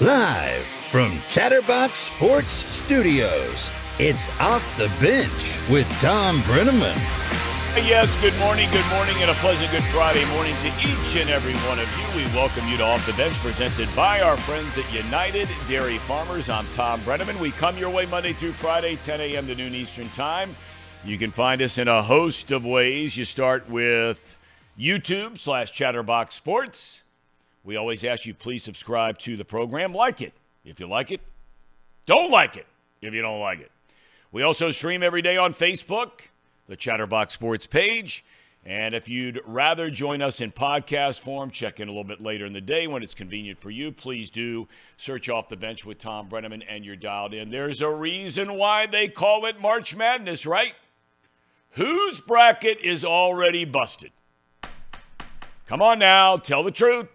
Live from Chatterbox Sports Studios, it's Off the Bench with Thom Brennaman. Yes, good morning, good morning, and a pleasant good Friday morning to each and every one of you. We welcome you to Off the Bench, presented by our friends at United Dairy Farmers. I'm Thom Brennaman. We come your way Monday through Friday, 10 a.m. to noon Eastern Time. You can find us in a host of ways. You start with YouTube slash Chatterbox Sports. We always ask you please subscribe to the program. Like it if you like it. Don't like it if you don't like it. We also stream every day on Facebook, the Chatterbox Sports page. And if you'd rather join us in podcast form, check in a little bit later in the day when it's convenient for you. Please do search off the bench with Thom Brennaman and you're dialed in. There's a reason why they call it March Madness, right? Whose bracket is already busted? Come on now, tell the truth.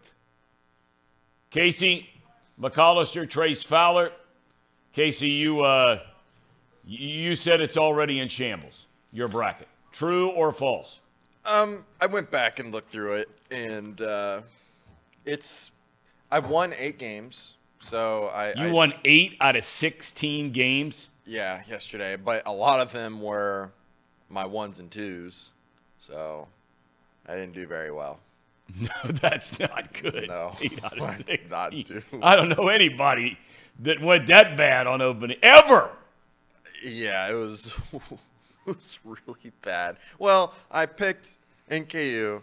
Casey McAllister, Trace Fowler. Casey, you uh, you said it's already in shambles. Your bracket, true or false? Um, I went back and looked through it, and uh, it's I've won eight games, so I you I, won eight out of sixteen games. Yeah, yesterday, but a lot of them were my ones and twos, so I didn't do very well. No, that's not good. No, Eight out of I not 16. do. I don't know anybody that went that bad on opening ever. Yeah, it was it was really bad. Well, I picked NKU.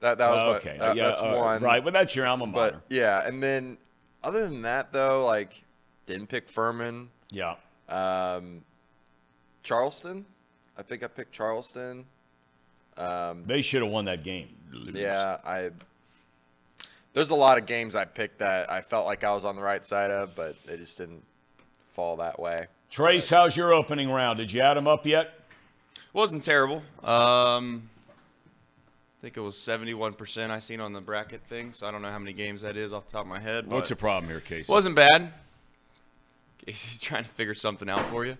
That that was okay, my, that, yeah, that's uh, one. right. But that's your alma mater. But yeah, and then other than that though, like didn't pick Furman. yeah. Um, Charleston. I think I picked Charleston. Um, They should have won that game. yeah, I. There's a lot of games I picked that I felt like I was on the right side of, but they just didn't fall that way. Trace, how's your opening round? Did you add them up yet? Wasn't terrible. Um, I think it was 71% I seen on the bracket thing, so I don't know how many games that is off the top of my head. What's the problem here, Casey? Wasn't bad. Casey's trying to figure something out for you.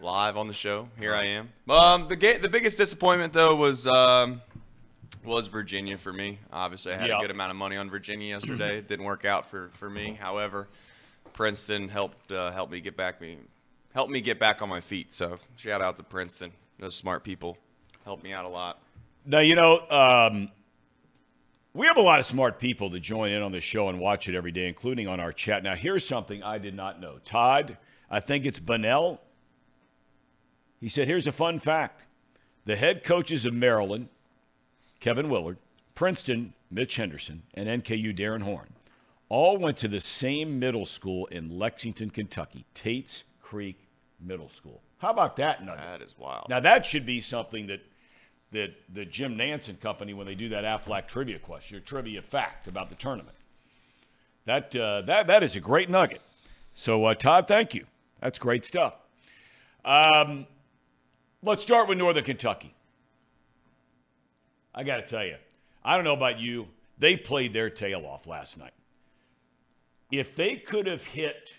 Live on the show, here I am. Um, the ga- the biggest disappointment though was um, was Virginia for me. Obviously, I had Yeah. a good amount of money on Virginia yesterday. it didn't work out for, for me. However, Princeton helped uh, help me get back me helped me get back on my feet. So shout out to Princeton. Those smart people helped me out a lot. Now, you know, um, we have a lot of smart people that join in on the show and watch it every day, including on our chat. Now, here's something I did not know. Todd, I think it's Bunnell. He said, here's a fun fact. The head coaches of Maryland, Kevin Willard, Princeton, Mitch Henderson, and NKU, Darrin Horn, all went to the same middle school in Lexington, Kentucky, Tate's Creek Middle School. How about that nugget? That is wild. Now that should be something that that the Jim Nantz and company when they do that Aflac trivia question, or trivia fact about the tournament. That uh, that that is a great nugget. So uh, Todd, thank you. That's great stuff. Um, let's start with Northern Kentucky. I got to tell you, I don't know about you. They played their tail off last night. If they could have hit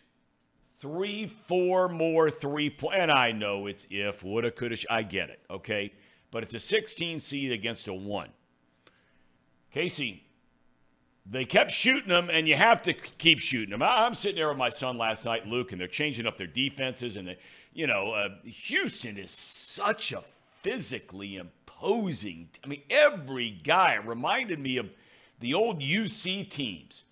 three, four more three point. And I know it's if, woulda, coulda. I get it, okay? But it's a 16 seed against a one. Casey, they kept shooting them, and you have to keep shooting them. I'm sitting there with my son last night, Luke, and they're changing up their defenses. And they, you know, uh, Houston is such a physically imposing. I mean, every guy reminded me of the old UC teams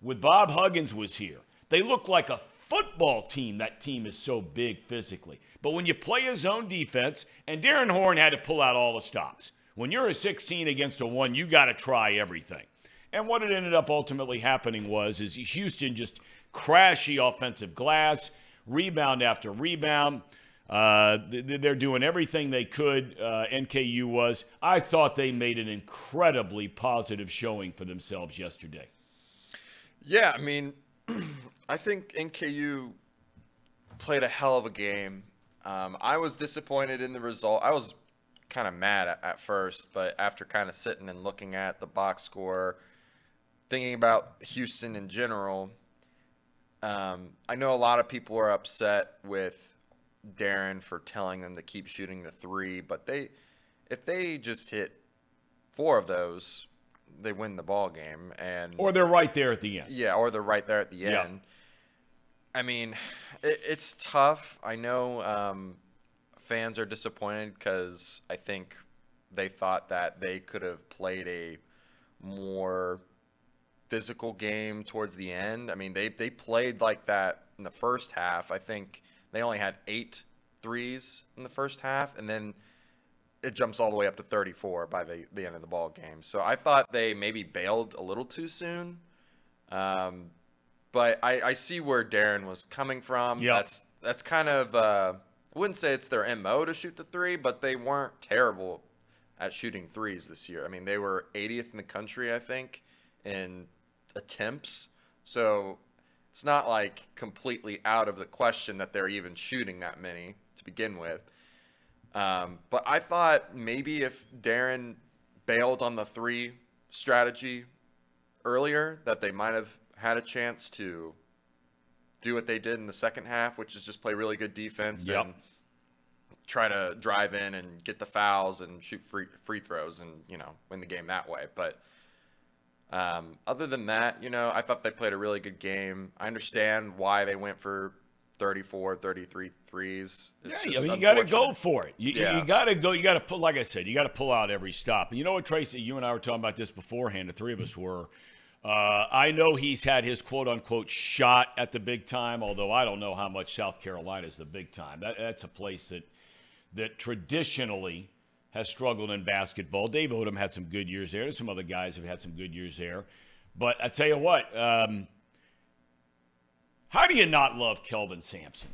with Bob Huggins was here. They look like a football team. That team is so big physically. But when you play a zone defense, and Darrin Horn had to pull out all the stops. When you're a 16 against a one, you got to try everything. And what it ended up ultimately happening was is Houston just crashy offensive glass, rebound after rebound. Uh, they're doing everything they could. Uh, NKU was. I thought they made an incredibly positive showing for themselves yesterday. Yeah, I mean, I think NKU played a hell of a game. Um, I was disappointed in the result. I was kind of mad at, at first, but after kind of sitting and looking at the box score, thinking about Houston in general, um, I know a lot of people are upset with Darrin for telling them to keep shooting the three, but they, if they just hit four of those, they win the ball game, and Or they're right there at the end. yeah, or they're right there at the Yeah. end. I mean, it, it's tough. I know um, fans are disappointed because I think they thought that they could have played a more physical game towards the end. I mean, they they played like that in the first half. I think they only had eight threes in the first half, and then it jumps all the way up to 34 by the, the end of the ball game. So I thought they maybe bailed a little too soon. Um, but I, I see where Darrin was coming from. Yep. That's that's kind of uh, I wouldn't say it's their mo to shoot the three, but they weren't terrible at shooting threes this year. I mean, they were 80th in the country, I think, in attempts. So it's not like completely out of the question that they're even shooting that many to begin with. Um, but I thought maybe if Darrin bailed on the three strategy earlier, that they might have had a chance to do what they did in the second half, which is just play really good defense Yep. and try to drive in and get the fouls and shoot free free throws and you know win the game that way. But um, other than that, you know, I thought they played a really good game. I understand why they went for 34, 33 threes. It's Yeah, just I mean, you got to go for it. You, you- Yeah. you got to go. You got to pull. Like I said, you got to pull out every stop. And you know what, Tracy? You and I were talking about this beforehand. The three of us were. Uh, I know he's had his quote unquote shot at the big time, although I don't know how much South Carolina is the big time. That, that's a place that that traditionally has struggled in basketball. Dave Odom had some good years there. Some other guys have had some good years there. But I tell you what, um, how do you not love Kelvin Sampson?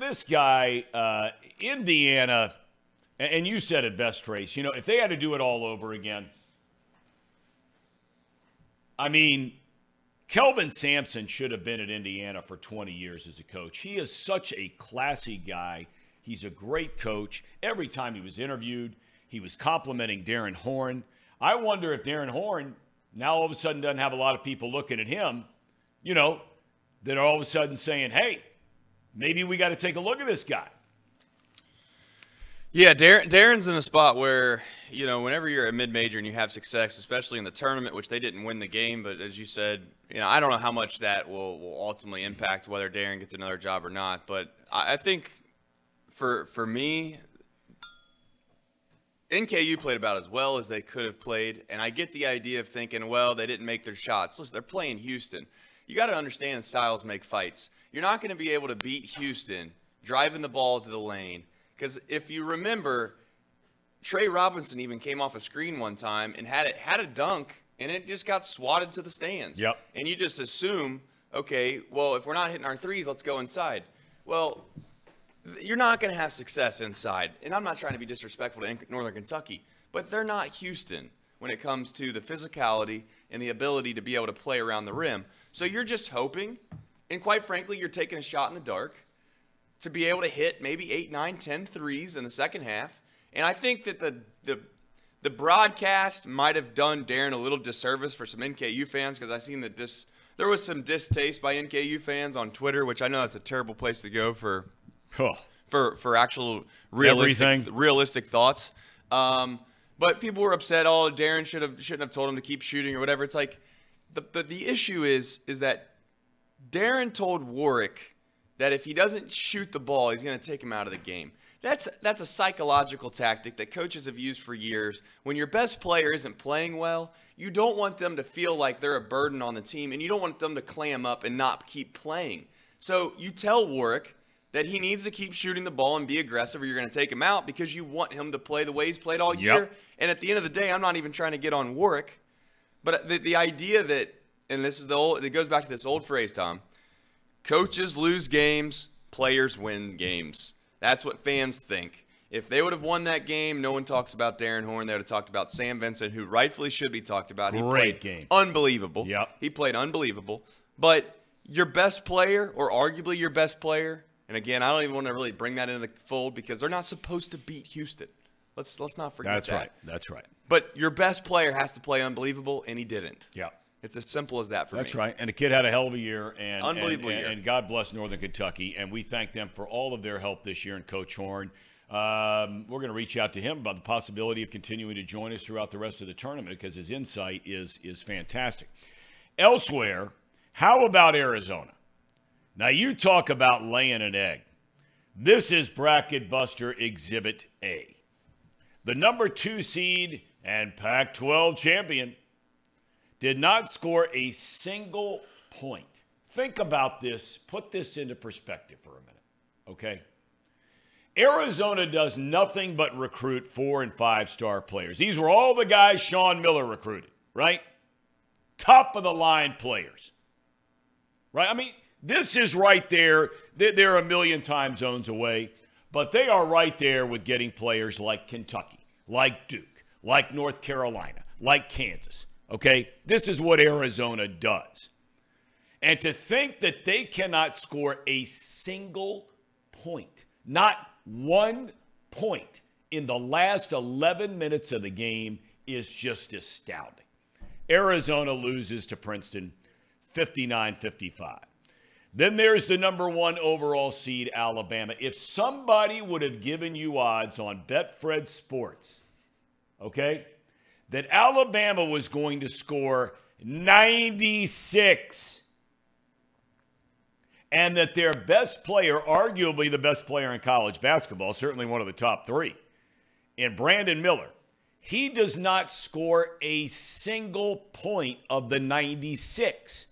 This guy, uh, Indiana, and- and you said it best, Trace. You know, if they had to do it all over again, I mean, Kelvin Sampson should have been at Indiana for 20 years as a coach. He is such a classy guy. He's a great coach. Every time he was interviewed, he was complimenting Darrin Horn. I wonder if Darrin Horn now all of a sudden doesn't have a lot of people looking at him, you know, that are all of a sudden saying, hey, maybe we got to take a look at this guy. Yeah, Darrin, Darrin's in a spot where, you know, whenever you're a mid major and you have success, especially in the tournament, which they didn't win the game, but as you said, you know, I don't know how much that will, will ultimately impact whether Darrin gets another job or not. But I, I think for for me, NKU played about as well as they could have played, and I get the idea of thinking, well, they didn't make their shots. Listen, they're playing Houston. You got to understand styles make fights. You're not going to be able to beat Houston driving the ball to the lane because if you remember, Trey Robinson even came off a screen one time and had it had a dunk, and it just got swatted to the stands. Yep. And you just assume, okay, well, if we're not hitting our threes, let's go inside. Well, you're not going to have success inside. And I'm not trying to be disrespectful to Northern Kentucky, but they're not Houston when it comes to the physicality and the ability to be able to play around the rim. So you're just hoping, and quite frankly, you're taking a shot in the dark to be able to hit maybe eight, nine, ten threes in the second half. And I think that the the the broadcast might have done Darrin a little disservice for some NKU fans because I seen that dis there was some distaste by NKU fans on Twitter, which I know that's a terrible place to go for Oh, for for actual realistic Everything. realistic thoughts. Um, but people were upset. Oh, Darrin should have shouldn't have told him to keep shooting or whatever. It's like the the, the issue is is that Darrin told Warrick that if he doesn't shoot the ball, he's going to take him out of the game. That's that's a psychological tactic that coaches have used for years. When your best player isn't playing well, you don't want them to feel like they're a burden on the team, and you don't want them to clam up and not keep playing. So you tell Warrick that he needs to keep shooting the ball and be aggressive, or you're going to take him out because you want him to play the way he's played all year. And at the end of the day, I'm not even trying to get on Warrick, but the, the idea that, and this is the old, it goes back to this old phrase, Tom. Coaches lose games, players win games. That's what fans think. If they would have won that game, no one talks about Darrin Horn. They would have talked about Sam Vinson, who rightfully should be talked about. he Great played game. Unbelievable. Yep. He played unbelievable. But your best player, or arguably your best player, and again, I don't even want to really bring that into the fold because they're not supposed to beat Houston. Let's let's not forget that. that's that. right. That's right. But your best player has to play unbelievable, and he didn't. Yeah. It's as simple as that for That's me. That's right. And the kid had a hell of a year. And Unbelievable and, year. And God bless Northern Kentucky. And we thank them for all of their help this year and Coach Horn. Um, we're going to reach out to him about the possibility of continuing to join us throughout the rest of the tournament because his insight is is fantastic. Elsewhere, how about Arizona? Now you talk about laying an egg. This is bracket buster exhibit A. The number 2 seed and Pac-12 champion did not score a single point. Think about this, put this into perspective for a minute. Okay? Arizona does nothing but recruit four and five star players. These were all the guys Sean Miller recruited, right? Top of the line players, right? I mean, this is right there. They're a million time zones away, but they are right there with getting players like Kentucky, like Duke, like North Carolina, like Kansas. Okay? This is what Arizona does. And to think that they cannot score a single point, not one point in the last 11 minutes of the game is just astounding. Arizona loses to Princeton 59 55. Then there's the number one overall seed, Alabama. If somebody would have given you odds on Betfred Sports, okay, that Alabama was going to score 96 and that their best player, arguably the best player in college basketball, certainly one of the top three, in Brandon Miller, he does not score a single point of the 96.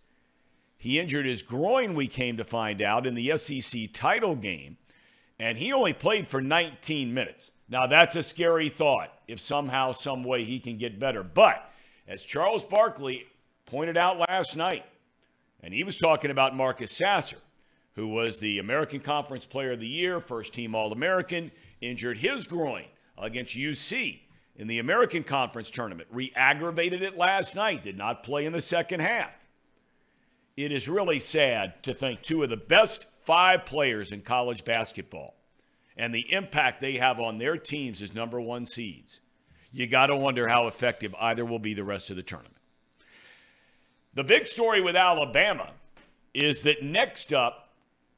He injured his groin, we came to find out, in the SEC title game, and he only played for 19 minutes. Now, that's a scary thought if somehow, some way he can get better. But as Charles Barkley pointed out last night, and he was talking about Marcus Sasser, who was the American Conference Player of the Year, first team All American, injured his groin against UC in the American Conference tournament, re aggravated it last night, did not play in the second half. It is really sad to think two of the best five players in college basketball and the impact they have on their teams as number one seeds. You got to wonder how effective either will be the rest of the tournament. The big story with Alabama is that next up,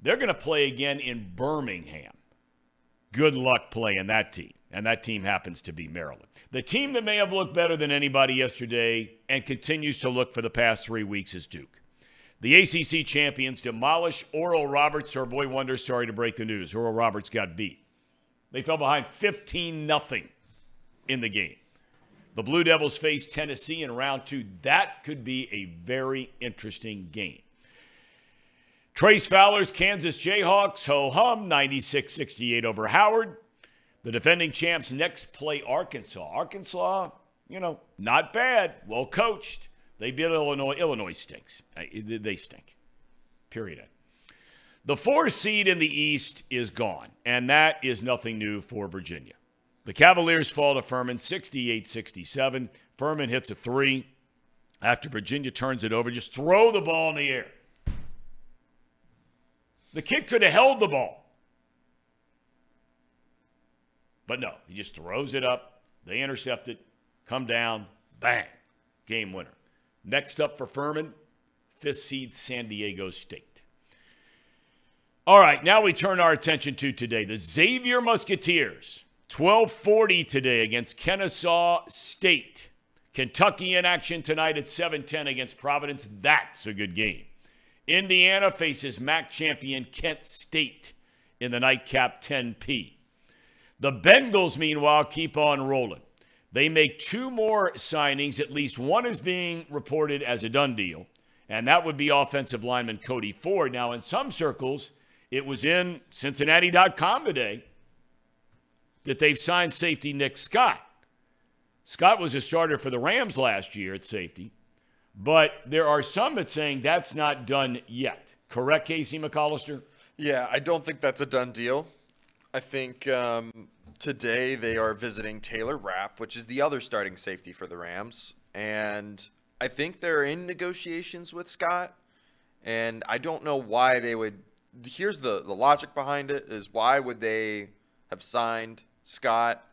they're going to play again in Birmingham. Good luck playing that team. And that team happens to be Maryland. The team that may have looked better than anybody yesterday and continues to look for the past three weeks is Duke. The ACC champions demolish Oral Roberts. Our boy Wonder, sorry to break the news. Oral Roberts got beat. They fell behind 15 0 in the game. The Blue Devils face Tennessee in round two. That could be a very interesting game. Trace Fowler's Kansas Jayhawks, ho hum, 96 68 over Howard. The defending champs next play Arkansas. Arkansas, you know, not bad, well coached. They beat Illinois. Illinois stinks. They stink. Period. The four seed in the East is gone, and that is nothing new for Virginia. The Cavaliers fall to Furman 68 67. Furman hits a three after Virginia turns it over. Just throw the ball in the air. The kid could have held the ball. But no, he just throws it up. They intercept it, come down, bang, game winner. Next up for Furman, fifth seed San Diego State. All right, now we turn our attention to today. The Xavier Musketeers, 1240 today against Kennesaw State. Kentucky in action tonight at 710 against Providence. That's a good game. Indiana faces MAC champion Kent State in the nightcap 10P. The Bengals, meanwhile, keep on rolling. They make two more signings. At least one is being reported as a done deal, and that would be offensive lineman Cody Ford. Now, in some circles, it was in Cincinnati.com today that they've signed safety Nick Scott. Scott was a starter for the Rams last year at safety. But there are some that saying that's not done yet. Correct, Casey McAllister? Yeah, I don't think that's a done deal. I think um, today they are visiting Taylor Rapp, which is the other starting safety for the Rams. And I think they're in negotiations with Scott. And I don't know why they would. Here's the, the logic behind it is why would they have signed Scott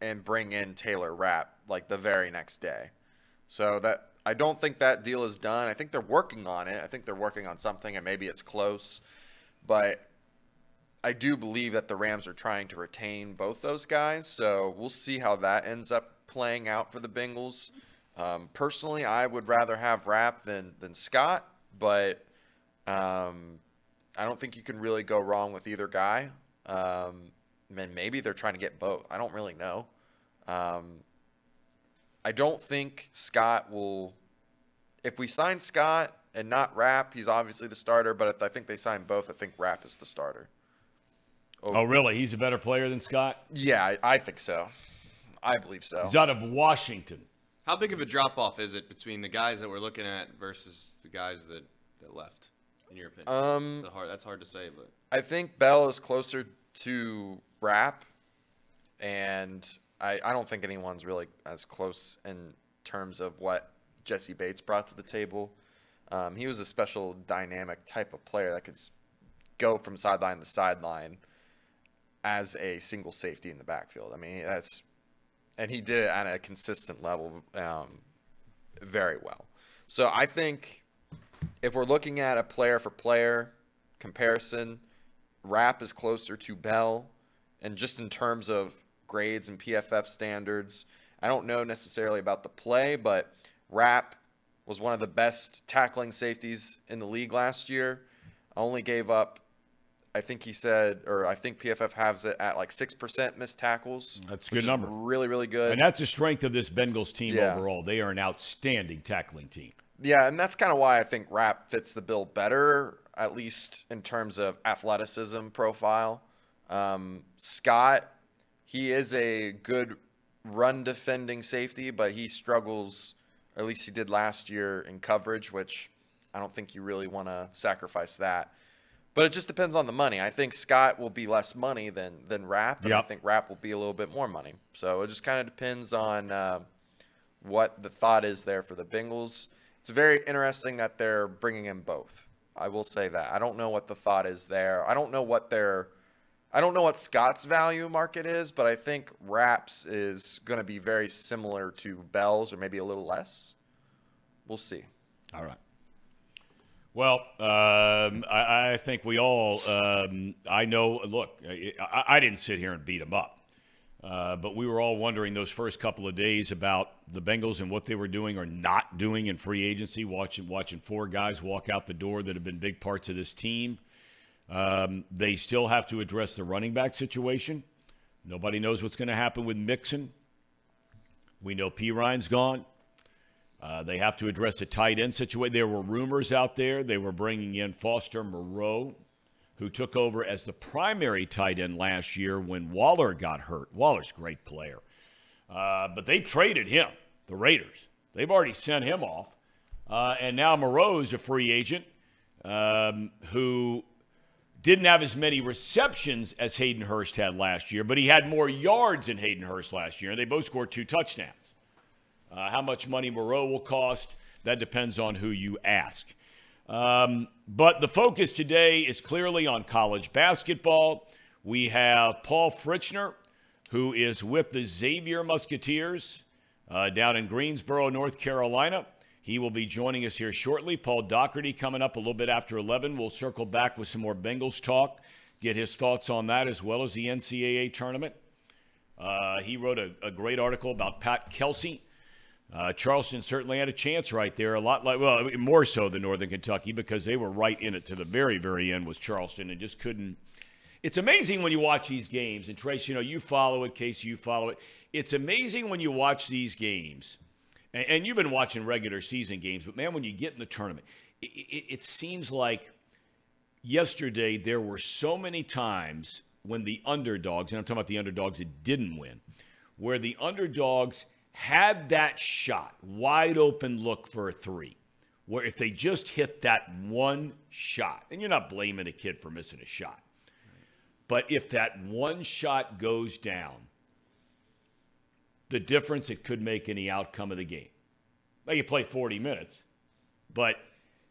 and bring in Taylor Rapp like the very next day? So that I don't think that deal is done. I think they're working on it. I think they're working on something, and maybe it's close. But I do believe that the Rams are trying to retain both those guys. So we'll see how that ends up playing out for the Bengals. Um, personally, I would rather have Rapp than than Scott, but um, I don't think you can really go wrong with either guy. Um, and maybe they're trying to get both. I don't really know. Um, I don't think Scott will. If we sign Scott and not Rapp, he's obviously the starter. But if I think they sign both, I think Rapp is the starter. Oh, really? He's a better player than Scott? Yeah, I, I think so. I believe so. He's out of Washington. How big of a drop off is it between the guys that we're looking at versus the guys that, that left, in your opinion? Um, That's hard, that's hard to say, but I think Bell is closer to Rapp, and I, I don't think anyone's really as close in terms of what Jessie Bates brought to the table. Um, he was a special dynamic type of player that could go from sideline to sideline as a single safety in the backfield. I mean, that's and he did it at a consistent level um, very well. So I think if we're looking at a player for player comparison, Rapp is closer to Bell, and just in terms of grades and PFF standards, I don't know necessarily about the play, but Rapp was one of the best tackling safeties in the league last year. Only gave up, I think he said, or I think PFF has it at like six percent missed tackles. That's a good number. Really, really good. And that's the strength of this Bengals team Yeah. overall. They are an outstanding tackling team. Yeah, and that's kind of why I think Rapp fits the bill better, at least in terms of athleticism profile. Um, Scott, he is a good run defending safety, but he struggles, or at least he did last year in coverage, which I don't think you really want to sacrifice that. But it just depends on the money. I think Scott will be less money than than Rapp, and I think Rapp will be a little bit more money. So it just kind of depends on. Uh, what the thought is there for the Bengals. It's very interesting that they're bringing in both. I will say that. I don't know what the thought is there. I don't know what their I don't know what Scott's value market is, but I think Rapp's is going to be very similar to Bell's or maybe a little less. We'll see. All right. Well, um, I, I think we all, um, I know, look, I, I didn't sit here and beat them up, uh, but we were all wondering those first couple of days about the Bengals and what they were doing or not doing in free agency, watching, watching four guys walk out the door that have been big parts of this team. Um, they still have to address the running back situation. Nobody knows what's going to happen with Mixon. We know Perine's gone. Uh, they have to address the tight end situation. There were rumors out there they were bringing in Foster Moreau, who took over as the primary tight end last year when Waller got hurt. Waller's a great player. Uh, but they traded him, the Raiders. They've already sent him off. Uh, and now Moreau's a free agent um, who didn't have as many receptions as Hayden Hurst had last year, but he had more yards than Hayden Hurst last year, and they both scored two touchdowns. Uh, how much money Moreau will cost, that depends on who you ask. Um, but the focus today is clearly on college basketball. We have Paul Fritchner, who is with the Xavier Musketeers uh, down in Greensboro, North Carolina. He will be joining us here shortly. Paul Daugherty coming up a little bit after 11. We'll circle back with some more Bengals talk, get his thoughts on that as well as the NCAA tournament. Uh, he wrote a, a great article about Pat Kelsey. Uh, Charleston certainly had a chance right there, a lot like, well, more so than Northern Kentucky because they were right in it to the very, very end with Charleston and just couldn't. It's amazing when you watch these games, and Trace, you know, you follow it, Casey, you follow it. It's amazing when you watch these games, and, and you've been watching regular season games, but man, when you get in the tournament, it, it, it seems like yesterday there were so many times when the underdogs, and I'm talking about the underdogs that didn't win, where the underdogs had that shot, wide open look for a three, where if they just hit that one shot, and you're not blaming a kid for missing a shot, but if that one shot goes down, the difference it could make in the outcome of the game. Now you play 40 minutes, but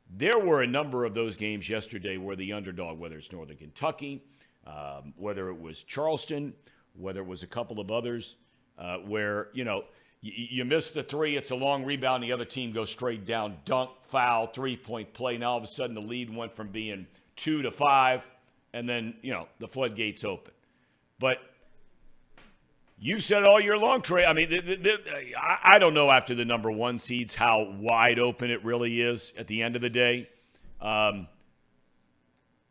there were a number of those games yesterday where the underdog, whether it's Northern Kentucky, um, whether it was Charleston, whether it was a couple of others, uh, where, you know, you, you miss the three, it's a long rebound, the other team goes straight down, dunk, foul, three point play. Now all of a sudden the lead went from being two to five, and then you know the floodgates open. But you said all year long, Trey. I mean, the, the, the, I, don't know after the number one seeds how wide open it really is at the end of the day. Um,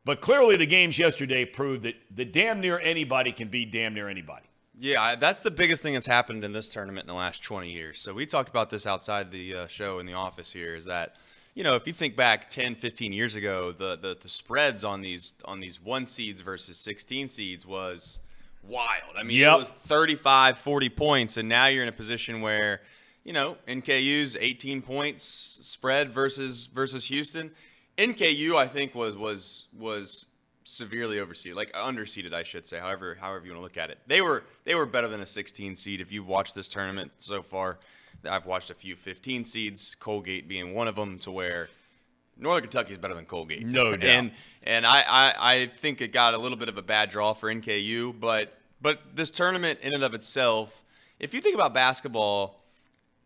but clearly, the games yesterday proved that the damn near anybody can beat damn near anybody. Yeah, that's the biggest thing that's happened in this tournament in the last 20 years. So we talked about this outside the uh, show in the office here. Is that you know if you think back 10, 15 years ago, the, the the spreads on these on these one seeds versus 16 seeds was wild. I mean, Yep. it was 35, 40 points, and now you're in a position where you know NKU's 18 points spread versus versus Houston. NKU, I think, was was was severely overseeded, like underseeded, I should say. However, however you want to look at it, they were they were better than a 16 seed. If you've watched this tournament so far, I've watched a few 15 seeds, Colgate being one of them, to where Northern Kentucky is better than Colgate. No doubt. And and I, I I think it got a little bit of a bad draw for NKU, but but this tournament in and of itself, if you think about basketball,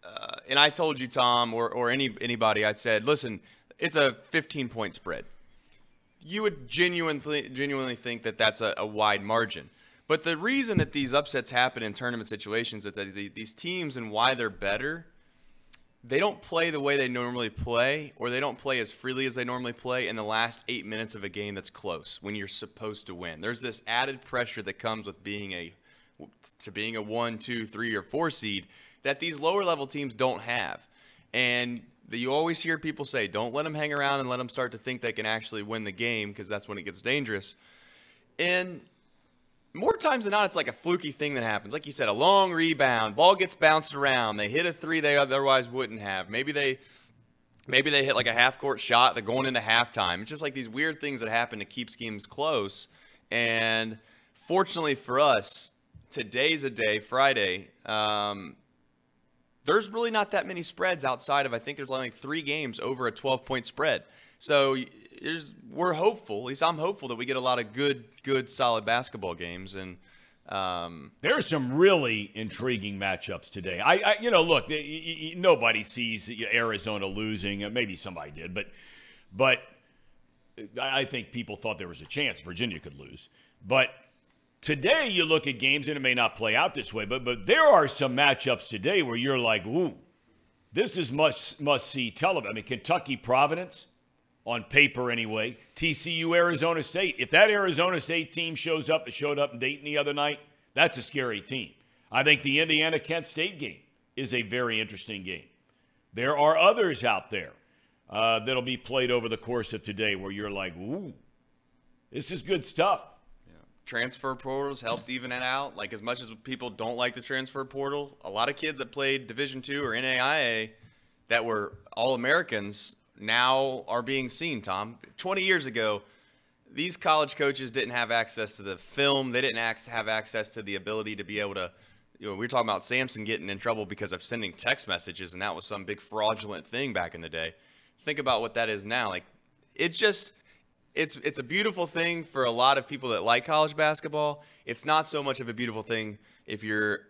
uh, and I told you, Tom, or, or any anybody, I'd said, listen, it's a 15 point spread. You would genuinely genuinely think that that's a, a wide margin. But the reason that these upsets happen in tournament situations is that the, these teams and why they're better, they don't play the way they normally play, or they don't play as freely as they normally play in the last eight minutes of a game that's close when you're supposed to win. There's this added pressure that comes with being a to being a one, two, three, or four seed that these lower level teams don't have. And you always hear people say, don't let them hang around and let them start to think they can actually win the game because that's when it gets dangerous. And more times than not, it's like a fluky thing that happens. Like you said, a long rebound, ball gets bounced around, they hit a three they otherwise wouldn't have. Maybe they maybe they hit like a half court shot, they're going into halftime. It's just like these weird things that happen to keep schemes close. And fortunately for us, today's a day, Friday. Um, there's really not that many spreads outside of I think there's only three games over a 12 point spread. So we're hopeful, at least I'm hopeful that we get a lot of good, good, solid basketball games. And um, There's some really intriguing matchups today. I, I you know, look, nobody sees Arizona losing. Uh, Maybe somebody did, but, but I think people thought there was a chance Virginia could lose. But today, you look at games, and it may not play out this way, but but there are some matchups today where you're like, ooh, this is must must see television. I mean, Kentucky Providence, on paper anyway. TCU Arizona State. If that Arizona State team shows up that showed up in Dayton the other night, that's a scary team. I think the Indiana Kent State game is a very interesting game. There are others out there uh, that'll be played over the course of today where you're like, ooh, this is good stuff. Transfer portals helped even it out. Like as much as people don't like the transfer portal, a lot of kids that played Division two or NAIA that were all Americans now are being seen. Tom, 20 years ago, these college coaches didn't have access to the film. They didn't have access to the ability to be able to. You know, we were talking about Sampson getting in trouble because of sending text messages, and that was some big fraudulent thing back in the day. Think about what that is now. Like, it's just it's it's a beautiful thing for a lot of people that like college basketball. It's not so much of a beautiful thing if you're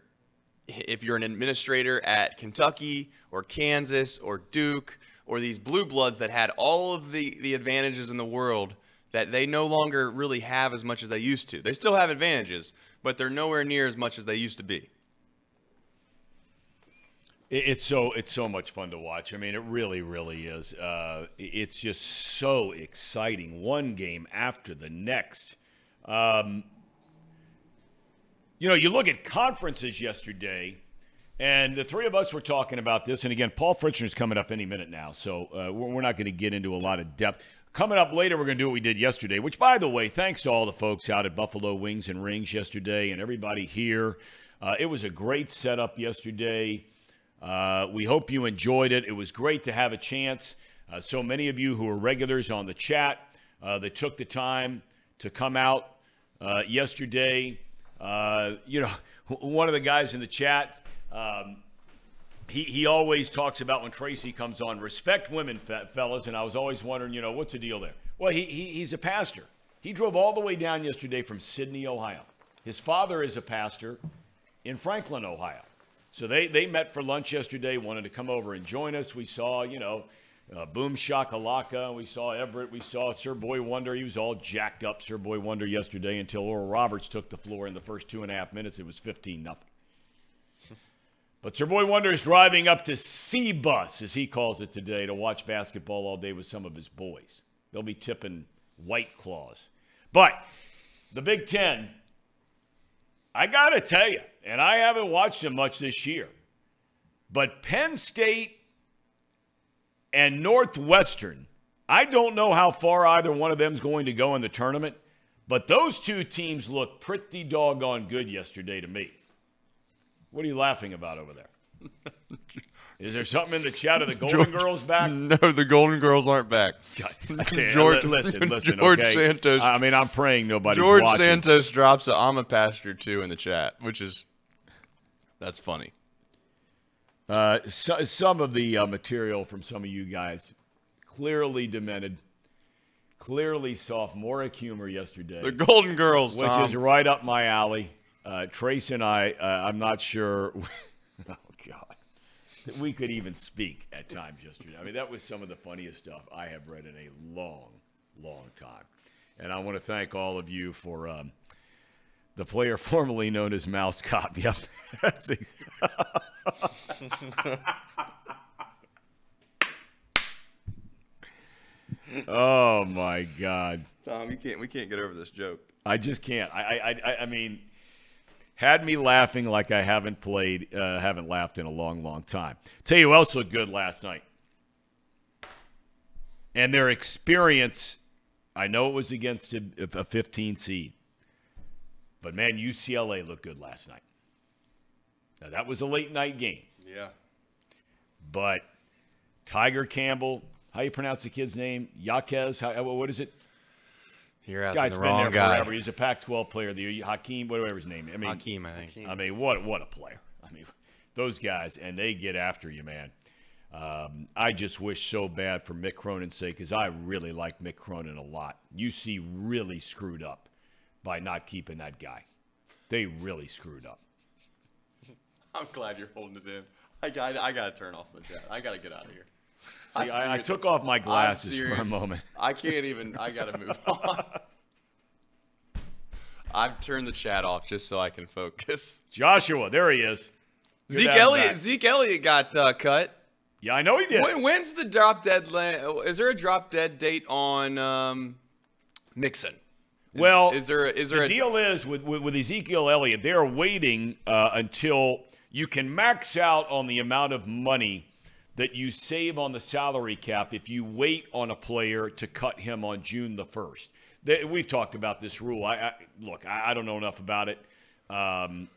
if you're an administrator at Kentucky or Kansas or Duke or these blue bloods that had all of the the advantages in the world that they no longer really have as much as they used to. They still have advantages, but they're nowhere near as much as they used to be. It- It's so it's so much fun to watch. I mean, it really, really is. Uh, it's just so exciting. One game after the next. Um, you know, you look at conferences yesterday, and the three of us were talking about this. And again, Paul Fritchner's coming up any minute now, so uh, we're we're not going to get into a lot of depth. Coming up later, we're going to do what we did yesterday, which, by the way, thanks to all the folks out at Buffalo Wings and Rings yesterday and everybody here. Uh, it was a great setup yesterday. Uh, we hope you enjoyed it. It was great to have a chance. Uh, so many of you who are regulars on the chat uh, that took the time to come out uh, yesterday. Uh, you know, one of the guys in the chat, um, he, he always talks about when Tracy comes on, respect women, fe- fellas. And I was always wondering, you know, what's the deal there? Well, he, he, he's a pastor. He drove all the way down yesterday from Sidney, Ohio. His father is a pastor in Franklin, Ohio. So they, they met for lunch yesterday, wanted to come over and join us. We saw, you know, uh, Boom Shakalaka. We saw Everett. We saw Sir Boy Wonder. He was all jacked up, Sir Boy Wonder, yesterday until Oral Roberts took the floor in the first two and a half minutes. It was 15 nothing. But Sir Boy Wonder is driving up to C Bus, as he calls it today, to watch basketball all day with some of his boys. They'll be tipping White Claws. But the Big Ten, I got to tell you, and I haven't watched them much this year, but Penn State and Northwestern, I don't know how far either one of them is going to go in the tournament, but those two teams look pretty doggone good yesterday to me. What are you laughing about over there? Is there something in the chat of the Golden George- Girls back? No, the Golden Girls aren't back. You, George- listen, listen. George okay? Santos- I mean, I'm praying nobody. George watching. Santos drops a I'm a pastor too in the chat, which is that's funny. Uh, so, some of the uh, material from some of you guys clearly demented, clearly sophomoric humor yesterday, The Golden Girls, which Tom. is right up my alley. Uh, Trace and I, uh, I'm not sure. That we could even speak at times yesterday. I mean, that was some of the funniest stuff I have read in a long, long time. And I want to thank all of you for um, the player formerly known as Mouse Cop. Yep, that's ex- oh my God. Tom, you can't. We can't get over this joke. I just can't. I, I, I, I mean, had me laughing like I haven't played, uh, haven't laughed in a long, long time. Tell you who else looked good last night, and their experience. I know it was against a, a 15 seed, but man, UCLA looked good last night. Now that was a late night game, Yeah. but Tiger Campbell, how you pronounce the kid's name? Yaquez. How, what is it? You're asking Guy's the been wrong there guy. forever. He's a Pac-12 player of the year. Hakeem, whatever his name. I mean, Hakeem, I think. I mean, what what a player. I mean, those guys, and they get after you, man. Um, I just wish so bad for Mick Cronin's sake because I really like Mick Cronin a lot. UC really screwed up by not keeping that guy. They really screwed up. I'm glad you're holding it in. I got. I got to turn off the chat. I got to get out of here. See, I, I took off my glasses for a moment. I can't even. I got to move on. I've turned the chat off just so I can focus. Joshua, there he is. Good Zeke Elliott. back. Zeke Elliott got uh, cut. Yeah, I know he did. When, when's the drop dead? La- is there a drop dead date on um, Mixon? Is, Well, is there? Is there the a deal is with, with, with Ezekiel Elliott, they're waiting uh, until you can max out on the amount of money that you save on the salary cap if you wait on a player to cut him on June the first. They, we've talked about this rule. I, I look, I, I don't know enough about it. Um,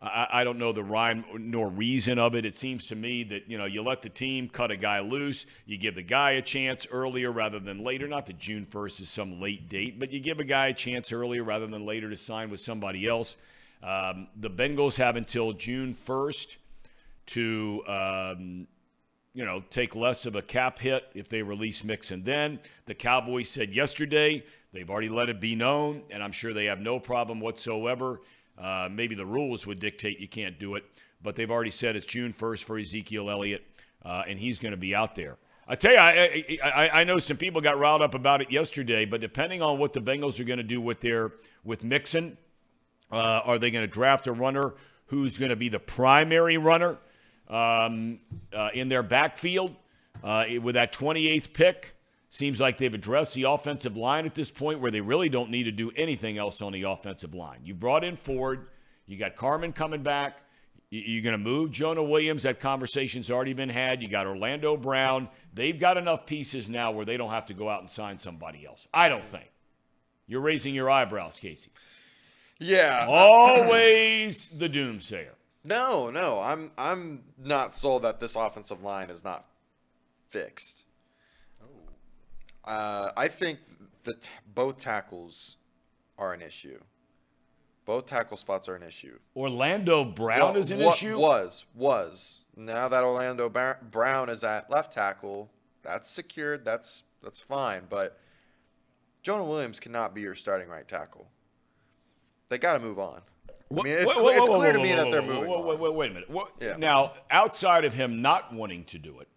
I, I don't know the rhyme nor reason of it. It seems to me that you know you let the team cut a guy loose, you give the guy a chance earlier rather than later. Not that June first is some late date, but you give a guy a chance earlier rather than later to sign with somebody else. Um, the Bengals have until June first to um, you know, take less of a cap hit if they release Mixon. Then the Cowboys said yesterday they've already let it be known, and I'm sure they have no problem whatsoever. Uh, maybe the rules would dictate you can't do it, but they've already said it's June 1st for Ezekiel Elliott, uh, and he's going to be out there. I tell you, I, I, I, know some people got riled up about it yesterday, but depending on what the Bengals are going to do with their with Mixon, uh, are they going to draft a runner who's going to be the primary runner um, uh, in their backfield uh, with that 28th pick? Seems like they've addressed the offensive line at this point where they really don't need to do anything else on the offensive line. You brought in Ford, you got Carman coming back. You- You're going to move Jonah Williams. That conversation's already been had. You got Orlando Brown. They've got enough pieces now where they don't have to go out and sign somebody else. I don't think. You're raising your eyebrows, Casey. Yeah. Always the doomsayer. No, no, I'm I'm not sold that this offensive line is not fixed. Uh, I think the t- both tackles are an issue. Both tackle spots are an issue. Orlando Brown is an wa- issue. Was was now that Orlando Bar- Brown is at left tackle, that's secured. That's that's fine. But Jonah Williams cannot be your starting right tackle. They got to move on. I mean, it's, Whoa, clear, whoa, it's whoa, clear to me whoa, that they're moving whoa, wait, wait a minute. What, Yeah. Now, outside of him not wanting to do it,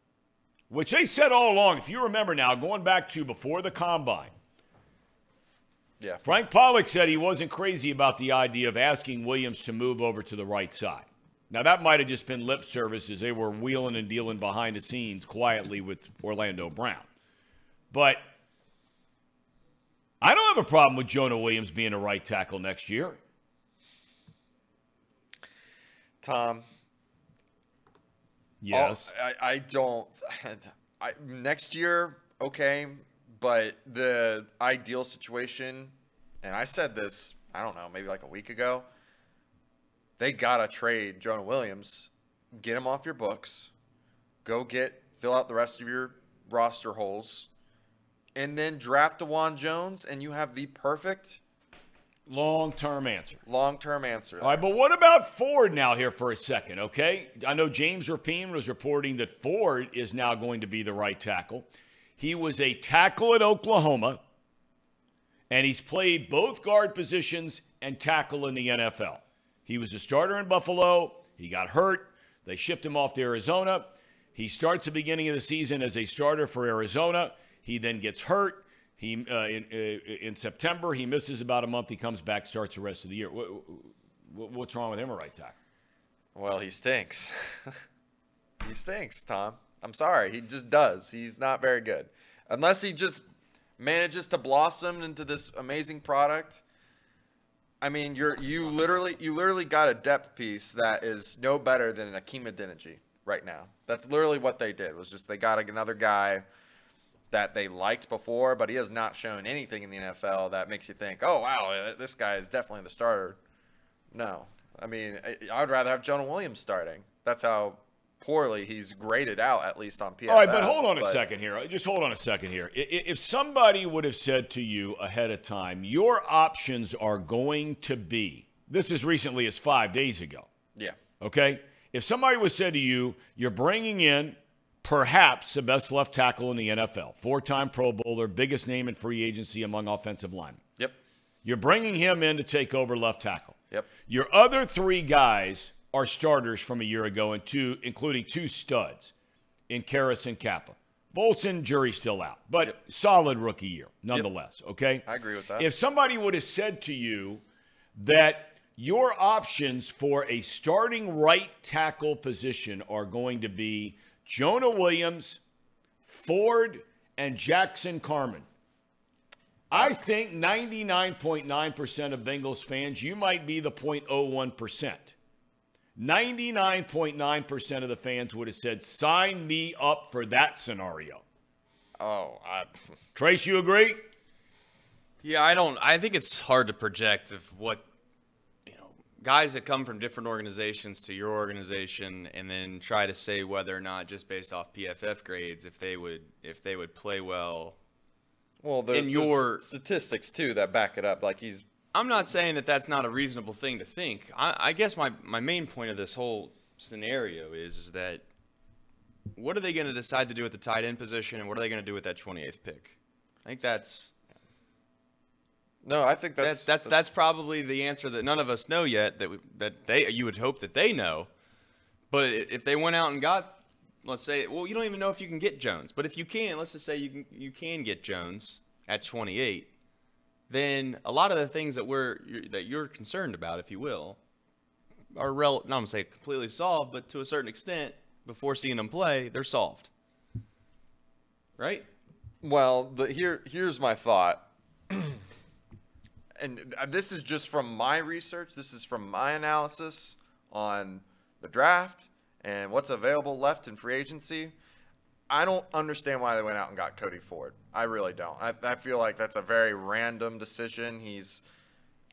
which they said all along, if you remember now, going back to before the combine, Yeah. Frank Pollack said he wasn't crazy about the idea of asking Williams to move over to the right side. Now, that might have just been lip service as they were wheeling and dealing behind the scenes quietly with Orlando Brown. But I don't have a problem with Jonah Williams being a right tackle next year. Thom, Yes. I, I don't. I, next year, okay, but the ideal situation, and I said this, I don't know, maybe like a week ago. They gotta trade Jonah Williams, get him off your books, go get fill out the rest of your roster holes, and then draft Dawand Jones, and you have the perfect Long term answer. long-term answer. All right, but what about Ford now here for a second, okay? I know James Rapien was reporting that Ford is now going to be the right tackle. He was a tackle at Oklahoma, and he's played both guard positions and tackle in the NFL. He was a starter in Buffalo. He got hurt. They shipped him off to Arizona. He starts the beginning of the season as a starter for Arizona. He then gets hurt. He uh, in, uh, in September he misses about a month. He comes back, starts the rest of the year. What, what, what's wrong with him, right tackle? Well, he stinks. he stinks, Thom. I'm sorry. He just does. He's not very good. Unless he just manages to blossom into this amazing product. I mean, you're you literally you literally got a depth piece that is no better than an Hakeem Adeniji right now. That's literally what they did. Was just they got another guy that they liked before, but he has not shown anything in the NFL that makes you think, "Oh, wow, uh, this guy is definitely the starter." No. I mean, I- would rather have Jonah Williams starting. That's how poorly he's graded out, at least on PFF. All right, but hold on a But- second here. Just hold on a second here. If somebody would have said to you ahead of time, your options are going to be this as recently as five days ago. Yeah. Okay? If somebody was said to you, you're bringing in perhaps the best left tackle in the NFL, four time Pro Bowler, biggest name in free agency among offensive linemen. Yep. You're bringing him in to take over left tackle. Yep. Your other three guys are starters from a year ago, and two, including two studs in Karras and Cappa. Volson, jury's still out, but solid rookie year nonetheless. Okay, I agree with that. If somebody would have said to you that your options for a starting right tackle position are going to be Jonah Williams, Ford, and Jackson Carman. I think 99.9% of Bengals fans, you might be the 0.01%. 99.9% of the fans would have said, sign me up for that scenario. Oh, I, Trace, you agree? Yeah, I don't. I think it's hard to project of what you know guys that come from different organizations to your organization, and then try to say whether or not just based off PFF grades if they would if they would play well. well, the, In your- statistics too that back it up. Like he's I'm not saying that that's not a reasonable thing to think. I, I guess my my main point of this whole scenario is is that what are they going to decide to do at the tight end position, and what are they going to do with that 28th pick? I think that's no. I think that's that's that's that's probably the answer that none of us know yet. That we, that they you would hope that they know, but if they went out and got, let's say, well, you don't even know if you can get Jones, but if you can, let's just say you can you can get Jones at 28, then a lot of the things that we're you're, that you're concerned about, if you will, are rel. Not I'm gonna say completely solved, but to a certain extent, before seeing them play, they're solved. Right? Well, the, here here's my thought, and uh, this is just from my research. This is from my analysis on the draft and what's available left in free agency. I don't understand why they went out and got Cody Ford. I really don't. I, I feel like that's a very random decision. He's,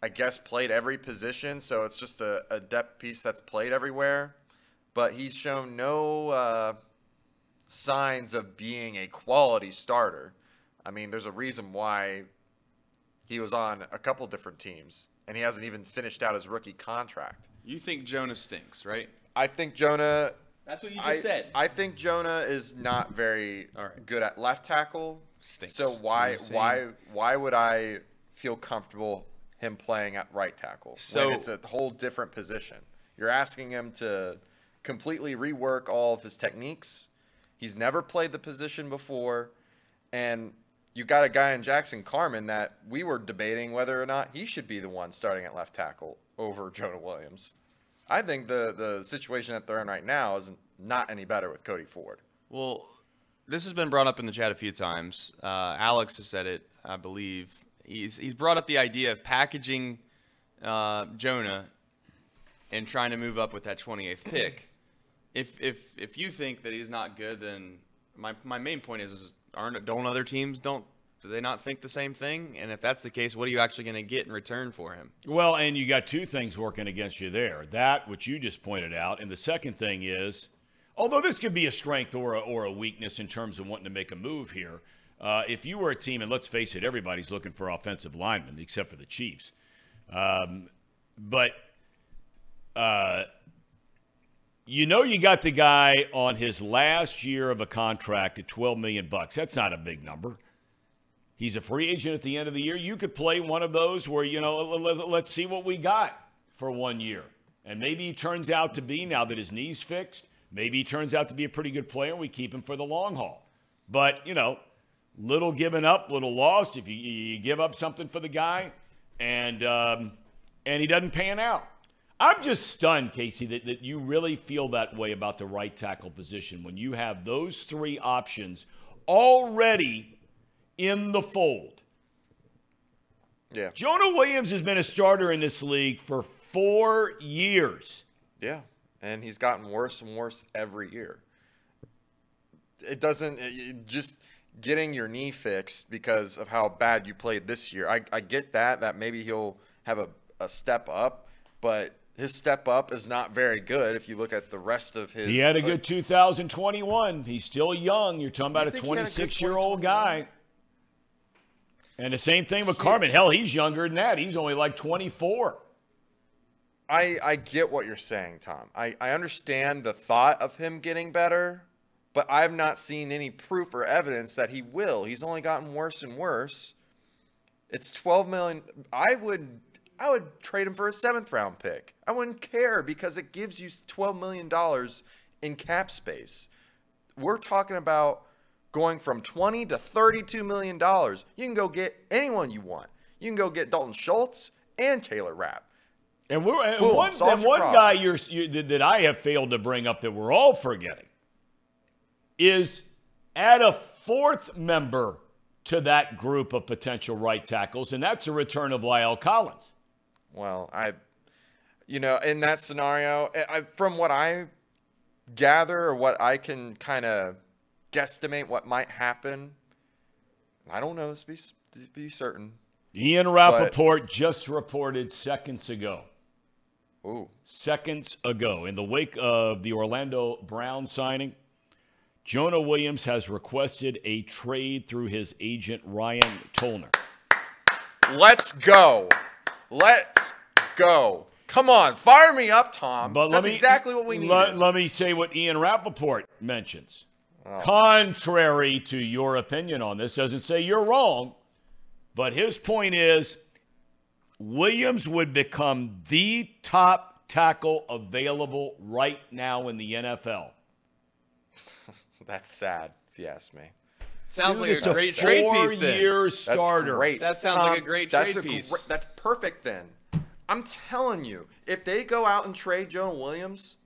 I guess, played every position, so it's just a, a depth piece that's played everywhere. But he's shown no. Uh, signs of being a quality starter. I mean, there's a reason why he was on a couple different teams and he hasn't even finished out his rookie contract. You think Jonah stinks, right? I think Jonah. That's what you just I, said. I think Jonah is not very All right. good at left tackle. Stinks. So why why why would I feel comfortable him playing at right tackle So- when it's a whole different position? You're asking him to completely rework all of his techniques He's never played the position before, and you got a guy in Jackson Carman that we were debating whether or not he should be the one starting at left tackle over Jonah Williams. I think the the situation that they're in right now is not any better with Cody Ford. Well, this has been brought up in the chat a few times. Uh, Alex has said it, I believe. He's he's brought up the idea of packaging uh, Jonah and trying to move up with that 28th pick. If if if you think that he's not good, then my my main point is, is aren't don't other teams don't do they not think the same thing? And if that's the case, what are you actually going to get in return for him? Well, and you got two things working against you there. That which you just pointed out, and the second thing is, although this could be a strength or a, or a weakness in terms of wanting to make a move here, uh, if you were a team, and let's face it, everybody's looking for offensive linemen except for the Chiefs. Um, but uh, you know you got the guy on his last year of a contract at 12 million bucks. That's not a big number. He's a free agent at the end of the year. You could play one of those where, you know, let's see what we got for one year. And maybe he turns out to be, now that his knee's fixed, maybe he turns out to be a pretty good player and we keep him for the long haul. But, you know, little given up, little lost. If you, you give up something for the guy and, um, and he doesn't pan out. I'm just stunned, Casey, that, that you really feel that way about the right tackle position when you have those three options already in the fold. Yeah. Jonah Williams has been a starter in this league for four years. Yeah. And he's gotten worse and worse every year. It doesn't, it just getting your knee fixed because of how bad you played this year. I, I get that, that maybe he'll have a, a step up, but his step up is not very good if you look at the rest of his. He had a good 2021. He's still young. You're talking about a 26 year old guy. And the same thing with Carman. Hell, he's younger than that. He's only like 24. I, I get what you're saying, Thom. I, I understand the thought of him getting better, but I've not seen any proof or evidence that he will. He's only gotten worse and worse. It's 12 million. I would I would trade him for a seventh round pick. I wouldn't care because it gives you 12 million dollars in cap space. We're talking about going from 20 to 32 million dollars. You can go get anyone you want. You can go get Dalton Schultz and Taylor Rapp. And we're and Boom, one, and one guy you're, you, that I have failed to bring up that we're all forgetting is add a fourth member to that group of potential right tackles, and that's a return of La'el Collins. Well, I, you know, in that scenario, eh, I, from what I gather or what I can kind of guesstimate what might happen. I don't know. To be, to be certain. Ian Rapoport but, just reported seconds ago. Ooh. Seconds ago, in the wake of the Orlando Brown signing, Jonah Williams has requested a trade through his agent Ryan Tollner. Let's go. Let's go. Come on, fire me up, Thom. But That's me, exactly what we need. Let, let, me say what Ian Rapoport mentions. Oh. Contrary to your opinion on this, doesn't say you're wrong, but his point is Williams would become the top tackle available right now in the NFL. That's sad, if you ask me. Sounds Dude, like a great trade piece. Then. Year starter. That's great. That sounds Tom, like a great trade that's a piece. Gr- that's perfect. Then I'm telling you, if they go out and trade Jonah Williams,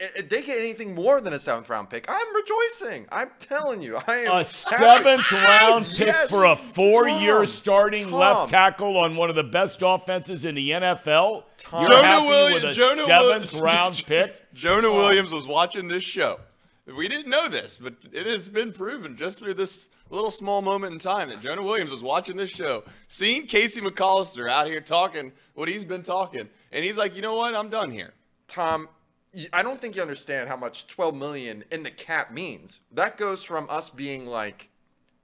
if they get anything more than a seventh round pick, I'm rejoicing. I'm telling you, I am a seventh round pick yes, for a four Tom, year starting Tom. left tackle on one of the best offenses in the NFL. Tom. You're Jonah happy Williams, with a Jonah seventh Will- round pick. Jonah Williams was watching this show. We didn't know this, but it has been proven just through this little small moment in time that Jonah Williams was watching this show, seeing Casey McCollister out here talking what he's been talking, and he's like, you know what, I'm done here. Thom, I don't think you understand how much 12 million in the cap means. That goes from us being like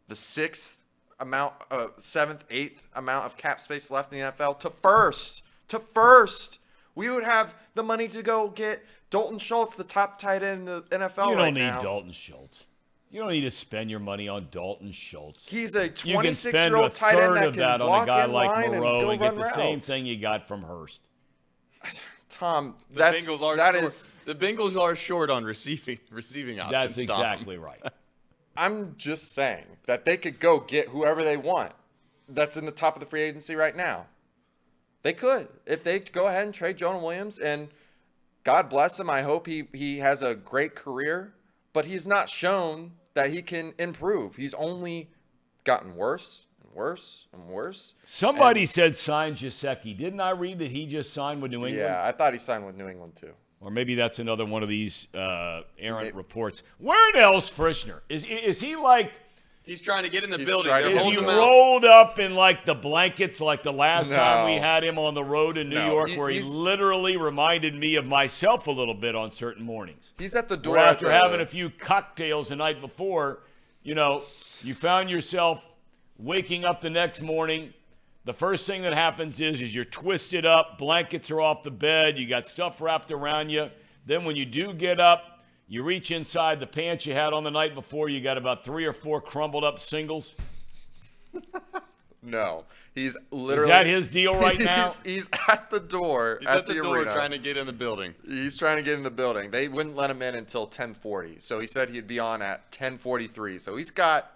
the sixth amount, uh, seventh, eighth amount of cap space left in the NFL to first, to first. We would have the money to go get Dalton Schultz, the top tight end in the NFL. You don't right need now. Dalton Schultz. You don't need to spend your money on Dalton Schultz. He's a 26 year old tight end that, can that block on a guy like Moreau and, and, get the routes. same thing you got from Hurst. Tom, the that's, Bengals are short. that is, The Bengals are short on receiving receiving options. That's Dom. exactly right. I'm just saying that they could go get whoever they want. That's in the top of the free agency right now. They could if they go ahead and trade Jonah Williams, and God bless him. I hope he he has a great career, but he's not shown that he can improve. He's only gotten worse and worse and worse. Somebody said sign Gesicki. Didn't I read that he just signed with New England? Yeah, I thought he signed with New England too. Or maybe that's another one of these uh, errant Maybe. reports. Where in hell's Fritschner? Is is he like? He's trying to get in the He's building. trying to They're Is hold he him out. rolled up in like the blankets like the last time we had him on the road in New No, York, he- where he literally reminded me of myself a little bit on certain mornings? He's at the door Where after the- having a few cocktails the night before, you know, you found yourself waking up the next morning. The first thing that happens is, is you're twisted up, blankets are off the bed, you got stuff wrapped around you. Then when you do get up, you reach inside the pants you had on the night before, you got about three or four crumbled up singles. No, he's Is literally. that his deal right now? He's, he's at the door He's at, at the, the, door arena. trying to get in the building. He's trying to get in the building. They wouldn't let him in until 10:40. So he said he'd be on at 10:43. So he's got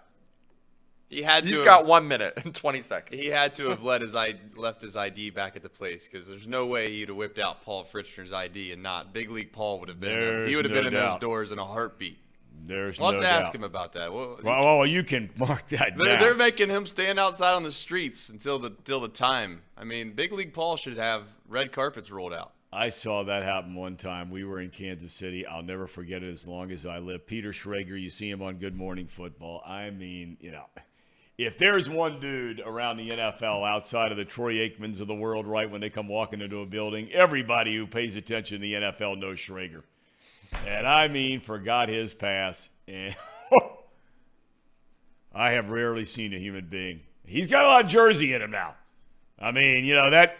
He had to. he's have- got 1 minute and 20 seconds. He had to have let his I left his ID back at the place because there's no way he'd have whipped out Paul Fritschner's ID and not Big League Paul would have been. in there. He would have no been in those doors in a heartbeat. There's We'll no have to doubt. ask him about that. Well, Well, well, you can mark that they're, down. they're making him stand outside on the streets until the till the time. I mean, Big League Paul should have red carpets rolled out. I saw that happen one time. We were in Kansas City. I'll never forget it as long as I live. Peter Schrager, you see him on Good Morning Football. I mean, you know, if there's one dude around the NFL outside of the Troy Aikmans of the world, right, when they come walking into a building, everybody who pays attention to the NFL knows Schrager. And I mean, forgot his pass. And I have rarely seen a human being. He's got a lot of jersey in him now. I mean, you know, that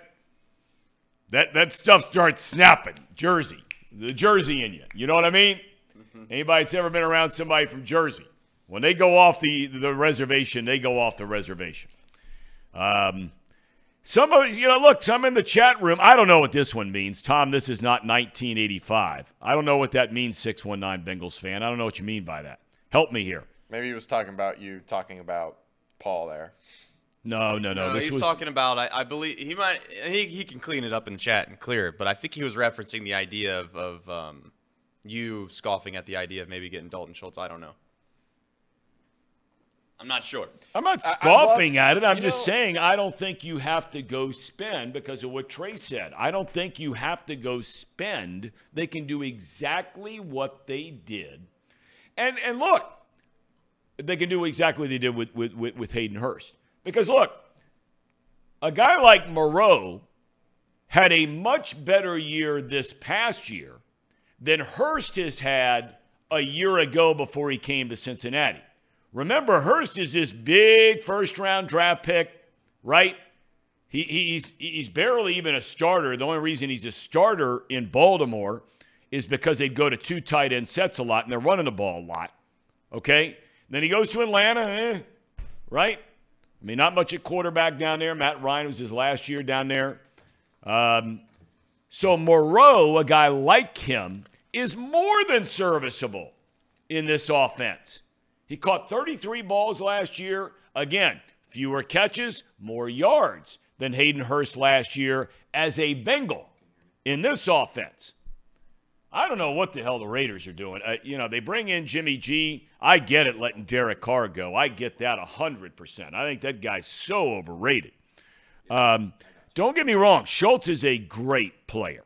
that that stuff starts snapping. Jersey, the Jersey in you. You know what I mean? Mm-hmm. Anybody that's ever been around somebody from Jersey, when they go off the the reservation, they go off the reservation. Um, some of you know, look, some in the chat room. I don't know what this one means, Thom. This is not 1985. I don't know what that means. 619 Bengals fan. I don't know what you mean by that. Help me here. Maybe he was talking about you talking about Paul there. No, no, no. No, this he's was talking about. I, I believe he might. He, he can clean it up in the chat and clear it. But I think he was referencing the idea of of um, you scoffing at the idea of maybe getting Dalton Schultz. I don't know. I'm not sure. I'm not I- I scoffing love- at it. I'm just know- saying I don't think you have to go spend because of what Trey said. I don't think you have to go spend. They can do exactly what they did. And and look, they can do exactly what they did with with, with, with Hayden Hurst. Because look, a guy like Moreau had a much better year this past year than Hurst has had a year ago before he came to Cincinnati. Remember, Hurst is this big first round draft pick, right? He, he's, he's barely even a starter. The only reason he's a starter in Baltimore is because they go to two tight end sets a lot and they're running the ball a lot. Okay? Then he goes to Atlanta, eh, right? I mean, not much at quarterback down there. Matt Ryan was his last year down there. Um, so Moreau, a guy like him, is more than serviceable in this offense. He caught 33 balls last year. Again, fewer catches, more yards than Hayden Hurst last year as a Bengal in this offense. I don't know what the hell the Raiders are doing. Uh, you know, they bring in Jimmy G. I get it letting Derek Carr go. I get that 100%. I think that guy's so overrated. Um, don't get me wrong, Schultz is a great player.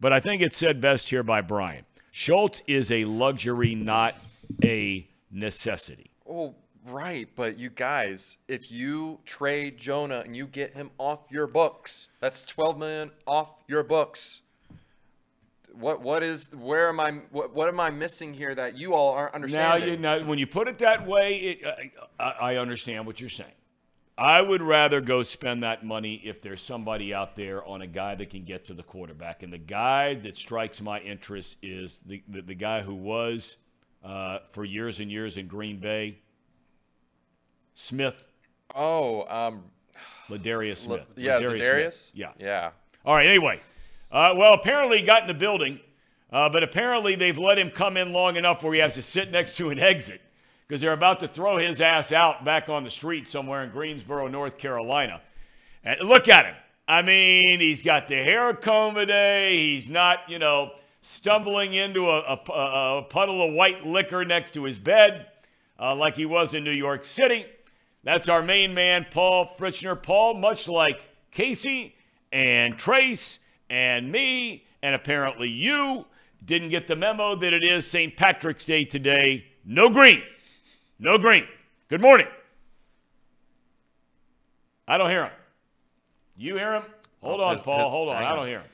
But I think it's said best here by Brian. Schultz is a luxury, not a necessity. Oh, right. But you guys, if you trade Jonah and you get him off your books, that's 12 million off your books. What what is where am I what, what am I missing here that you all aren't understanding? Now, you know, when you put it that way, it, I, I understand what you're saying. I would rather go spend that money if there's somebody out there on a guy that can get to the quarterback. And the guy that strikes my interest is the, the, the guy who was uh, for years and years in Green Bay, Smith, oh, um Ladarius Smith. yeah, Ladarius? Smith. Yeah. Yeah. All right. Anyway, uh, well, apparently he got in the building. Uh, but apparently, they've let him come in long enough where he has to sit next to an exit because they're about to throw his ass out back on the street somewhere in Greensboro, North Carolina. And look at him. I mean, he's got the hair comb today. He's not, you know, stumbling into a, a, a puddle of white liquor next to his bed uh, like he was in New York City. That's our main man, Paul Fritschner. Paul, much like Casey and Trace and me, and apparently you, didn't get the memo that it is St. Patrick's Day today. No green. No green. Good morning. I don't hear him. You hear him? Hold on, Paul. Hold on. I don't hear him.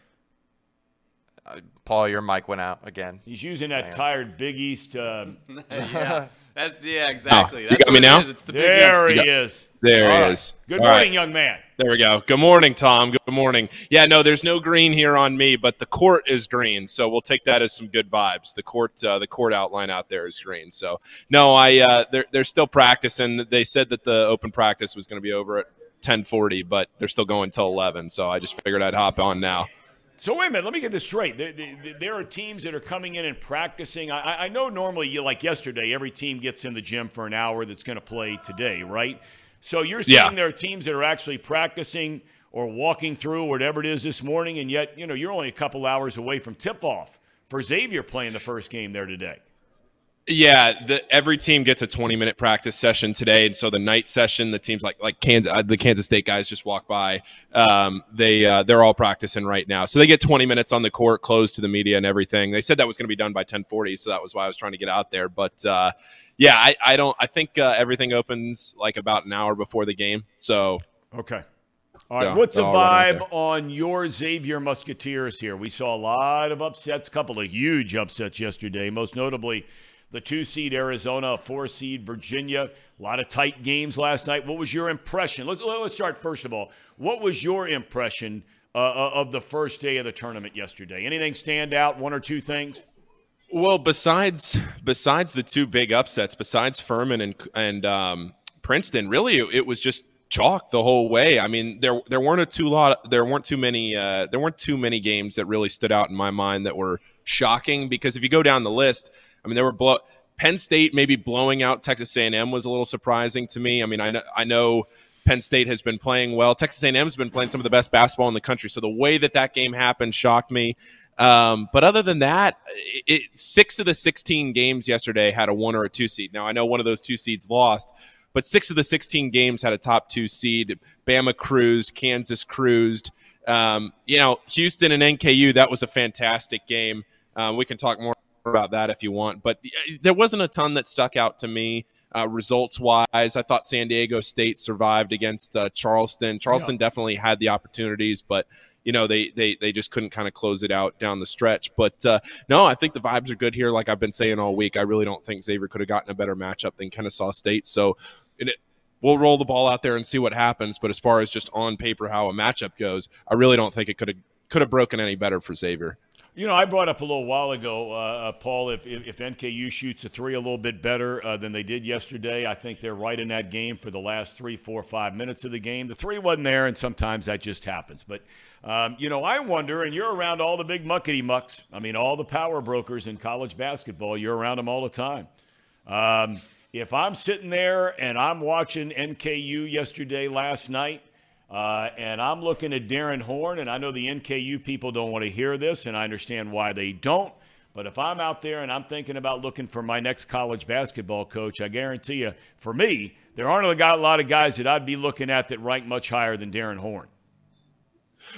Paul, your mic went out again. He's using that tired Big East. Uh, yeah, that's yeah, exactly. Oh, That's you got me what it now? It's the big there East. he is. There All he right. is. Good All morning, right. young man. There we go. Good morning, Thom. Good morning. Yeah, no, there's no green here on me, but the court is green, so we'll take that as some good vibes. The court, uh, the court outline out there is green. So no, I uh, they're they're still practicing. They said that the open practice was going to be over at 10:40, but they're still going till 11. So I just figured I'd hop on now. So wait a minute, let me get this straight. There, there, there are teams that are coming in and practicing. I, I know normally, you like yesterday, every team gets in the gym for an hour that's going to play today, right? So you're saying Yeah. there are teams that are actually practicing or walking through whatever it is this morning, and yet you know you're only a couple hours away from tip-off for Xavier playing the first game there today. Yeah, the, every team gets a 20 minute practice session today, and so the night session, the teams like like Kansas, uh, the Kansas State guys just walk by. Um, they uh, they're all practicing right now, so they get 20 minutes on the court, closed to the media and everything. They said that was going to be done by 10:40, so that was why I was trying to get out there. But uh, yeah, I, I don't. I think uh, everything opens like about an hour before the game. So Okay. All right. What's the right vibe there. on your Xavier Musketeers here? We saw a lot of upsets, a couple of huge upsets yesterday, most notably the two seed Arizona, four seed Virginia. A lot of tight games last night. What was your impression? Let's, let's start first of all. What was your impression uh, uh, of the first day of the tournament yesterday? Anything stand out? One or two things? Well, besides besides the two big upsets, besides Furman and and um, Princeton, really it, it was just chalk the whole way. I mean, there there weren't a too lot there weren't too many uh, there weren't too many games that really stood out in my mind that were shocking because if you go down the list, I mean, there were blow. Penn State maybe blowing out Texas A&M was a little surprising to me. I mean, I know I know Penn State has been playing well. Texas A&M has been playing some of the best basketball in the country. So the way that that game happened shocked me. Um, but other than that, it, six of the 16 games yesterday had a one or a two seed. Now I know one of those two seeds lost, but six of the 16 games had a top two seed. Bama cruised, Kansas cruised. Um, you know, Houston and NKU, that was a fantastic game. Um, we can talk more about that if you want, but there wasn't a ton that stuck out to me. Uh, results wise, I thought San Diego State survived against uh, Charleston. Charleston definitely had the opportunities, but you know they they they just couldn't kind of close it out down the stretch. But uh, no, I think the vibes are good here. Like I've been saying all week, I really don't think Xavier could have gotten a better matchup than Kennesaw State. So and it, we'll roll the ball out there and see what happens. But as far as just on paper how a matchup goes, I really don't think it could have could have broken any better for Xavier. You know, I brought up a little while ago, uh, uh, Paul, if, if, if NKU shoots a three a little bit better uh, than they did yesterday, I think they're right in that game for the last three, four, five minutes of the game. The three wasn't there, and sometimes that just happens. But, um, you know, I wonder, and you're around all the big muckety mucks. I mean, all the power brokers in college basketball, you're around them all the time. Um, if I'm sitting there and I'm watching NKU yesterday, last night, uh, and I'm looking at Darrin Horn, and I know the NKU people don't want to hear this, and I understand why they don't. But if I'm out there and I'm thinking about looking for my next college basketball coach, I guarantee you, for me, there aren't a lot of guys that I'd be looking at that rank much higher than Darrin Horn.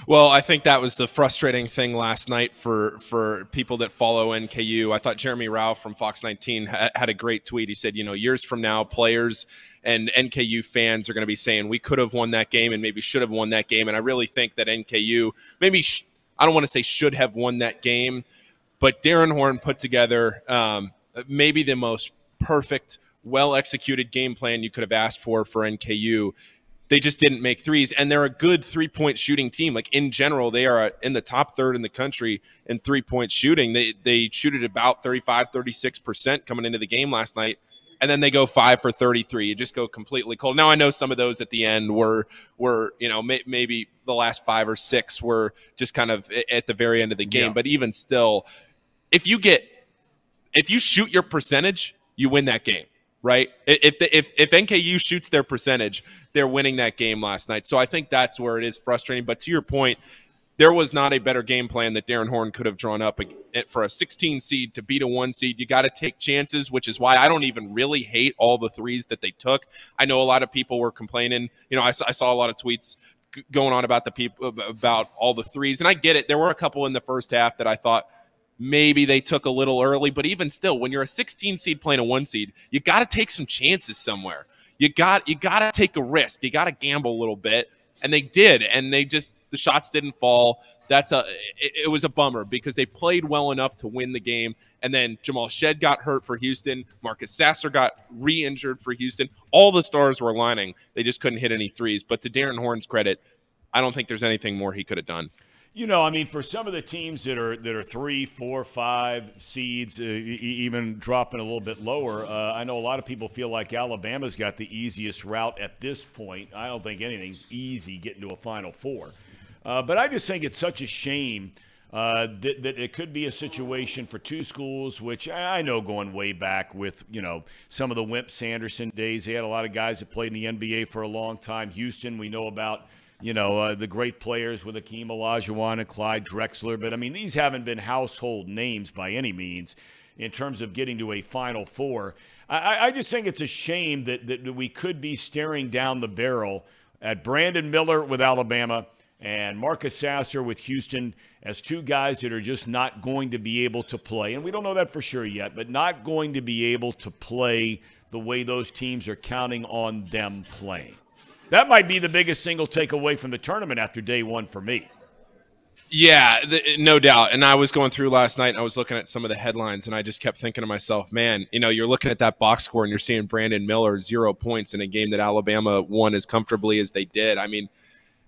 Well, I think that was the frustrating thing last night for for people that follow NKU. I thought Jeremy Rauch from Fox 19 ha- had a great tweet. He said, you know, years from now, players and NKU fans are going to be saying we could have won that game and maybe should have won that game. And I really think that NKU maybe sh- I don't want to say should have won that game, but Darrin Horn put together um, maybe the most perfect, well executed game plan you could have asked for for NKU they just didn't make threes. And they're a good three point shooting team. Like in general they are in the top third in the country in three point shooting. They they shoot at about 35 36% coming into the game last night. And then they go 5 for 33 you just go completely cold. Now i know some of those at the end were were you know may, maybe the last 5 or 6 were just kind of at the very end of the game. Yeah. but even still if you get if you shoot your percentage, you win that game, right? If the, if if NKU shoots their percentage, they're winning that game last night. So I think that's where it is frustrating. But to your point, there was not a better game plan that Darrin Horn could have drawn up eh, for a 16 seed to beat a one seed. You got to take chances, which is why I don't even really hate all the threes that they took. I know a lot of people were complaining. You know, I I saw a lot of tweets going on about the people about all the threes, and I get it. There were a couple in the first half that I thought maybe they took a little early, but even still, when you're a 16 seed playing a one seed, you got to take some chances somewhere. You got you got to take a risk. You got to gamble a little bit, and they did, and they just the shots didn't fall. That's a it, it, was a bummer because they played well enough to win the game. And then Jamal Shead got hurt for Houston. Marcus Sasser got re-injured for Houston. All the stars were aligning. They just couldn't hit any threes. But to Darrin Horn's credit, I don't think there's anything more he could have done. You know, I mean, for some of the teams that are that are three, four, five seeds, uh, even dropping a little bit lower, uh, I know a lot of people feel like Alabama's got the easiest route at this point. I don't think anything's easy getting to a Final Four. Uh, but I just think it's such a shame uh, that, that, it could be a situation for two schools, which I know going way back with, you know, some of the Wimp Sanderson days. They had a lot of guys that played in the NBA for a long time. Houston, we know about, you know, uh, the great players with Akeem Olajuwon and Clyde Drexler. But, I mean, these haven't been household names by any means in terms of getting to a Final Four. I, I just think it's a shame that, that we could be staring down the barrel at Brandon Miller with Alabama – and Marcus Sasser with Houston as two guys that are just not going to be able to play. And we don't know that for sure yet, but not going to be able to play the way those teams are counting on them playing. That might be the biggest single takeaway from the tournament after day one for me. Yeah, no doubt. And I was going through last night and I was looking at some of the headlines and I just kept thinking to myself, man, you know, you're looking at that box score and you're seeing Brandon Miller zero points in a game that Alabama won as comfortably as they did. I mean,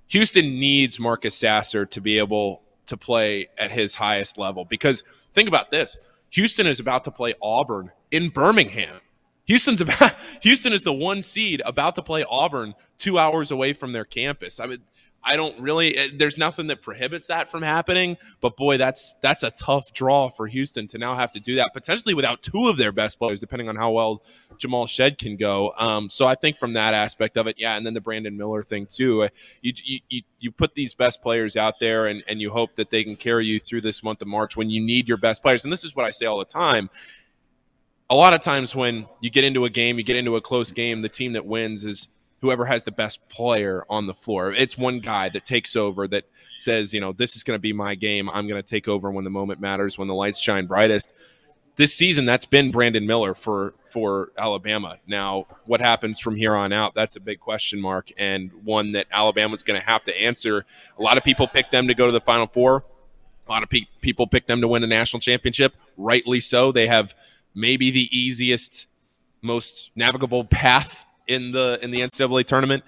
Houston needs Marcus Sasser to be able to play at his highest level because think about this Houston is about to play Auburn in Birmingham. Houston's about Houston is the one seed about to play Auburn two hours away from their campus. I mean, I don't really. Eh, there's nothing that prohibits that from happening. But boy, that's that's a tough draw for Houston to now have to do that potentially without two of their best players, depending on how well Jamal Shead can go. Um, so I think from that aspect of it, yeah, and then the Brandon Miller thing too. Uh, you you you put these best players out there, and and you hope that they can carry you through this month of March when you need your best players. And this is what I say all the time. A lot of times when you get into a game, you get into a close game, the team that wins is whoever has the best player on the floor. It's one guy that takes over that says, you know, this is going to be my game. I'm going to take over when the moment matters, when the lights shine brightest. This season, that's been Brandon Miller for for Alabama. Now, what happens from here on out? That's a big question mark, and one that Alabama's going to have to answer. A lot of people pick them to go to the Final Four. A lot of pe- people pick them to win a national championship. Rightly so. They have maybe the easiest, most navigable path in the in the NCAA tournament.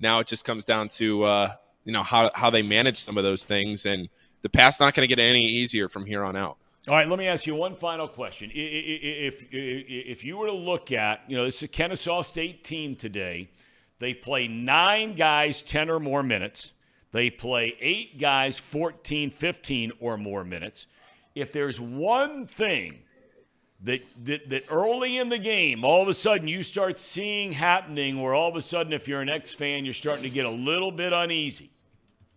Now it just comes down to uh, you know how how they manage some of those things, and the path's not going to get any easier from here on out. All right, let me ask you one final question. If if you were to look at, you know, this is a Kennesaw State team today. They play nine guys 10 or more minutes. They play eight guys 14, 15 or more minutes. If there's one thing that, that, that early in the game, all of a sudden you start seeing happening where all of a sudden, if you're an X fan, you're starting to get a little bit uneasy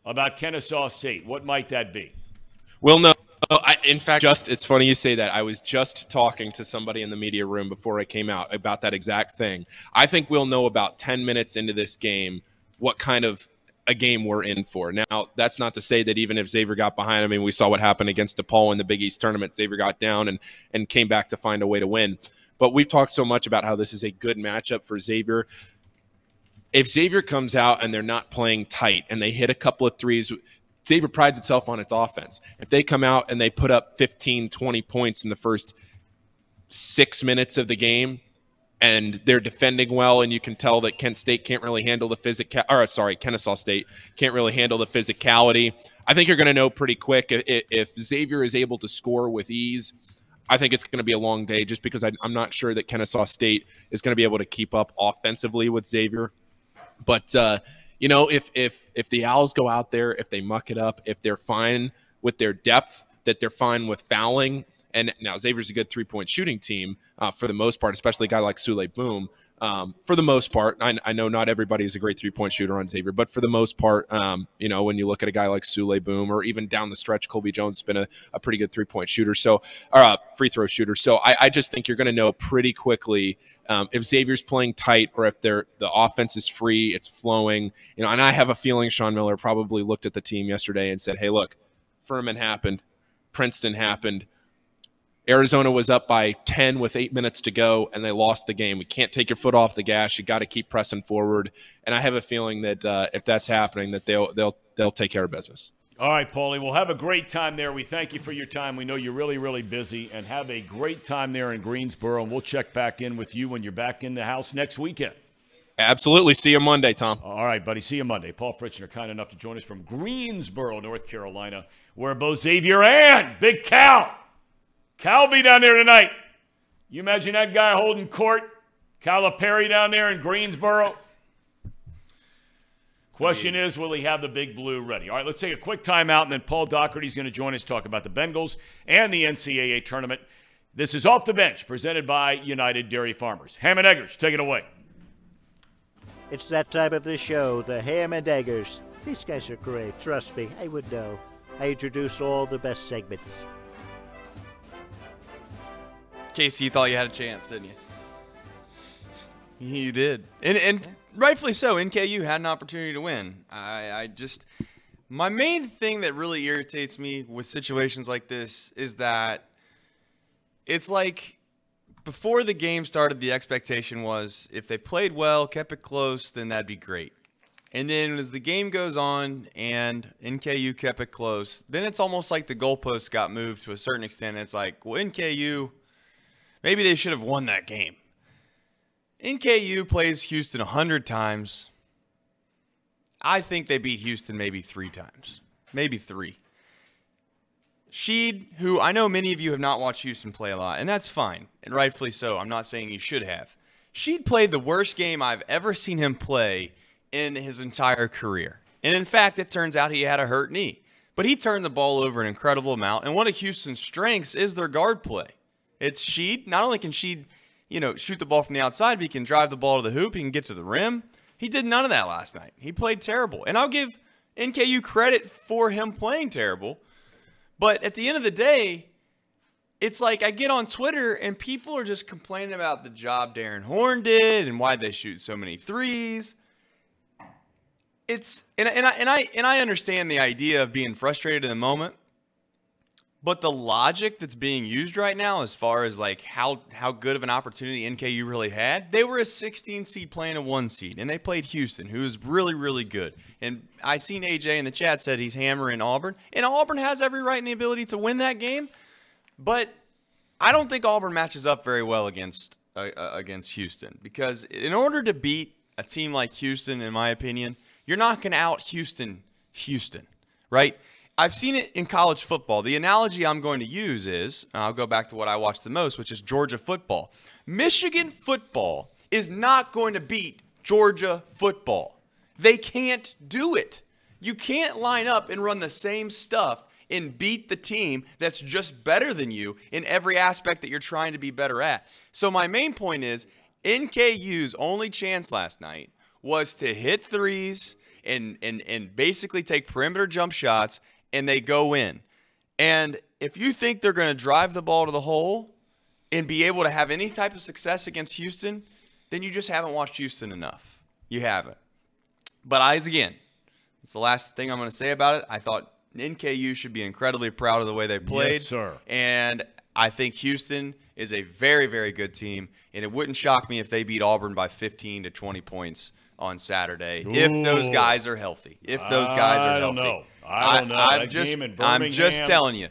about Kennesaw State. What might that be? Well, no. I, in fact, just it's funny you say that. I was just talking to somebody in the media room before I came out about that exact thing. I think we'll know about 10 minutes into this game what kind of a game we're in for. Now, that's not to say that even if Xavier got behind, I mean, we saw what happened against DePaul in the Big East tournament. Xavier got down and and came back to find a way to win. But we've talked so much about how this is a good matchup for Xavier. If Xavier comes out and they're not playing tight and they hit a couple of threes, Xavier prides itself on its offense. If they come out and they put up 15, 20 points in the first six minutes of the game, and they're defending well, and you can tell that Kent State can't really handle the physical. Or sorry, Kennesaw State can't really handle the physicality. I think you're going to know pretty quick if, if, Xavier is able to score with ease. I think it's going to be a long day, just because I, I'm not sure that Kennesaw State is going to be able to keep up offensively with Xavier. But uh, you know, if if if the Owls go out there, if they muck it up, if they're fine with their depth, that they're fine with fouling And now Xavier's a good three point shooting team uh, for the most part, especially a guy like Souley Boum. Um, for the most part, I, I, know not everybody is a great three point shooter on Xavier, but for the most part, um, you know, when you look at a guy like Souley Boum or even down the stretch, Colby Jones has been a, a pretty good three point shooter, so or a free throw shooter. So I, I just think you're going to know pretty quickly um, if Xavier's playing tight or if they're the offense is free, it's flowing. You know, and I have a feeling Sean Miller probably looked at the team yesterday and said, "Hey, look, Furman happened, Princeton happened." Arizona was up by 10 with eight minutes to go, and they lost the game. We can't take your foot off the gas. You got to keep pressing forward. And I have a feeling that uh, if that's happening, that they'll they'll they'll take care of business. All right, Paulie. We'll have a great time there. We thank you for your time. We know you're really, really busy, and have a great time there in Greensboro. And we'll check back in with you when you're back in the house next weekend. Absolutely. See you Monday, Thom. All right, buddy. See you Monday. Paul Fritschner, kind enough to join us from Greensboro, North Carolina, where Bo Xavier and Big Cal Cal be down there tonight. You imagine that guy holding court, Calipari down there in Greensboro. Question is, will he have the big blue ready? All right, let's take a quick timeout, and then Paul Daugherty's going to join us talk about the Bengals and the NCAA tournament. This is Off the Bench, presented by United Dairy Farmers. Ham and Eggers, take it away. It's that time of the show, the Ham and Eggers. These guys are great, trust me, I would know. I introduce all the best segments. Casey, you thought you had a chance, didn't you? You did, and and rightfully so. NKU had an opportunity to win. I, I just my main thing that really irritates me with situations like this is that it's like before the game started, the expectation was if they played well, kept it close, then that'd be great. And then as the game goes on and NKU kept it close, then it's almost like the goalposts got moved to a certain extent. It's like, well, NKU Maybe they should have won that game. NKU plays Houston 100 times. I think they beat Houston maybe three times, maybe three. Shead, who I know many of you have not watched Houston play a lot, and that's fine, and rightfully so. I'm not saying you should have. Shead played the worst game I've ever seen him play in his entire career. And in fact, it turns out he had a hurt knee. But he turned the ball over an incredible amount, and one of Houston's strengths is their guard play. It's Shead. Not only can Shead, you know, shoot the ball from the outside, but he can drive the ball to the hoop. He can get to the rim. He did none of that last night. He played terrible. And I'll give NKU credit for him playing terrible. But at the end of the day, it's like I get on Twitter and people are just complaining about the job Darrin Horn did and why they shoot so many threes. It's and, and I and I and I understand the idea of being frustrated in the moment. But the logic that's being used right now, as far as like how how good of an opportunity NKU really had, they were a 16 seed playing a one seed, and they played Houston, who is really really good. And I seen AJ in the chat said he's hammering Auburn, and Auburn has every right and the ability to win that game, but I don't think Auburn matches up very well against uh, uh against Houston because in order to beat a team like Houston, in my opinion, you're not going to out Houston Houston, right? I've seen it in college football. The analogy I'm going to use is I'll go back to what I watch the most, which is Georgia football. Michigan football is not going to beat Georgia football. They can't do it. You can't line up and run the same stuff and beat the team that's just better than you in every aspect that you're trying to be better at. So, my main point is NKU's only chance last night was to hit threes and, and, and basically take perimeter jump shots and they go in. And if you think they're going to drive the ball to the hole and be able to have any type of success against Houston, then you just haven't watched Houston enough. You haven't. But eyes again, it's the last thing I'm going to say about it. I thought NKU should be incredibly proud of the way they played. Yes, sir. And I think Houston is a very, very good team. And it wouldn't shock me if they beat Auburn by 15 to 20 points on Saturday Ooh. if those guys are healthy. If those guys are healthy. I don't know. I don't know. I, am just, I'm just telling you.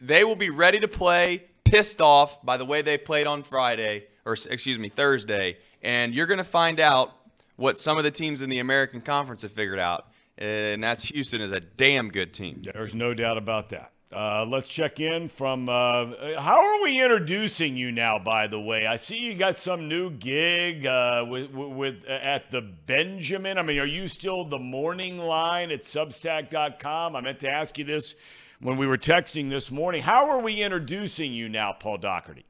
They will be ready to play, pissed off by the way they played on Friday, or excuse me, Thursday. And you're going to find out what some of the teams in the American Conference have figured out. And that's Houston is a damn good team. There's no doubt about that. Uh, let's check in from. Uh, how are we introducing you now? By the way, I see you got some new gig uh, with, with uh, at the Benjamin. I mean, are you still the morning line at Substack.com? I meant to ask you this when we were texting this morning. How are we introducing you now, Paul Daugherty?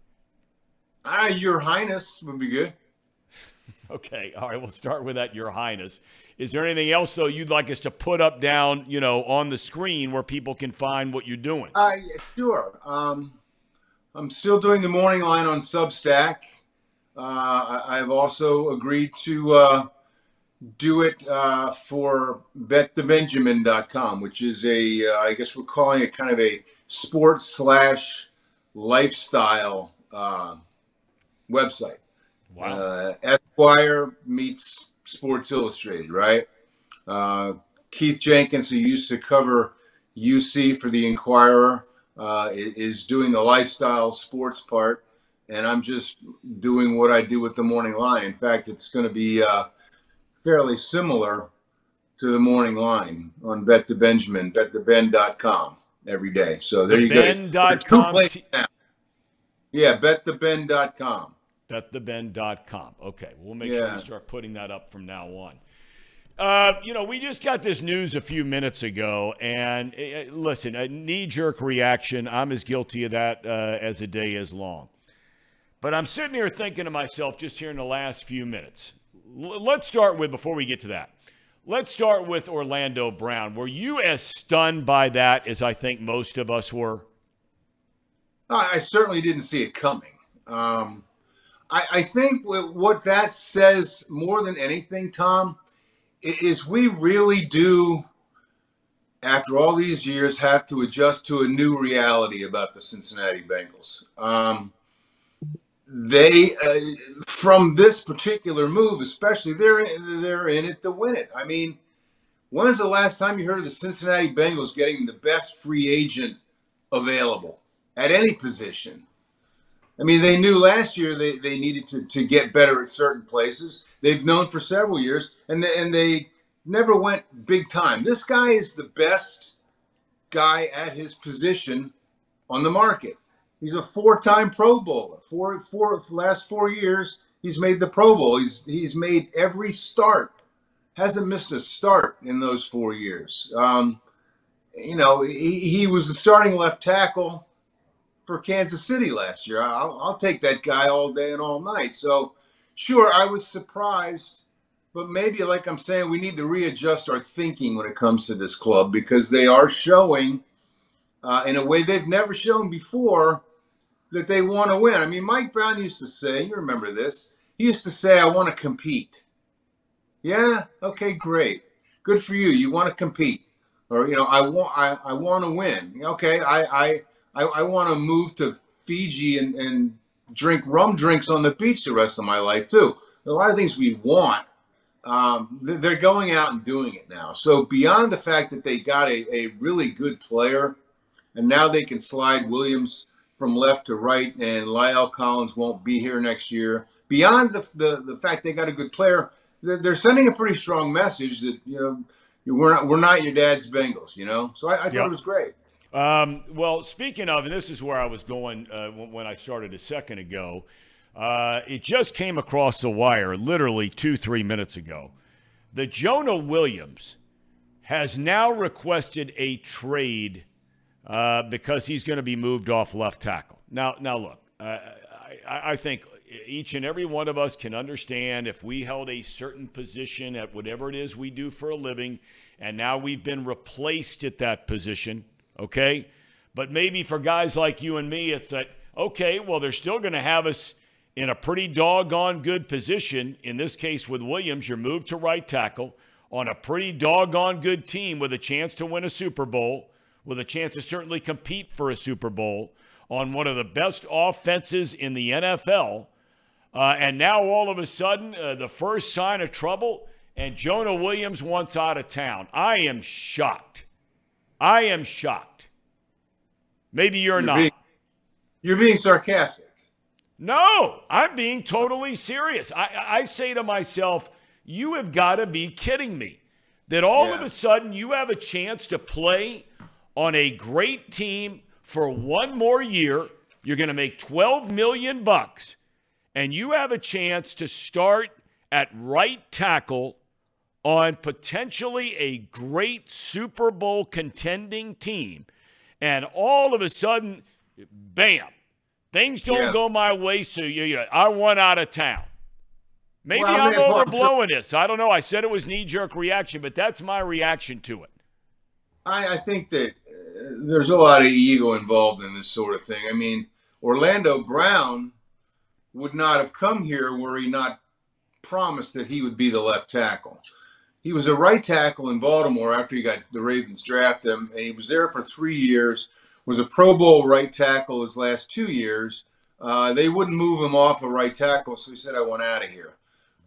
Ah, Your Highness would be good. Okay, all right, we'll start with that, Your Highness. Is there anything else though you'd like us to put up down, you know, on the screen where people can find what you're doing? Uh, sure. Um, I'm still doing the morning line on Substack. Uh, I, I've also agreed to uh, do it uh, for betthebenjamin.com, which is a, uh, I guess we're calling it kind of a sports slash lifestyle uh, website. Wow. Uh, Esquire meets Sports Illustrated, right? Uh, Keith Jenkins, who used to cover UC for the Inquirer, uh, is doing the lifestyle sports part, and I'm just doing what I do with the morning line. In fact, it's going to be uh, fairly similar to the morning line on Bet the Benjamin, bettheben.com every day. So there you go. Ben.com two places now. Yeah, bettheben.com. bettheben.com. Okay, we'll make sure Yeah. we start putting that up from now on. Uh, you know, we just got this news a few minutes ago, and uh, listen, a knee jerk reaction. I'm as guilty of that uh, as a day is long. But I'm sitting here thinking to myself just here in the last few minutes. L- let's start with, before we get to that, let's start with Orlando Brown. Were you as stunned by that as I think most of us were? I I certainly didn't see it coming. Um, I, I think what that says more than anything, Thom, is we really do, after all these years, have to adjust to a new reality about the Cincinnati Bengals. Um, they, uh, from this particular move, especially, they're in, they're in it to win it. I mean, when was the last time you heard of the Cincinnati Bengals getting the best free agent available? at any position. I mean, they knew last year they, they needed to, to get better at certain places. They've known for several years, and they, and they never went big time. This guy is the best guy at his position on the market. He's a four-time Pro Bowler. Four, four last four years, he's made the Pro Bowl. He's he's made every start. Hasn't missed a start in those four years. Um, you know, he, he was the starting left tackle for Kansas City last year. I'll, I'll take that guy all day and all night. So, sure, I was surprised, but maybe, like I'm saying, we need to readjust our thinking when it comes to this club because they are showing, uh, in a way they've never shown before, that they want to win. I mean, Mike Brown used to say, you remember this, he used to say, I want to compete. Yeah, okay, great. Good for you. You want to compete. Or, you know, I want I, I want to win. Okay, I, I I, I want to move to Fiji and, and drink rum drinks on the beach the rest of my life too. A lot of things we want, um, they're going out and doing it now. So beyond the fact that they got a, a really good player, and now they can slide Williams from left to right, and La'el Collins won't be here next year. Beyond the, the, the fact they got a good player, they're, sending a pretty strong message that you know we're not we're not your dad's Bengals. You know, so I, I thought Yep. it was great. Um, well, speaking of, and this is where I was going uh, when I started a second ago. Uh, it just came across the wire literally two, three minutes ago. The Jonah Williams has now requested a trade uh, because he's going to be moved off left tackle. Now, now look, uh, I, I think each and every one of us can understand if we held a certain position at whatever it is we do for a living, and now we've been replaced at that position, okay? But maybe for guys like you and me, it's that, okay, well, they're still going to have us in a pretty doggone good position. In this case, with Williams, you're moved to right tackle on a pretty doggone good team with a chance to win a Super Bowl, with a chance to certainly compete for a Super Bowl, on one of the best offenses in the NFL. Uh, and now all of a sudden, uh, the first sign of trouble, and Jonah Williams wants out of town. I am shocked. I am shocked. Maybe you're, You're not. being- You're being sarcastic. No, I'm being totally serious. I, I say to myself, you have got to be kidding me. That all of a sudden you have a chance to play on a great team for one more year. You're going to make 12 million bucks and you have a chance to start at right tackle on potentially a great Super Bowl contending team. And all of a sudden, bam, things don't Yeah. go my way. So you, you I run out of town. Maybe Well, I'm man, overblowing this. I don't know. I said it was knee jerk reaction, but that's my reaction to it. I, I think that uh, there's a lot of ego involved in this sort of thing. I mean, Orlando Brown would not have come here were he not promised that he would be the left tackle. He was a right tackle in Baltimore after he got the Ravens drafted him, and he was there for three years. Was a Pro Bowl right tackle his last two years. Uh, they wouldn't move him off a right tackle, so he said, "I want out of here."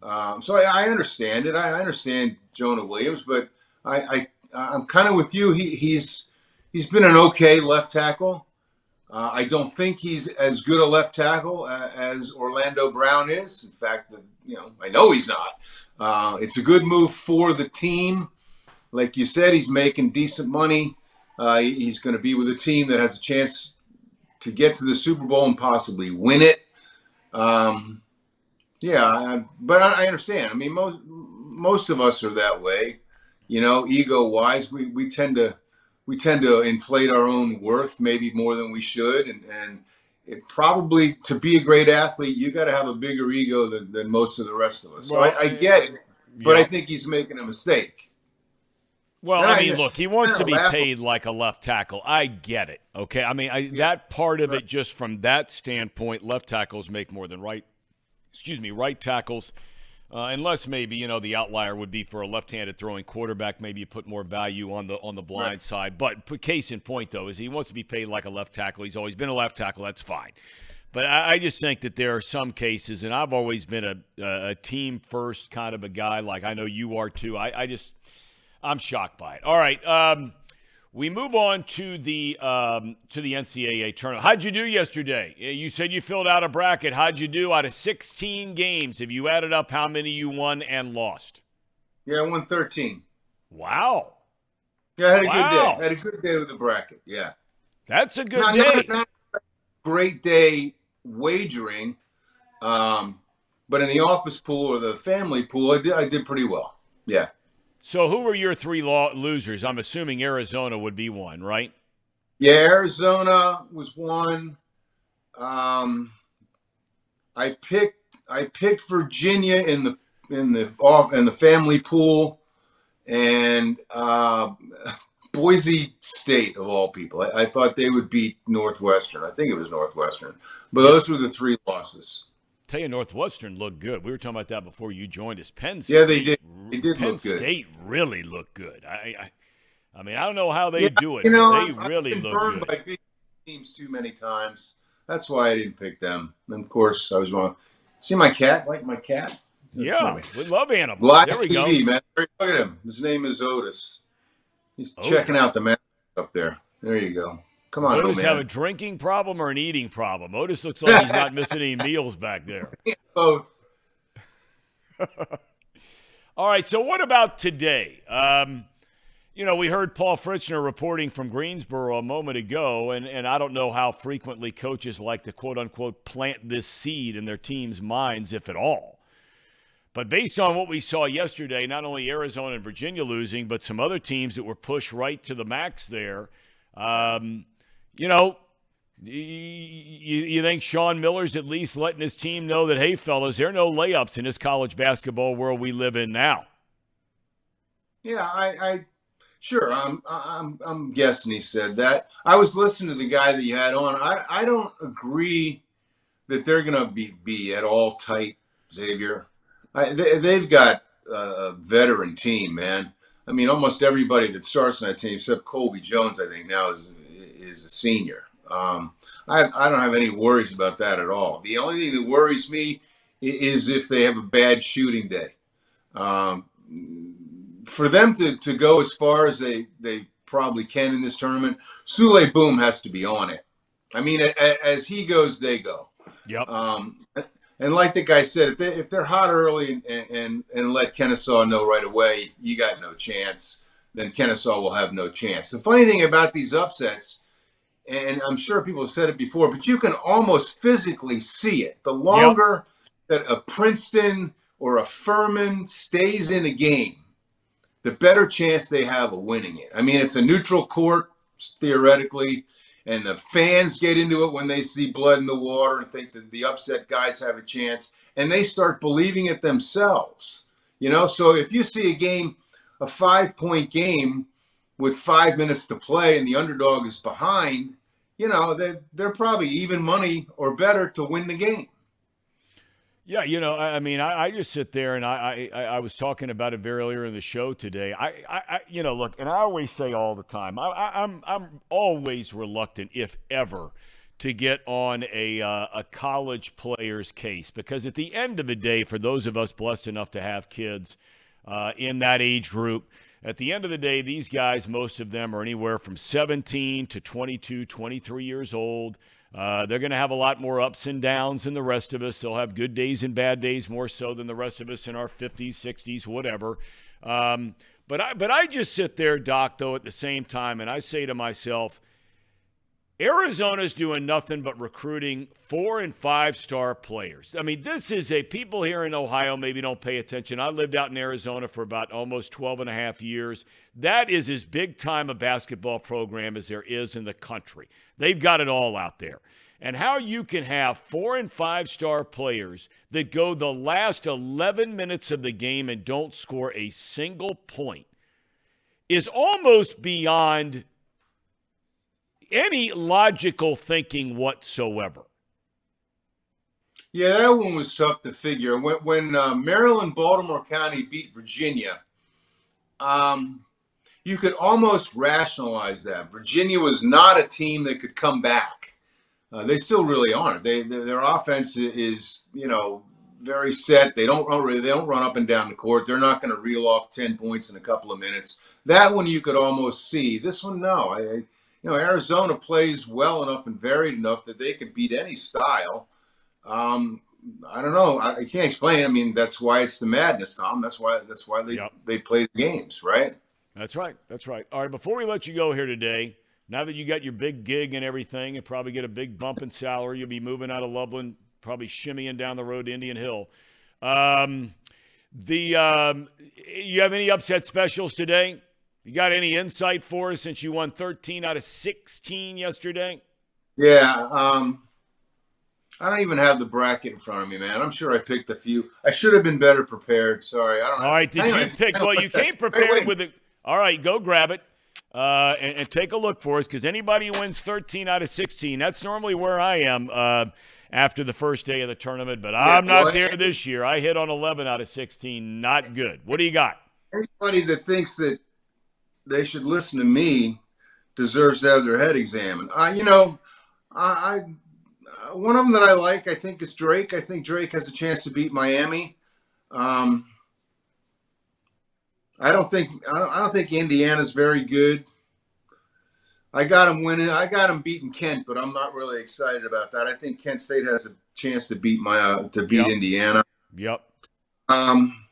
Um, so I, I understand it. I, understand Jonah Williams, but I, I I'm kind of with you. He, he's he's been an okay left tackle. Uh, I don't think he's as good a left tackle uh, as Orlando Brown is. In fact, you know I know he's not. Uh, it's a good move for the team. Like you said, he's making decent money. Uh, he's going to be with a team that has a chance to get to the Super Bowl and possibly win it. Um, yeah, I, but I, I understand. I mean, most most of us are that way you know ego wise we, we tend to we tend to inflate our own worth maybe more than we should and and it probably to be a great athlete you got to have a bigger ego than, than most of the rest of us so I, I get it but Yeah. i think he's making a mistake Well, I I- mean, look, he wants to be paid like a left tackle. I get it. Okay. I mean, I, that part of it, just from that standpoint, left tackles make more than right. Excuse me, right tackles. Uh, unless maybe you know the outlier would be for a left-handed throwing quarterback. Maybe you put more value on the on the blind Right. side. But case in point, though, is he wants to be paid like a left tackle. He's always been a left tackle. That's fine. But I, I just think that there are some cases, and I've always been a, a, a team first kind of a guy. Like I know you are too. I, I just I'm shocked by it. All right, um, we move on to the um, to the NCAA tournament. How'd you do yesterday? Uh, You said you filled out a bracket. How'd you do out of 16 games? Have you added up how many you won and lost? yeah i won 13 Wow, yeah i had a Wow. good day I had a good day with the bracket yeah that's a good not, day. not, not a great day wagering um, but in the office pool or the family pool i did, I did pretty well yeah So who were your three lo- losers? I'm assuming Arizona would be one, right? Yeah, Arizona was one. Um, I picked I picked Virginia in the in the off in the family pool, and uh, Boise State of all people. I, I thought they would beat Northwestern. I think it was Northwestern, but those were the three losses. Tell you, Northwestern looked good. We were talking about that before you joined us. Penn State, Yeah, they did. They did Penn look good. State really looked good. I, I, I mean, I don't know how they Yeah, do it, You know, they I've really been look burned good. by big teams too many times. That's why I didn't pick them. And of course, I was wrong. See my cat? Like my cat? Yeah, we love animals. Live there we TV, go. man. Look at him. His name is Otis. He's Otis. checking out the map up there. There you go. Come on, Otis old have a drinking problem or an eating problem? Otis looks like he's not missing any meals back there. Both. All right, so what about today? Um, you know, we heard Paul Fritschner reporting from Greensboro a moment ago, and, and I don't know how frequently coaches like to quote unquote plant this seed in their team's minds, if at all. But based on what we saw yesterday, not only Arizona and Virginia losing, but some other teams that were pushed right to the max there, um, you know, you, you think Sean Miller's at least letting his team know that, hey, fellas, there are no layups in this college basketball world we live in now. Yeah, I, I sure. I'm, I'm, I'm guessing he said that. I was listening to the guy that you had on. I, I don't agree that they're going to be be at all tight, Xavier. I, they, they've got a, a veteran team, man. I mean, almost everybody that starts on that team, except Colby Jones, I think now is is a senior. Um, I, I don't have any worries about that at all. The only thing that worries me is if they have a bad shooting day. Um, for them to, to go as far as they, they probably can in this tournament, Souley Boum has to be on it. I mean, a, a- as he goes, they go. Yep. Um, and like the guy said, if, they, if they're hot early and, and, and let Kennesaw know right away, you got no chance, then Kennesaw will have no chance. The funny thing about these upsets, and I'm sure people have said it before, but you can almost physically see it. The longer that a Princeton or a Furman stays in a game, the better chance they have of winning it. I mean, it's a neutral court. theoretically, and the fans get into it when they see blood in the water and think that the upset guys have a chance, and they start believing it themselves. You know, so if you see a game, a five point game with five minutes to play, and the underdog is behind, you know, they, they're probably even money or better to win the game. Yeah, you know, I mean, I, I just sit there and I, I, I was talking about it very earlier in the show today. I, I, I you know, look, and I always say all the time, I, I, I'm, I'm always reluctant, if ever, to get on a, uh, a college player's case because at the end of the day, for those of us blessed enough to have kids uh, in that age group, at the end of the day, these guys, most of them are anywhere from 17 to 22, 23 years old. Uh, they're going to have a lot more ups and downs than the rest of us. They'll have good days and bad days more so than the rest of us in our 50s, 60s, whatever. Um, but I, but I just sit there, Doc, though, at the same time, and I say to myself, Arizona's doing nothing but recruiting four and five star players. I mean, this is a people here in Ohio maybe don't pay attention. I lived out in Arizona for about almost 12 and a half years. That is as big time a basketball program as there is in the country. They've got it all out there. And how you can have four and five star players that go the last 11 minutes of the game and don't score a single point is almost beyond any logical thinking whatsoever. Yeah, that one was tough to figure. When, when uh, Maryland, Baltimore County beat Virginia, um, you could almost rationalize that. Virginia was not a team that could come back. Uh, they still really aren't. They, they, their offense is, you know, very set. They don't run, they don't run up and down the court. They're not going to reel off ten points in a couple of minutes. That one you could almost see. This one, no. I, I you know, Arizona plays well enough and varied enough that they can beat any style. Um, I don't know. I, I, can't explain. I mean, that's why it's the madness, Thom. That's why that's why they yep. they play the games, right? That's right. That's right. All right. Before we let you go here today, now that you got your big gig and everything, and probably get a big bump in salary, you'll be moving out of Loveland, probably shimmying down the road to Indian Hill. Um, the um, you have any upset specials today? You got any insight for us since you won 13 out of 16 yesterday? Yeah. Um, I don't even have the bracket in front of me, man. I'm sure I picked a few. I should have been better prepared. Sorry. I don't know. All right. Did you pick? Well, you came prepared wait, wait. with it. All right. Go grab it. Uh, and, and, take a look for us because anybody who wins 13 out of 16, that's normally where I am uh, after the first day of the tournament. But yeah, I'm not there this year. I hit on 11 out of 16. Not good. What do you got? Anybody that thinks that they should listen to me deserves to have their head examined. I, you know, I, I one of them that I like, I think, is Drake. I think Drake has a chance to beat Miami. Um, I don't think I don't, I don't think Indiana's very good. I got him winning. I got him beating Kent, but I'm not really excited about that. I think Kent State has a chance to beat my uh, to beat yep. Indiana. Yep. Um,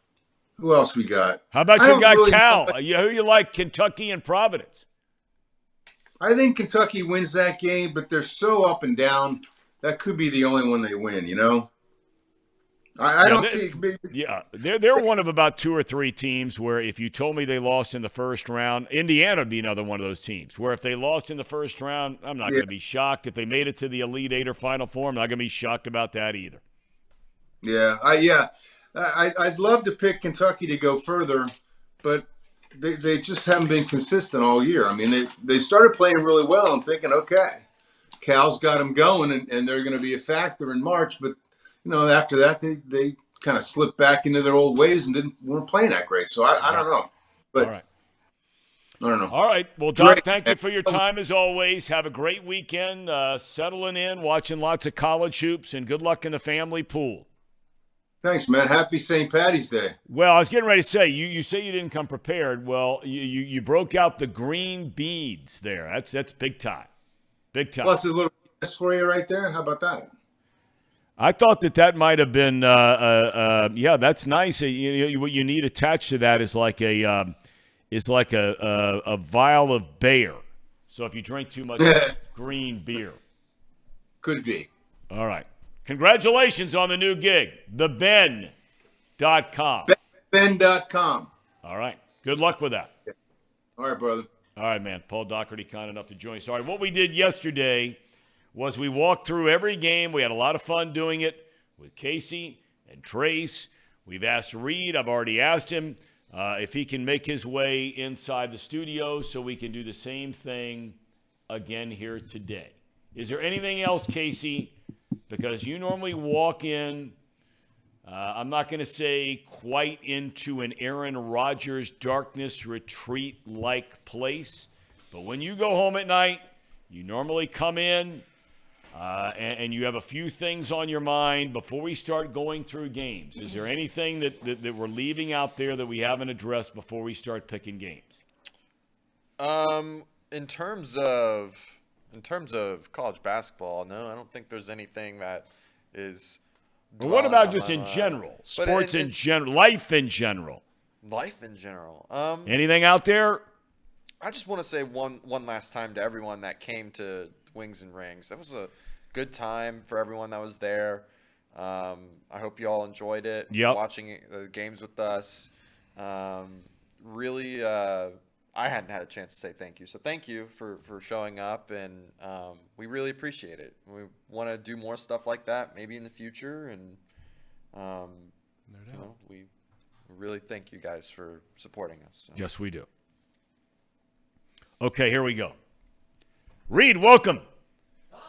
who else we got? How about your guy really Cal? Know. Who you like? Kentucky and Providence. I think Kentucky wins that game, but they're so up and down. That could be the only one they win. You know. I, I don't see. Yeah, they're they're one of about two or three teams where if you told me they lost in the first round, Indiana would be another one of those teams where if they lost in the first round, I'm not yeah. going to be shocked. If they made it to the Elite Eight or Final Four, I'm not going to be shocked about that either. Yeah, I yeah. I, I'd love to pick Kentucky to go further, but they, they just haven't been consistent all year. I mean, they, they started playing really well. I'm thinking, okay, Cal's got them going, and, and they're going to be a factor in March. But you know, after that, they, they kind of slipped back into their old ways and didn't weren't playing that great. So I, I don't know, but. All right. I don't know. All right. Well, Doc, thank you for your time as always. Have a great weekend, uh, settling in, watching lots of college hoops, and good luck in the family pool. Thanks, man. Happy St. Patty's Day. Well, I was getting ready to say you, you say you didn't come prepared. Well, you, you, you broke out the green beads there. That's that's big time, big time. Plus a little for you right there. How about that? I thought that that might have been, uh, uh, uh, yeah, that's nice. Uh, you, you, what you need attached to that is like a um, is like a, a, a vial of Bayer. So if you drink too much green beer, could be. All right. Congratulations on the new gig, theben.com. Ben.com. All right. Good luck with that. All right, brother. All right, man. Paul Daugherty kind enough to join us. All right, what we did yesterday was we walked through every game. We had a lot of fun doing it with Casey and Trace. We've asked Reed. I've already asked him uh, if he can make his way inside the studio so we can do the same thing again here today. Is there anything else, Casey? Because you normally walk in uh, I'm not going to say quite into an Aaron Rodgers darkness retreat like place, but when you go home at night, you normally come in uh, and, and, you have a few things on your mind before we start going through games. Is there anything that, that, that we're leaving out there that we haven't addressed before we start picking games? Um, in terms of in terms of college basketball, no, I don't think there's anything that is but what about just in general? Sports in, general, life in general. Life in general. Um, Anything out there? I just want to say one one last time to everyone that came to Wings and Rings. That was a good time for everyone that was there. Um, I hope you all enjoyed it. Yep. Watching the games with us. Um, really, uh, I hadn't had a chance to say thank you. So thank you for, for showing up, and um, we really appreciate it. We want to do more stuff like that, maybe in the future, and um, no you know, we really thank you guys for supporting us. So. Yes, we do. Okay, here we go. Reed, welcome.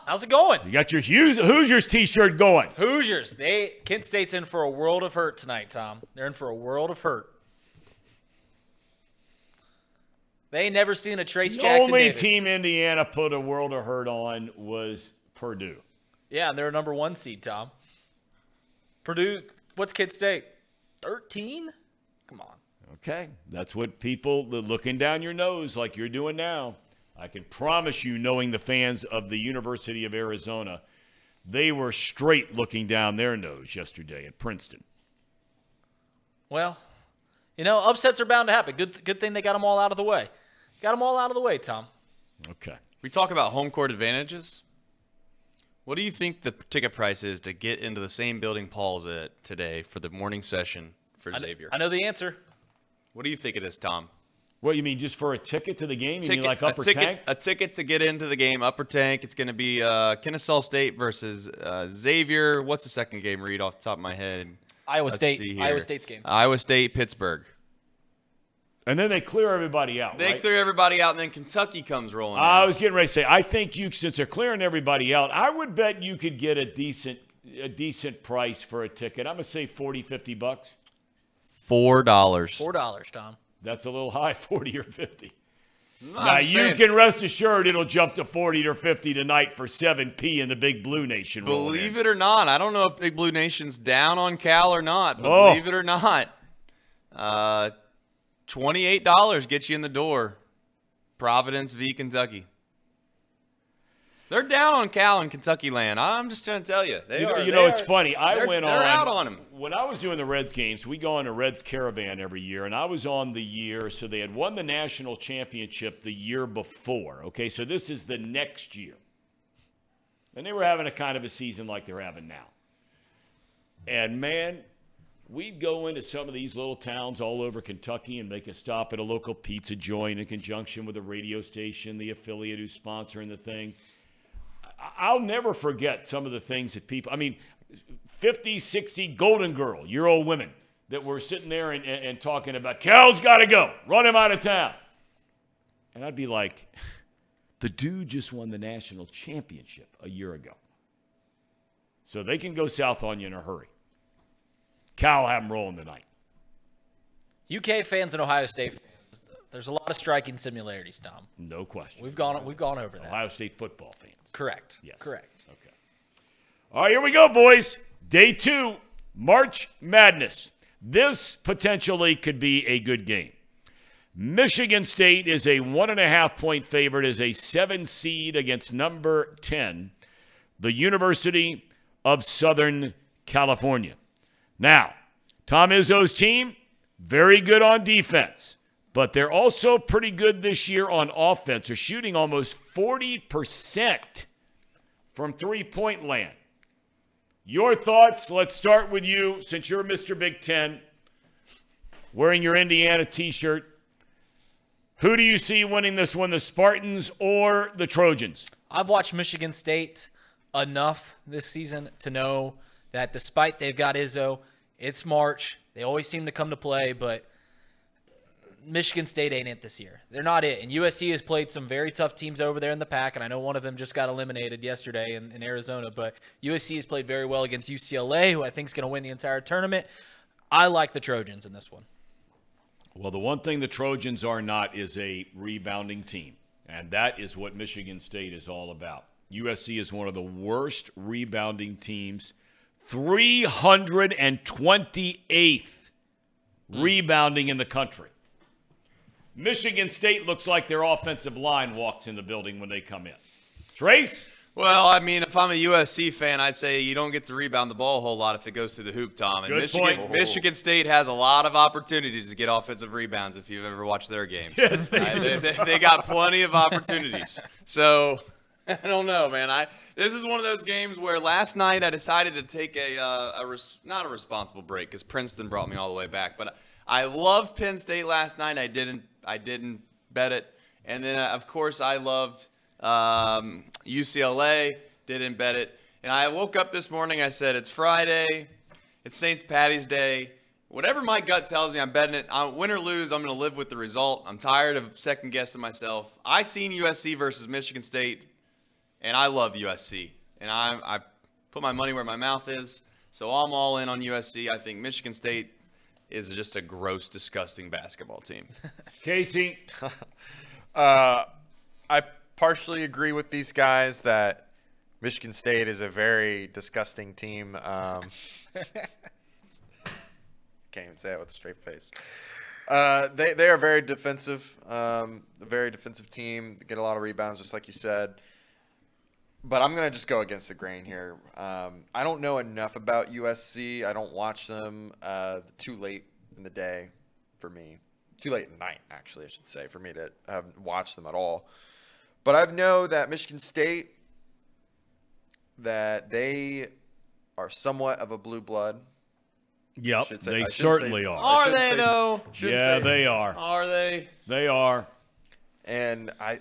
How's it going? You got your Hoosiers t-shirt going. Hoosiers. They Kent State's in for a world of hurt tonight, Thom. They're in for a world of hurt. They never seen a Trace the Jackson. The only Davis. team Indiana put a world of hurt on was Purdue. Yeah, and they're a number one seed, Thom. Purdue, what's Kent State? 13? Come on. Okay. That's what people looking down your nose like you're doing now. I can promise you, knowing the fans of the University of Arizona, they were straight looking down their nose yesterday at Princeton. Well, you know, upsets are bound to happen. Good, good thing they got them all out of the way. Got them all out of the way, Thom. Okay. We talk about home court advantages. What do you think the ticket price is to get into the same building Paul's at today for the morning session for I Xavier? I know the answer. What do you think it is, Thom? What you mean, just for a ticket to the game? You ticket, mean like upper a ticket, tank? A ticket to get into the game, upper tank. It's going to be uh, Kennesaw State versus uh, Xavier. What's the second game? Read off the top of my head. Iowa Let's State. Iowa State's game. Iowa State, Pittsburgh. And then they clear everybody out. They right? clear everybody out, and then Kentucky comes rolling. I was getting ready to say, I think you, since they're clearing everybody out, I would bet you could get a decent, a decent price for a ticket. I'm gonna say 40, 50 bucks. Four dollars. Four dollars, Thom. That's a little high, 40 or 50. No, now you saying, can rest assured it'll jump to 40 or 50 tonight for 7P in the Big Blue Nation. Believe it or not, I don't know if Big Blue Nation's down on Cal or not, but oh. believe it or not, uh, $28 gets you in the door. Providence v. Kentucky. They're down on Cal and Kentucky land. I'm just trying to tell you. They you know, are, you know are, it's funny. I they're, went they're on. out on them. When I was doing the Reds games, we go on a Reds caravan every year, and I was on the year. So they had won the national championship the year before. Okay, so this is the next year, and they were having a kind of a season like they're having now. And man, we'd go into some of these little towns all over Kentucky and make a stop at a local pizza joint in conjunction with a radio station, the affiliate who's sponsoring the thing. I'll never forget some of the things that people, I mean, 50, 60 Golden Girl, year old women that were sitting there and, and, and talking about, Cal's got to go, run him out of town. And I'd be like, the dude just won the national championship a year ago. So they can go south on you in a hurry. Cal have them rolling tonight. UK fans and Ohio State fans, there's a lot of striking similarities, Thom. No question. We've gone we've gone over that. Ohio State football fans. Correct. Yes. Correct. Okay. All right, here we go, boys. Day two, March Madness. This potentially could be a good game. Michigan State is a one and a half point favorite as a seven seed against number 10, the University of Southern California. Now, Tom Izzo's team, very good on defense, but they're also pretty good this year on offense. They're shooting almost 40% from three point land. Your thoughts? Let's start with you since you're Mr. Big Ten, wearing your Indiana t shirt. Who do you see winning this one, the Spartans or the Trojans? I've watched Michigan State enough this season to know that despite they've got Izzo, it's March. They always seem to come to play, but Michigan State ain't it this year. They're not it. And USC has played some very tough teams over there in the pack, and I know one of them just got eliminated yesterday in, in Arizona, but USC has played very well against UCLA, who I think is going to win the entire tournament. I like the Trojans in this one. Well, the one thing the Trojans are not is a rebounding team, and that is what Michigan State is all about. USC is one of the worst rebounding teams, 328th rebounding in the country. Michigan State looks like their offensive line walks in the building when they come in. Trace? Well, I mean, if I'm a USC fan, I'd say you don't get to rebound the ball a whole lot if it goes through the hoop, Thom. And Good Michigan, point. Michigan State has a lot of opportunities to get offensive rebounds if you've ever watched their games. Yes, they, they, they got plenty of opportunities. So I don't know, man. I this is one of those games where last night I decided to take a, uh, a res, not a responsible break because Princeton brought me all the way back, but I loved Penn State last night. I didn't I didn't bet it, and then uh, of course I loved um, UCLA. Didn't bet it, and I woke up this morning. I said it's Friday, it's St. Patty's Day. Whatever my gut tells me, I'm betting it. i win or lose, I'm going to live with the result. I'm tired of second guessing myself. I seen USC versus Michigan State, and I love USC, and I I put my money where my mouth is. So I'm all in on USC. I think Michigan State is just a gross, disgusting basketball team. Casey? Uh, I partially agree with these guys that Michigan State is a very disgusting team. Um, can't even say it with a straight face. Uh, they they are very defensive, um, a very defensive team. They get a lot of rebounds, just like you said. But I'm gonna just go against the grain here. Um, I don't know enough about USC. I don't watch them. Uh, too late in the day for me. Too late at night, actually, I should say, for me to have watched them at all. But I know that Michigan State, that they are somewhat of a blue blood. Yep, say- they certainly say- are. Are they, say- though? Yeah, say- they are. Are they? They are. and I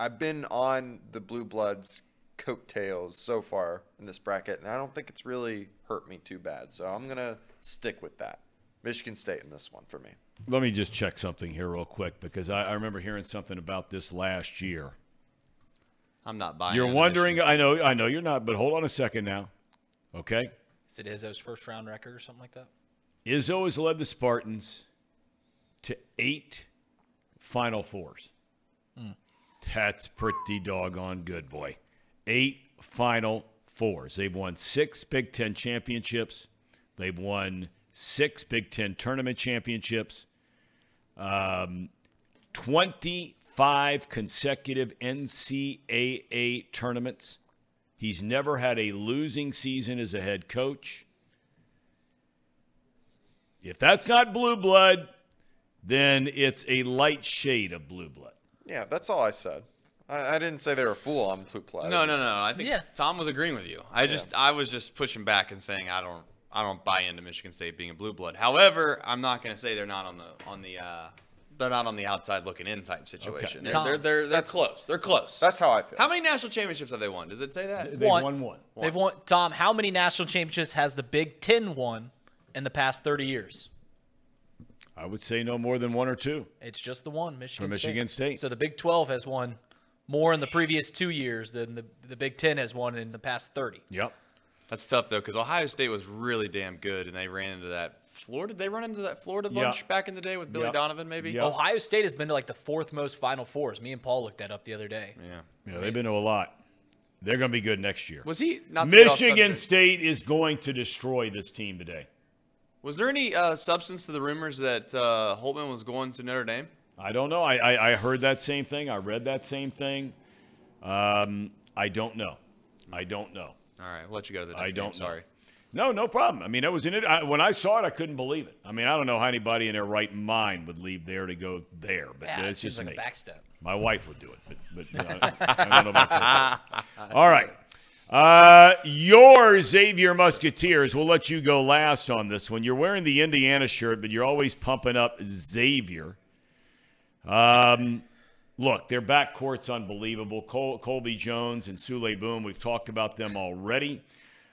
I've been on the Blue Bloods coattails so far in this bracket, and I don't think it's really hurt me too bad. So I'm gonna stick with that. Michigan State in this one for me. Let me just check something here real quick because I, I remember hearing something about this last year. I'm not buying. You're wondering. I know. I know you're not. But hold on a second now. Okay. Is it Izzo's first round record or something like that? Izzo has led the Spartans to eight Final Fours. That's pretty doggone good, boy. Eight Final Fours. They've won six Big Ten championships. They've won six Big Ten tournament championships. Um, 25 consecutive NCAA tournaments. He's never had a losing season as a head coach. If that's not blue blood, then it's a light shade of blue blood. Yeah, that's all I said. I, I didn't say they were full on Blue Blood. No, no, no. I think Yeah. Thom was agreeing with you. I just, I was just pushing back and saying I don't, I don't buy into Michigan State being a blue blood. However, I'm not going to say they're not on the, on the, uh, they're not on the outside looking in type situation. They're, Thom. they're, they're, they're close. They're close. That's how I feel. How many national championships have they won? Does it say that? They've One. won one. They've won. Thom, how many national championships has the Big Ten won in the past 30 years? I would say no more than one or two. It's just the one, Michigan, Michigan State. So the Big 12 has won more in the previous two years than the, the Big Ten has won in the past 30. Yep. That's tough though, because Ohio State was really damn good, and they ran into that Florida. Did they run into that Florida Yeah. bunch back in the day with Billy Yep. Donovan? Maybe. Yeah. Ohio State has been to like the fourth most Final Fours. Me and Paul looked that up the other day. Yeah. Yeah, they've been to a lot. They're going to be good next year. Was he not to get off Michigan State is going to destroy this team today. Was there any uh, substance to the rumors that uh, Holtmann was going to Notre Dame? I don't know. I, I, I heard that same thing. I read that same thing. Um, I don't know. I don't know. All right, I'll let you go to the next I don't know. Sorry. No, no problem. I mean, that was in it. I, when I saw it, I couldn't believe it. I mean, I don't know how anybody in their right mind would leave there to go there, but Yeah, it it's seems just like me. a backstep. My wife would do it, but, but you know, I, I don't know about that. All right. Uh, your Xavier Musketeers, we'll let you go last on this one. You're wearing the Indiana shirt, but you're always pumping up Xavier. Um, look, their backcourt's unbelievable. Col- Colby Jones and Souley Boum, we've talked about them already.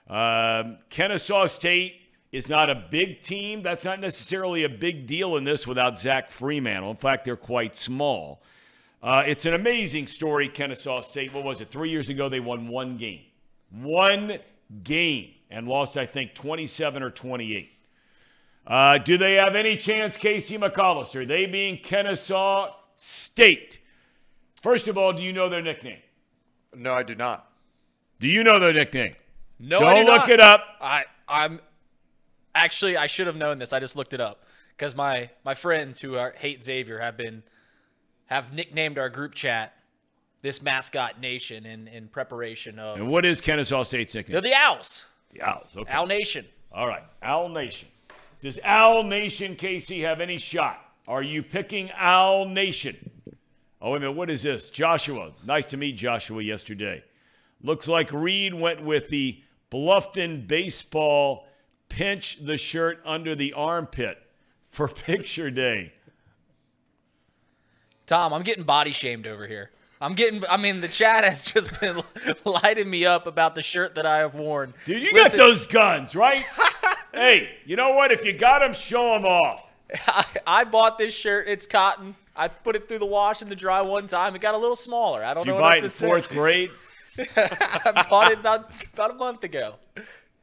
Um, Kennesaw State is not a big team. That's not necessarily a big deal in this without Zach Freemantle. In fact, they're quite small. Uh, it's an amazing story, Kennesaw State. What was it? Three years ago, they won one game. One game and lost, I think, 27 or 28. Uh, do they have any chance, Casey McAllister? They being Kennesaw State. First of all, do you know their nickname? No, I do not. Do you know their nickname? No, Don't I do look not. it up. I I'm actually I should have known this. I just looked it up because my my friends who are, hate Xavier have been have nicknamed our group chat this mascot nation in in preparation of And what is Kennesaw State's they're the Owls. The Owls. Okay. Owl Nation. All right. Owl Nation. Does Owl Nation, Casey, have any shot? Are you picking Owl Nation? Oh, wait a minute. What is this? Joshua. Nice to meet Joshua yesterday. Looks like Reed went with the Bluffton baseball pinch the shirt under the armpit for picture day. Thom, I'm getting body shamed over here. I'm getting. I mean, the chat has just been lighting me up about the shirt that I have worn. Dude, you Listen, got those guns, right? hey, you know what? If you got them, show them off. I, I bought this shirt. It's cotton. I put it through the wash and the dry one time. It got a little smaller. I don't Did you know buy what it in else fourth grade? I bought it about, about a month ago.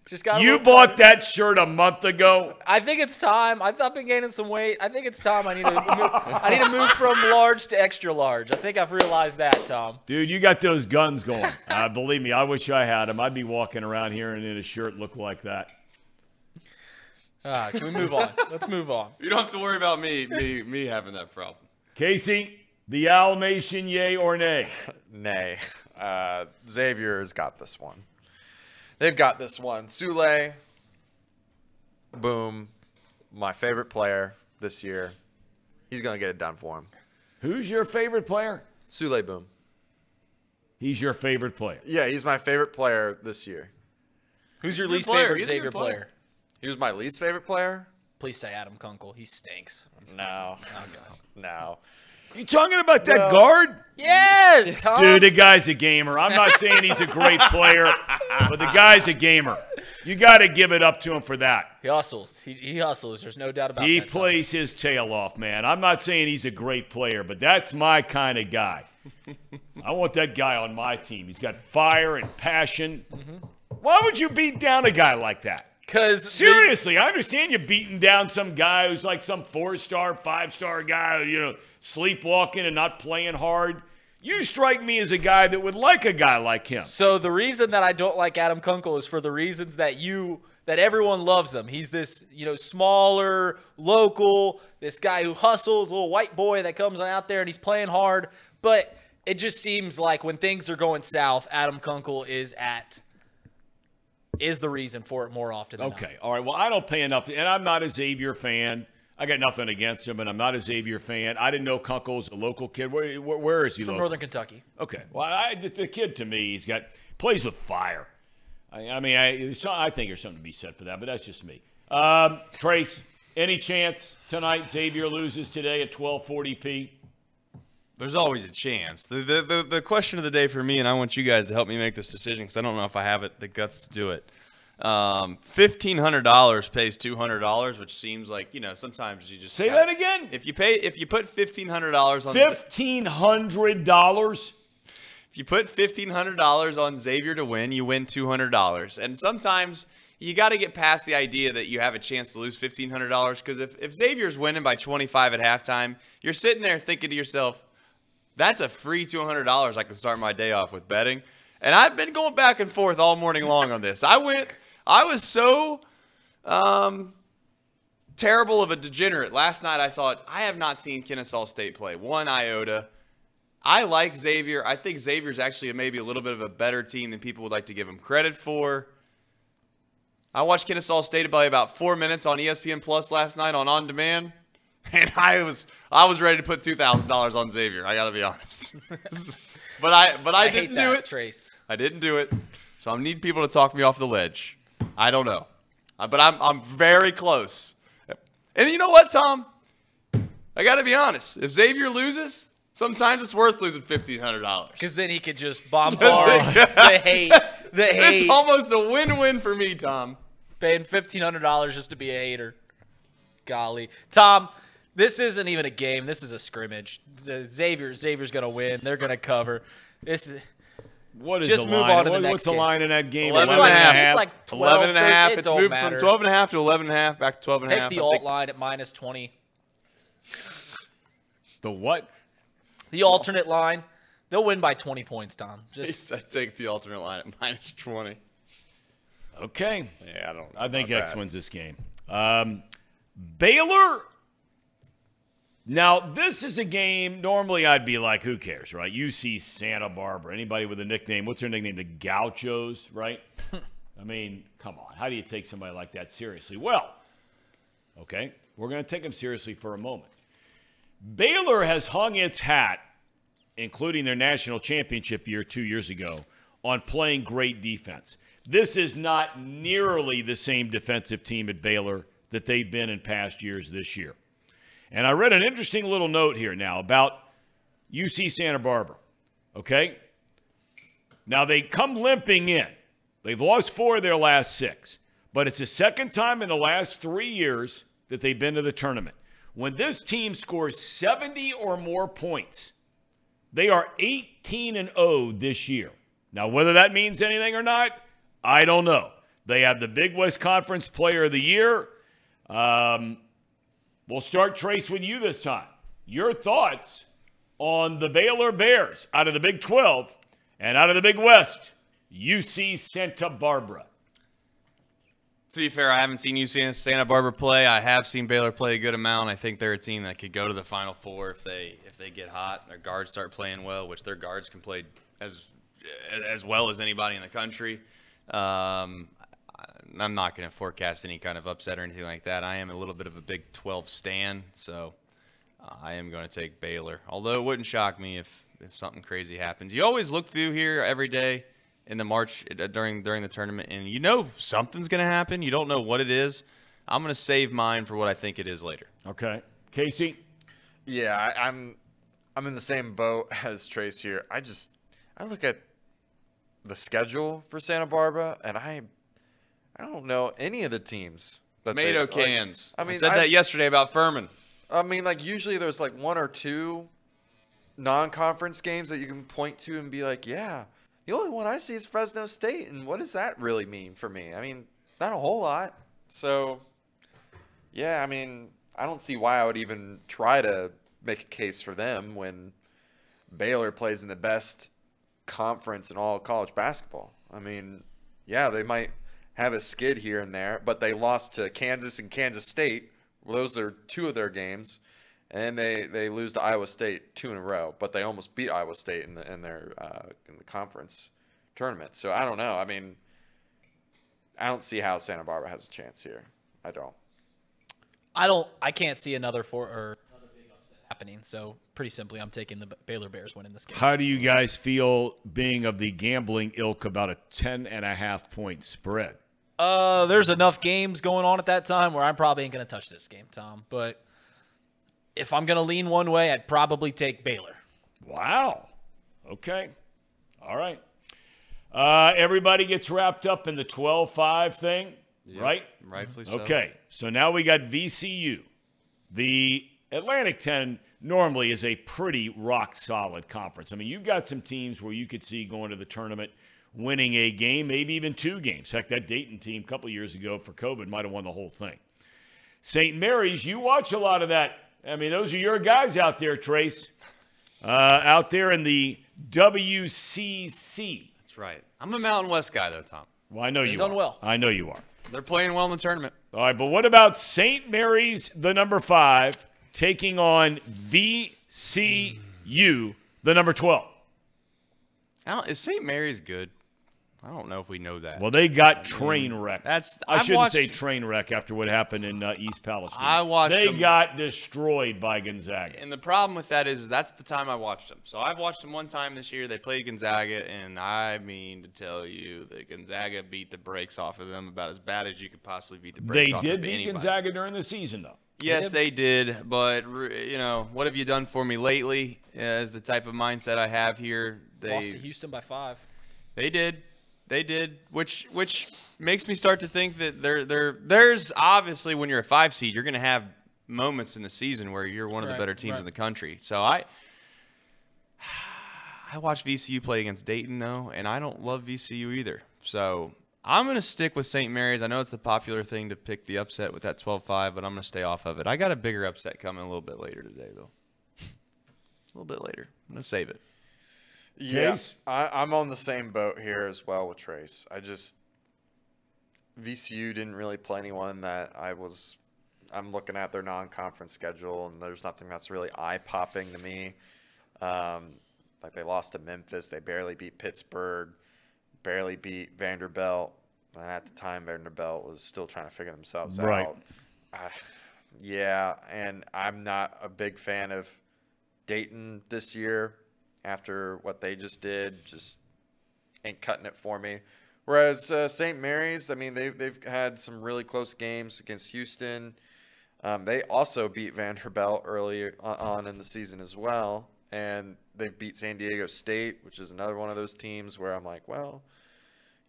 Just got. You bought tight. that shirt a month ago? I think it's time. I've I've been gaining some weight. I think it's time. I need to. Move, I need to move from large to extra large. I think I've realized that, Thom. Dude, you got those guns going. Uh, believe me, I wish I had them. I'd be walking around here and in a shirt look like that. Ah, can we move on? Let's move on. You don't have to worry about me me me having that problem. Casey, the Owl Nation, yay or nay? Nay. Uh, Xavier's got this one. They've got this one. Souley, Boum, my favorite player this year. He's gonna get it done for him. Who's your favorite player? Souley, Boum. He's your favorite player. Yeah, he's my favorite player this year. Who's your He's a least player. favorite He's a good Xavier player. player? He was my least favorite player. Please say Adam Kunkel. He stinks. No, no. You talking about that No. guard? Yes, Thom. Dude, the guy's a gamer. I'm not saying he's a great player, but the guy's a gamer. You got to give it up to him for that. he hustles. He, he hustles. There's no doubt about He that. Thom. plays his tail off, man. I'm not saying he's a great player, but that's my kind of guy. I want that guy on my team. He's got fire and passion. Mm-hmm. Why would you beat down a guy like that? Because Seriously, I understand you beating down some guy who's like some four star, five star guy, you know, sleepwalking and not playing hard. You strike me as a guy that would like a guy like him. So the reason that I don't like Adam Kunkel is for the reasons that you that everyone loves him. He's this, you know, smaller, local, this guy who hustles, little white boy that comes out there and he's playing hard. But it just seems like when things are going south, Adam Kunkel is at is the reason for it more often than not. Okay, all right. Well, I don't pay enough, and I'm not a Xavier fan. I got nothing against him, and I'm not a Xavier fan. I didn't know Kunkel's a local kid. Where, where, where is he? From local? Northern Kentucky. Okay. Well, I, the, the kid to me, he's got plays with fire. I, I mean, I, so I think there's something to be said for that, but that's just me. Um, Trace, any chance tonight Xavier loses today at 12:40 There's always a chance. The, the the the question of the day for me, and I want you guys to help me make this decision because I don't know if I have it the guts to do it. Um, fifteen hundred dollars pays two hundred dollars, which seems like you know sometimes you just Say gotta- that again. If you pay, if you put fifteen hundred dollars on, Fifteen hundred dollars. if you put fifteen hundred dollars on Xavier to win, you win two hundred dollars. And sometimes you got to get past the idea that you have a chance to lose fifteen hundred dollars because if if Xavier's winning by twenty five at halftime, you're sitting there thinking to yourself, that's a free two hundred dollars I can start my day off with betting. And I've been going back and forth all morning long on this. I went, I was so um, terrible of a degenerate. Last night I thought I have not seen Kennesaw State play one iota. I like Xavier. I think Xavier's actually maybe a little bit of a better team than people would like to give him credit for. I watched Kennesaw State play about four minutes on ESPN Plus last night on On Demand, and I was I was ready to put two thousand dollars on Xavier. I got to be honest, but I but I, I, didn't that, do it. Trace. I didn't do it. So I need people to talk me off the ledge. I don't know. Uh, But I'm I'm very close. And you know what, Thom? I got to be honest. If Xavier loses, sometimes it's worth losing fifteen hundred dollars. Because then he could just bombard the hate. The hate. It's almost a win-win for me, Thom. paying fifteen hundred dollars just to be a hater. Golly, Thom, this isn't even a game. This is a scrimmage. The Xavier, Xavier's gonna win. They're gonna cover. This is. What is Just the move line? on to the next what's the game. line in that game? 11 It's 11 like, and a half. it's like 12, 11 and a half. It It's don't moved matter. from 12 and a half to 11 and a half, back to 12 and a half. Take the I alt think- line at minus twenty. The what? The alternate line, they'll win by twenty points. Thom, He just said take the alternate line at minus 20. Okay. Yeah, I don't know I think X that. wins this game. Um, Baylor. Now, this is a game. Normally, I'd be like, who cares, right? UC Santa Barbara. Anybody with a nickname? What's their nickname? The Gauchos, right? I mean, come on. How do you take somebody like that seriously? Well, okay, we're going to take them seriously for a moment. Baylor has hung its hat, including their national championship year two years ago, on playing great defense. This is not nearly the same defensive team at Baylor that they've been in past years this year. And I read an interesting little note here now about UC Santa Barbara. Okay? Now they come limping in. They've lost four of their last six, but it's the second time in the last three years that they've been to the tournament. When this team scores 70 or more points, they are 18 and 0 this year. Now, whether that means anything or not, I don't know. They have the Big West Conference Player of the Year. Um, we'll start Trace with you this time. Your thoughts on the Baylor Bears out of the Big 12 and out of the Big West, UC Santa Barbara. To be fair, I haven't seen UC Santa Barbara play. I have seen Baylor play a good amount. I think they're a team that could go to the Final Four if they if they get hot. Their guards start playing well, which their guards can play as as well as anybody in the country. Um, I'm not going to forecast any kind of upset or anything like that. I am a little bit of a Big 12 stan, so uh, I am going to take Baylor. Although it wouldn't shock me if if something crazy happens. You always look through here every day in the March uh, during during the tournament, and you know something's going to happen. You don't know what it is. I'm going to save mine for what I think it is later. Okay. Casey? Yeah, I, I'm I'm in the same boat as Trace here. I just I look at the schedule for Santa Barbara and I I don't know any of the teams. that they- Tomato like, cans. I mean, said I- that yesterday about Furman. I mean, like usually there's like one or two non-conference games that you can point to and be like, yeah, the only one I see is Fresno State, and what does that really mean for me? I mean, not a whole lot. So, yeah, I mean, I don't see why I would even try to make a case for them when Baylor plays in the best conference in all college basketball. I mean, yeah, they might have a skid here and there, but they lost to Kansas and Kansas State. Well, those are two of their games, and they they lose to Iowa State two in a row. But they almost beat Iowa State in the in their uh, in the conference tournament. So I don't know. I mean, I don't see how Santa Barbara has a chance here. I don't. I don't. I can't see another four or another big upset happening. So pretty simply, I'm taking the Baylor Bears winning this game. How do you guys feel being of the gambling ilk about a 10 and a half point spread? Uh, there's enough games going on at that time where I'm probably ain't gonna touch this game, Thom. But if I'm gonna lean one way, I'd probably take Baylor. Wow. Okay. All right. Uh, everybody gets wrapped up in the 12 5 thing, right? Rightfully so. Okay. So now we got VCU. The Atlantic 10 normally is a pretty rock solid conference. I mean, you've got some teams where you could see going to the tournament winning a game, maybe even two games. Heck, that Dayton team a couple years ago for COVID might have won the whole thing. St. Mary's, you watch a lot of that. I mean, those are your guys out there, Trace. Uh, out there in the WCC. That's right. I'm a Mountain West guy, though, Thom. Well, I know They've you done are. well. I know you are. They're playing well in the tournament. All right, but what about St. Mary's, the number five, taking on VCU, the number 12? Is St. Mary's good? I don't know if we know that. Well, they got train wreck. That's- I I've shouldn't watched- say train wreck after what happened in uh, East Palestine. I watched They them- got destroyed by Gonzaga. And the problem with that is that's the time I watched them. So I've watched them one time this year. They played Gonzaga, and I mean to tell you that Gonzaga beat the brakes off of them about as bad as you could possibly beat the They brakes off did of beat anybody. Gonzaga during the season, though. Yes, they did, but you know, what have you done for me lately? Uh, Is the type of mindset I have here. They Lost to Houston by five. They did. They did, which which makes me start to think that there there there's obviously when you're a five seed, you're going to have moments in the season where you're one of the better teams right. in the country. So I I watched VCU play against Dayton though, and I don't love VCU either. So I'm going to stick with St. Mary's. I know it's the popular thing to pick the upset with that 12-5, but I'm going to stay off of it. I got a bigger upset coming a little bit later today though. A little bit later. I'm going to save it. Yeah? I, I'm on the same boat here as well with Trace. I just VCU didn't really play anyone that I was. I'm looking at their non-conference schedule, and there's nothing that's really eye-popping to me. Um, like they lost to Memphis, they barely beat Pittsburgh, barely beat Vanderbilt, and at the time Vanderbilt was still trying to figure themselves Right. out. Uh, yeah, and I'm not a big fan of Dayton this year after what they just did. Just ain't cutting it for me. Whereas uh, St. Mary's, I mean, they've they've had some really close games against Houston. Um, they also beat Vanderbilt early on in the season as well, and they beat San Diego State, which is another one of those teams where I'm like, well,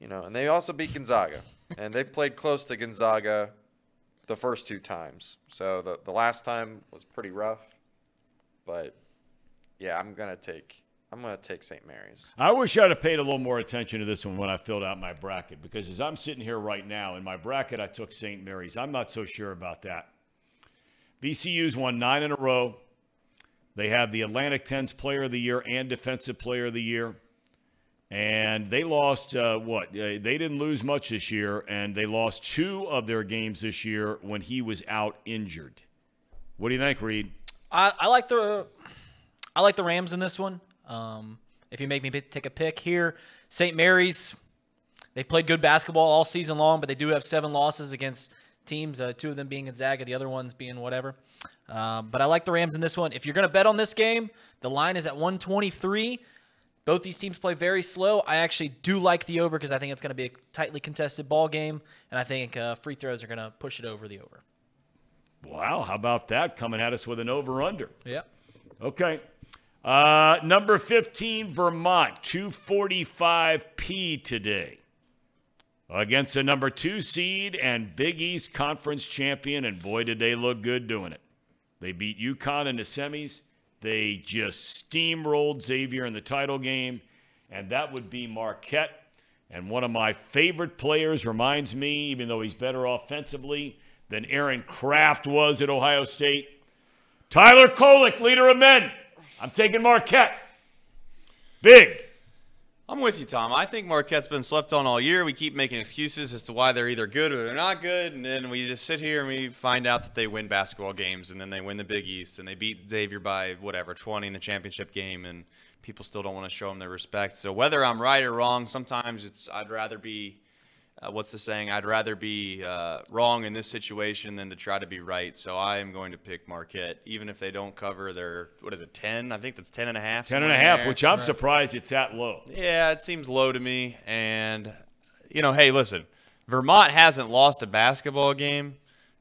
you know, and they also beat Gonzaga, and they played close to Gonzaga the first two times. So the the last time was pretty rough, but yeah, I'm gonna take I'm gonna take St. Mary's. I wish I'd have paid a little more attention to this one when I filled out my bracket because as I'm sitting here right now in my bracket, I took St. Mary's. I'm not so sure about that. VCU's won nine in a row. They have the Atlantic 10's Player of the Year and Defensive Player of the Year. And they lost uh, what? Uh, they didn't lose much this year, and they lost two of their games this year when he was out injured. What do you think, Reed? I, I like the I like the Rams in this one. Um, if you make me take a pick here, St. Mary's, they played good basketball all season long, but they do have seven losses against teams. Uh, two of them being Gonzaga, the other ones being whatever. Um, but I like the Rams in this one. If you're going to bet on this game, the line is at 123. Both these teams play very slow. I actually do like the over because I think it's going to be a tightly contested ball game, and I think uh, free throws are going to push it over the over. Wow, how about that? Coming at us with an over under. Yep. Okay. Uh, number 15, Vermont, 245p today. Against the number two seed and Big East Conference champion, and boy, did they look good doing it. They beat UConn in the semis. They just steamrolled Xavier in the title game, and that would be Marquette. And one of my favorite players reminds me, even though he's better offensively than Aaron Craft was at Ohio State, Tyler Kolek, leader of men. I'm taking Marquette. Big. I'm with you, Thom. I think Marquette's been slept on all year. We keep making excuses as to why they're either good or they're not good, and then we just sit here and we find out that they win basketball games, and then they win the Big East, and they beat Xavier by whatever 20 in the championship game, and people still don't want to show them their respect. So whether I'm right or wrong, sometimes it's I'd rather be, uh, what's the saying? I'd rather be uh, wrong in this situation than to try to be right. So I am going to pick Marquette, even if they don't cover their what is it 10? I think that's 10 and a half. 10 and a half, there. which I'm surprised it's that low. Yeah, it seems low to me. And, you know, hey, listen, Vermont hasn't lost a basketball game.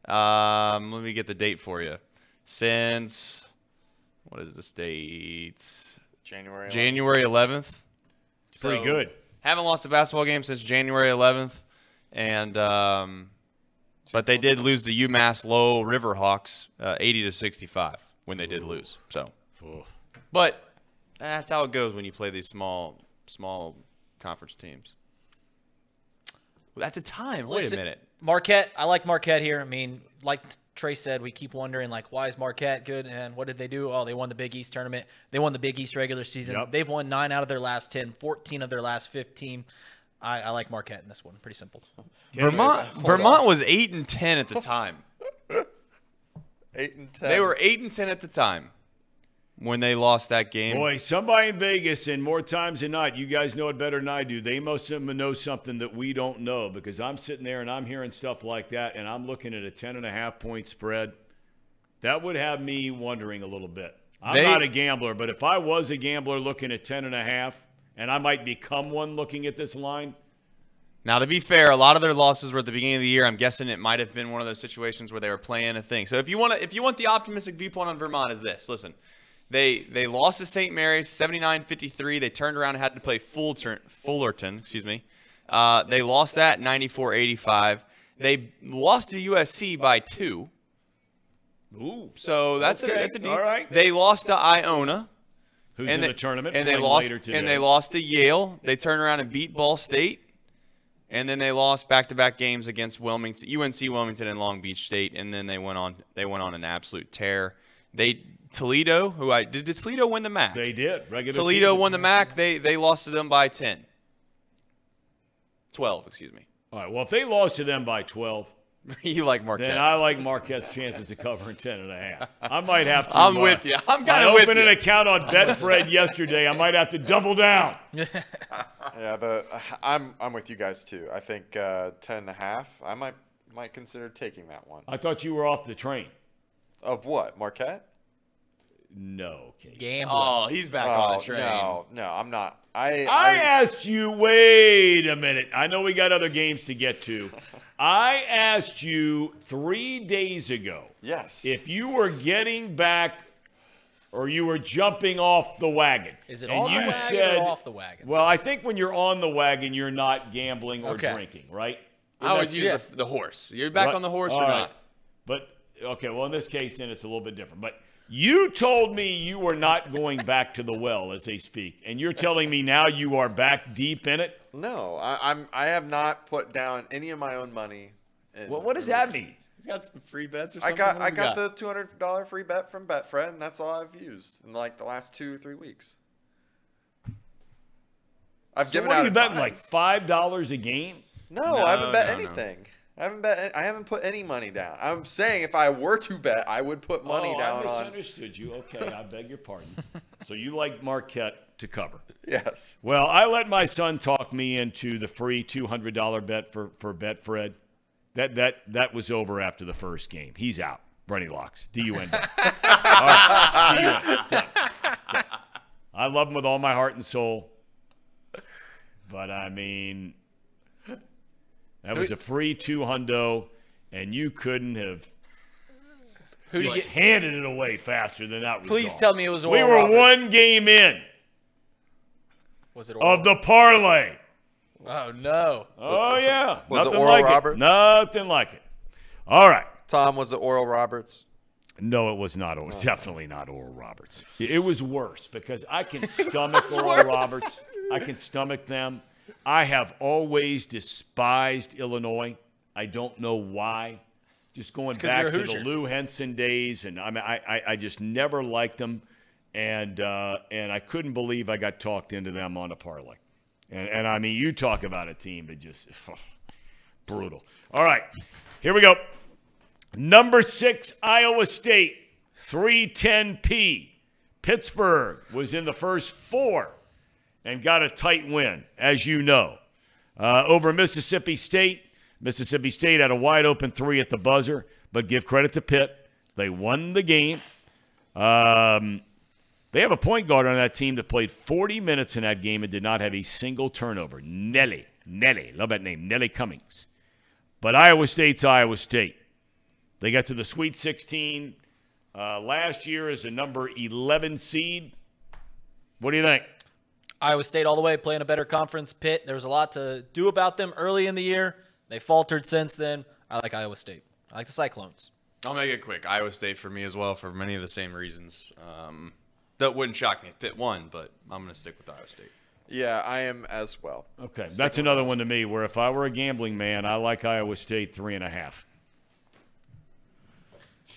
Um, let me get the date for you. Since, what is the date? January. 11th. January 11th. It's pretty good. Haven't lost a basketball game since January 11th. And, um, but they did lose the UMass Lowell Riverhawks uh, 80 to 65 when they did lose. So, but that's how it goes when you play these small, small conference teams. At the time, wait a minute. Marquette, I like Marquette here. I mean, like Trey said, we keep wondering like why is Marquette good and what did they do? Oh, they won the Big East tournament. They won the Big East regular season. Yep. They've won nine out of their last 10, 14 of their last 15. I, I like Marquette in this one. Pretty simple. Vermont, Vermont was eight and ten at the time. Eight and ten. they were eight and ten at the time when they lost that game. Boy, somebody in Vegas, and more times than not, you guys know it better than I do. They must know something that we don't know because I'm sitting there and I'm hearing stuff like that, and I'm looking at a 10 and a half point spread. That would have me wondering a little bit. I'm They- not a gambler, but if I was a gambler looking at 10 and a half, and I might become one looking at this line, Now, to be fair, a lot of their losses were at the beginning of the year. I'm guessing it might have been one of those situations where they were playing a thing. So if you want to, if you want the optimistic viewpoint on Vermont, is this? Listen, they they lost to St. Mary's 79-53. They turned around and had to play full turn, Fullerton. Excuse me. Uh, they lost that 94-85. They lost to USC by two. Ooh. So that's Okay, a that's a deep. all right. They lost to Iona. Who's and in they, the tournament? and they lost and they lost to Yale. They turned around and beat Ball State, and then they lost back-to-back games against Wilmington, UNC Wilmington, and Long Beach State, and then they went on they went on an absolute tear. They Toledo, who I did, did Toledo win the MAC? They did. Regular Toledo season. won the MAC. They they lost to them by 10. 12, excuse me. All right. Well, if they lost to them by 12, you like Marquette? then I like Marquette's chances of covering 10 and a half. I might have to. I'm uh, with you. I'm I kinda with you. I opened an account on Betfred yesterday. I might have to double down. Yeah, the I'm I'm with you guys too. I think uh, ten and a half. I might might consider taking that one. I thought you were off the train. Of what? Marquette? No, Casey. Gambler. oh, he's back on Oh, the train. No, no, I'm not. I I asked you, wait a minute. I know we got other games to get to. I asked you three days ago yes. if you were getting back or you were jumping off the wagon. Is it and on you the wagon said, or off the wagon? Well, I think when you're on the wagon, you're not gambling or Okay. drinking, right? I always Yeah. the, the horse. You're back Right. on the horse All or right. not? But okay, well in this case, then it's a little bit different. But you told me you were not going back to the well, as they speak, and you're telling me now you are back deep in it. no, I, I'm I have not put down any of my own money. in- Well, what does that mean? He's got some free bets or something. I got What I do we got the two hundred dollar free bet from Betfred, and that's all I've used in like the last two or three weeks. I've So given what out are you betting like five dollars a game? No, I haven't bet no, no. I haven't bet. I haven't put any money down. I'm saying if I were to bet, I would put oh, money oh, down I on. misunderstood you. Okay, I beg your pardon. so you like Marquette to cover? Yes. Well, I let my son talk me into the free two hundred dollar bet for for Betfred. That that that was over after the first game. He's out. Brenny locks. D U N. D. All right, D-U-N. Done. Done. I love him with all my heart and soul, but I mean, that was a free two hundo, and you couldn't have Who just get? handed it away faster than that was. Please gone. tell me it was We were Roberts. one game in Was it Oral? of the parlay. oh no. Oh yeah, Was it nothing Oral like Roberts? it. Nothing like it. All right. Thom was it Oral Roberts? No, it was not. It was oh. definitely not Oral Roberts. It was worse because I can stomach Oral Roberts. I can stomach them. I have always despised Illinois. I don't know why. Just going back to the Lou Henson days, and I mean, I, I, I just never liked them, and uh, and I couldn't believe I got talked into them on a parlay, and and I mean, you talk about a team that just brutal. All right, here we go. Number six, Iowa State, 310P. Pittsburgh was in the first four and got a tight win, as you know. Uh, over Mississippi State, Mississippi State had a wide open three at the buzzer, but give credit to Pitt. They won the game. Um, they have a point guard on that team that played 40 minutes in that game and did not have a single turnover. Nelly, Nelly, love that name, Nelly Cummings. But Iowa State's Iowa State. They got to the Sweet 16 uh, last year as a number 11 seed. What do you think? Iowa State all the way playing a better conference. Pitt. There was a lot to do about them early in the year. They faltered since then. I like Iowa State. I like the Cyclones. I'll make it quick. Iowa State for me as well for many of the same reasons. Um, that wouldn't shock me if Pitt won, but I'm going to stick with Iowa State. Yeah, I am as well. Okay, Stick that's another one to me where if I were a gambling man, I like Iowa State three and a half.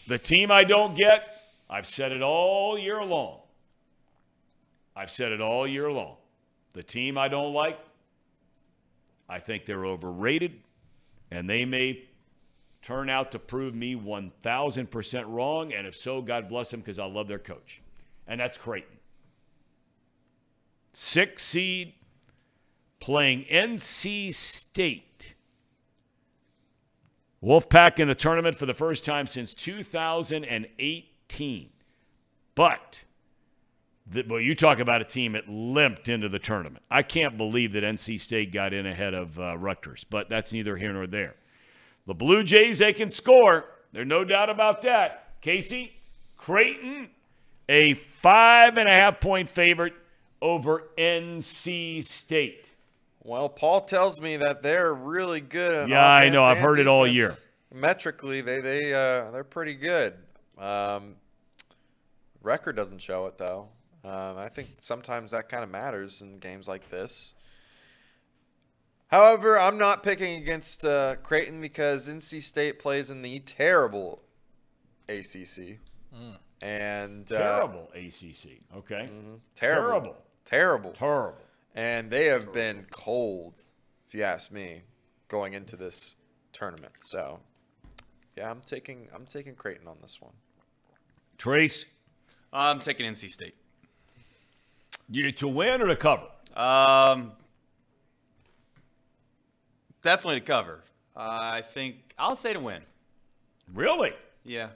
The team I don't get, I've said it all year long. I've said it all year long. The team I don't like, I think they're overrated, and they may turn out to prove me 1,000% wrong. And if so, God bless them because I love their coach. And that's Creighton. Six seed playing NC State. Wolfpack in the tournament for the first time since 2018. But The, well, you talk about a team that limped into the tournament. I can't believe that NC State got in ahead of uh, Rutgers, but that's neither here nor there. The Blue Jays, they can score. There's no doubt about that. Casey, Creighton, a five and a half point favorite over NC State. Well, Paul tells me that they're really good. Yeah, I know. I've heard it all year. Metrically, they they uh, they're pretty good. Um, record doesn't show it though. Um, I think sometimes that kind of matters in games like this. However, I'm not picking against uh, Creighton because NC State plays in the terrible ACC. And uh, Terrible ACC. Okay. terrible, Terrible. terrible, Terrible. and they have been cold, if you ask me, going into this tournament. So, yeah, I'm taking I'm taking Creighton on this one. Trace, I'm taking NC State. You to win or to cover? Um, definitely to cover. I think I'll say to win. Really? Yeah,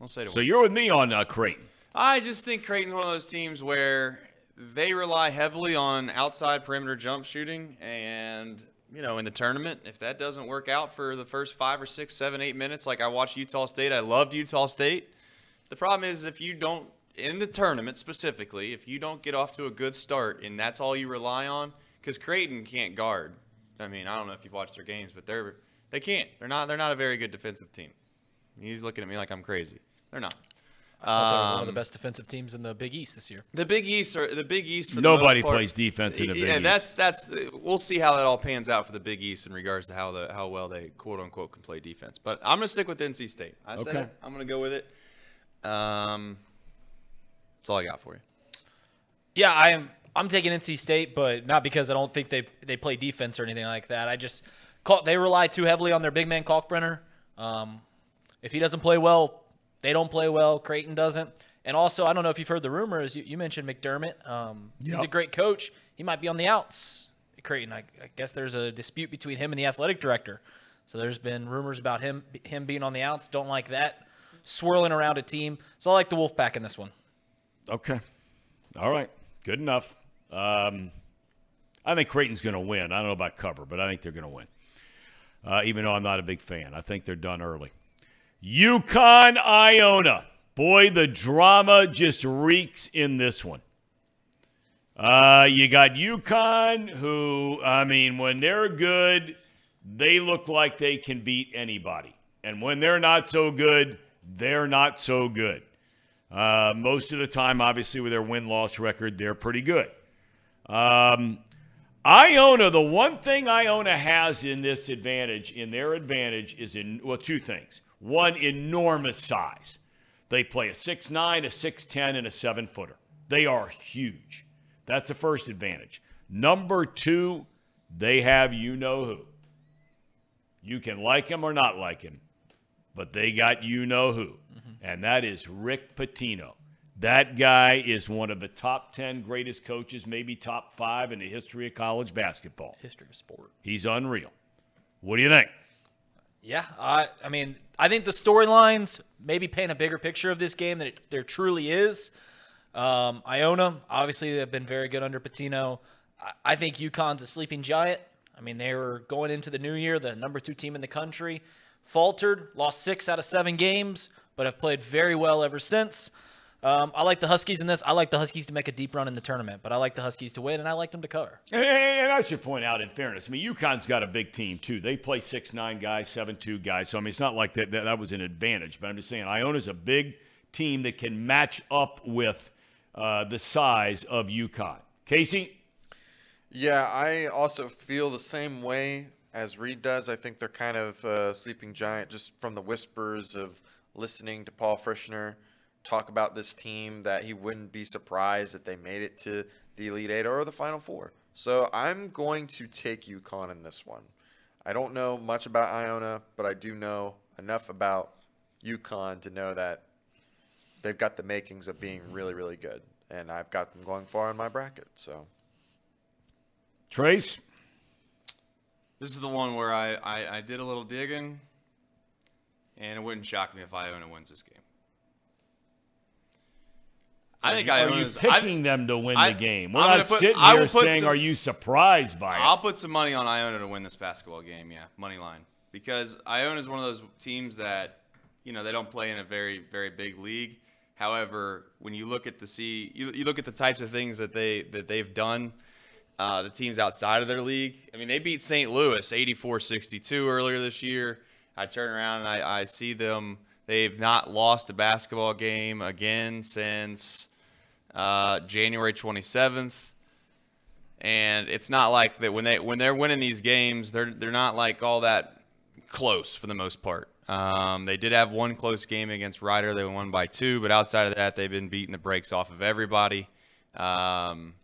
I'll say to So win. So you're with me on uh, Creighton. I just think Creighton's one of those teams where they rely heavily on outside perimeter jump shooting, and you know, in the tournament, if that doesn't work out for the first five or six, seven, eight minutes, like I watched Utah State, I loved Utah State. The problem is if you don't in the tournament specifically, if you don't get off to a good start and that's all you rely on, because Creighton can't guard. I mean, I don't know if you've watched their games, but they're they can't. They're not. They're not a very good defensive team. He's looking at me like I'm crazy. They're not. I thought they were one of the Um, best defensive teams in the Big East this year. the Big East are the Big East. For Nobody the most part, plays defense in the Big yeah, East. that's that's. We'll see how that all pans out for the Big East in regards to how the how well they quote unquote can play defense. But I'm gonna stick with NC State. I said Okay. it. I'm gonna go with it. Um, that's all I got for you. Yeah, I am. I'm taking NC State, but not because I don't think they they play defense or anything like that. I just call, they rely too heavily on their big man Kalkbrenner. Um, if he doesn't play well, they don't play well. Creighton doesn't. And also, I don't know if you've heard the rumors. You, you mentioned McDermott. Um, He's a great coach. He might be on the outs. at Creighton. I, I guess there's a dispute between him and the athletic director. So there's been rumors about him him being on the outs. Don't like that. Swirling around a team. So I like the Wolfpack in this one. Okay. All right. Good enough. Um, I think Creighton's going to win. I don't know about cover, but I think they're going to win. Uh, even though I'm not a big fan, I think they're done early. UConn Iona. Boy, the drama just reeks in this one. Uh, you got UConn, who, I mean, when they're good, they look like they can beat anybody. And when they're not so good, they're not so good. Uh, most of the time, obviously, with their win loss record, they're pretty good. Um, Iona, the one thing Iona has in this advantage, in their advantage, is in, well, two things. One, enormous size. They play a 6'9, a 6'10, and a 7 footer. They are huge. That's the first advantage. Number two, they have you know who. You can like him or not like him, but they got you know who, and that is Rick Pitino. That guy is one of the top 10 greatest coaches, maybe top five in the history of college basketball. History of sport. He's unreal. What do you think? Yeah, I, I mean, I think the storylines maybe paint a bigger picture of this game than it, there truly is. Um, Iona, obviously, they've been very good under Pitino. I, I think UConn's a sleeping giant. I mean, they were going into the new year, the number two team in the country, faltered, lost six out of seven games, but have played very well ever since. Um, I like the Huskies in this. I like the Huskies to make a deep run in the tournament, but I like the Huskies to win, and I like them to cover. And, and I should point out, in fairness, I mean, UConn's got a big team, too. They play six nine guys, seven two guys. So, I mean, it's not like that, that, that was an advantage. But I'm just saying, Iona's a big team that can match up with uh, the size of UConn. Casey? Yeah, I also feel the same way as Reed does. I think they're kind of a sleeping giant just from the whispers of listening to Paul Fritschner talk about this team that he wouldn't be surprised if they made it to the Elite Eight or the Final Four. So I'm going to take UConn in this one. I don't know much about Iona, but I do know enough about UConn to know that they've got the makings of being really, really good. And I've got them going far in my bracket. So. Trace? This is the one where I, I, I did a little digging, and it wouldn't shock me if Iona wins this game. I think are you Iona's. I- picking them to win I- the game? We're I'm not put- sitting here saying, some- "Are you surprised by it?" I'll put some money on Iona to win this basketball game. Yeah, money line because Iona is one of those teams that you know they don't play in a very very big league. However, when you look at the see you, you look at the types of things that they that they've done, uh, the teams outside of their league. I mean, they beat St. Louis 84-62 earlier this year. I turn around and I, I see them. They've not lost a basketball game again since uh, January 27th and it's not like that when they when they're winning these games, they're they're not like all that close for the most part. Um, they did have one close game against Rider. They won by two, but outside of that, they've been beating the brakes off of everybody. Um,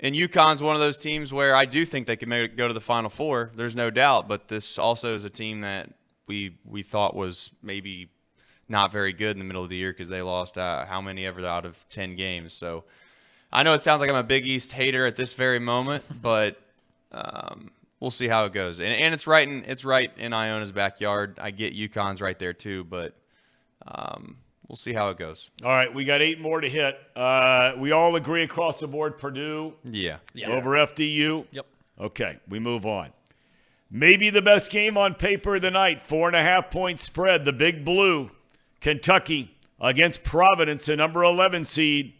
and UConn's one of those teams where I do think they can make it go to the Final Four. There's no doubt, but this also is a team that we we thought was maybe not very good in the middle of the year because they lost uh, how many ever out of ten games. So I know it sounds like I'm a Big East hater at this very moment, but um, we'll see how it goes. And, and it's right in it's right in Iona's backyard. I get UConn's right there too, but um, we'll see how it goes. All right, we got eight more to hit. Uh, we all agree across the board Purdue Yeah. yeah. over FDU. Yep. Okay, we move on. Maybe the best game on paper of the night, four and a half point spread. The Big Blue, Kentucky against Providence, the number 11 seed.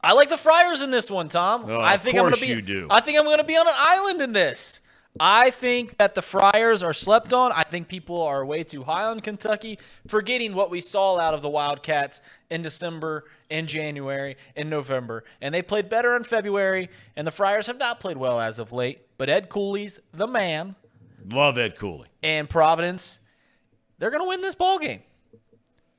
I like the Friars in this one, Thom. Oh, I of think I'm course gonna be. you do. I think I'm going to be on an island in this. I think that the Friars are slept on. I think people are way too high on Kentucky, forgetting what we saw out of the Wildcats in December, in January, in November. And they played better in February, and the Friars have not played well as of late. But Ed Cooley's the man, Love Ed Cooley. and Providence, they're going to win this ball game.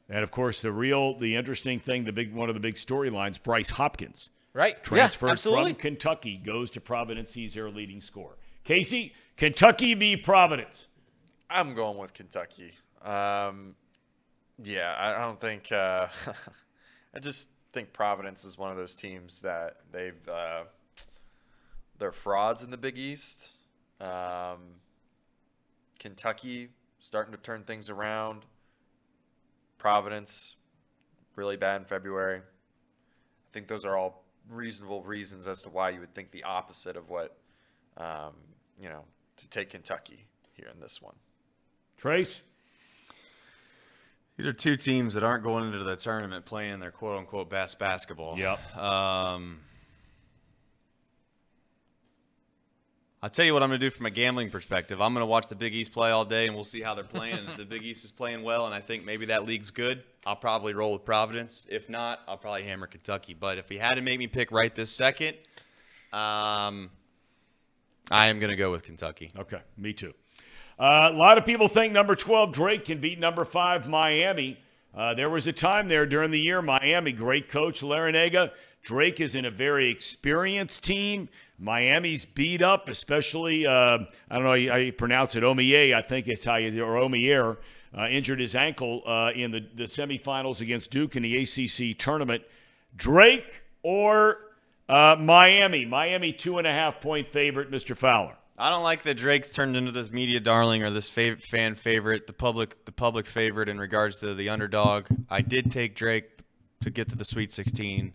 And of course, the real, the interesting thing, the big one of the big storylines, Bryce Hopkins. Right? Transfers yeah, from Kentucky, goes to Providence. He's their leading scorer. Casey, Kentucky v. Providence. I'm going with Kentucky. Um, yeah, I don't think. Uh, I just think Providence is one of those teams that they've uh, they're frauds in the Big East. Um, Kentucky starting to turn things around. Providence really bad in February. I think those are all reasonable reasons as to why you would think the opposite of what um, you know to take Kentucky here in this one. Trace? These are two teams that aren't going into the tournament playing their quote unquote best basketball. Yep. Um, I'll tell you what I'm going to do from a gambling perspective. I'm going to watch the Big East play all day, and we'll see how they're playing. If the Big East is playing well, and I think maybe that league's good, I'll probably roll with Providence. If not, I'll probably hammer Kentucky. But if he had to make me pick right this second, um, I am going to go with Kentucky. Okay, me too. Uh, a lot of people think number 12 Drake can beat number 5 Miami. Uh, there was a time there during the year, Miami, great coach Larranaga. Drake is in a very experienced team. Miami's beat up, especially, uh, I don't know how you pronounce it, Omier, I think it's how you, do or Omier, uh, injured his ankle uh, in the, the semifinals against Duke in the ACC tournament. Drake or uh, Miami? Miami, two and a half point favorite, Mr. Fowler. I don't like that Drake's turned into this media darling or this fav- fan favorite, the public, the public favorite in regards to the underdog. I did take Drake to get to the Sweet 16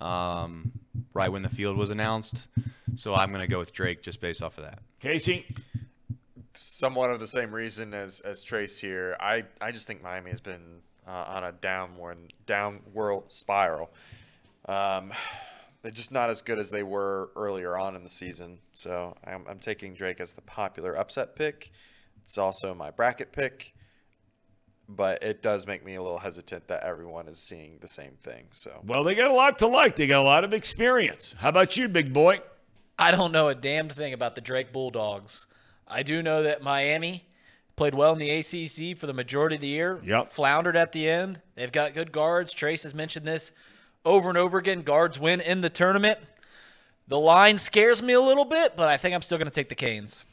um, right when the field was announced, so I'm going to go with Drake just based off of that. Casey? somewhat of the same reason as as Trace here. I I just think Miami has been uh, on a downward downward spiral. Um, they're just not as good as they were earlier on in the season. So I'm I'm taking Drake as the popular upset pick. It's also my bracket pick. But it does make me a little hesitant that everyone is seeing the same thing. So Well, they got a lot to like. They got a lot of experience. How about you, big boy? I don't know a damned thing about the Drake Bulldogs. I do know that Miami played well in the ACC for the majority of the year. Yep. Floundered at the end. They've got good guards. Trace has mentioned this over and over again. Guards win in the tournament. The line scares me a little bit, but I think I'm still going to take the Canes.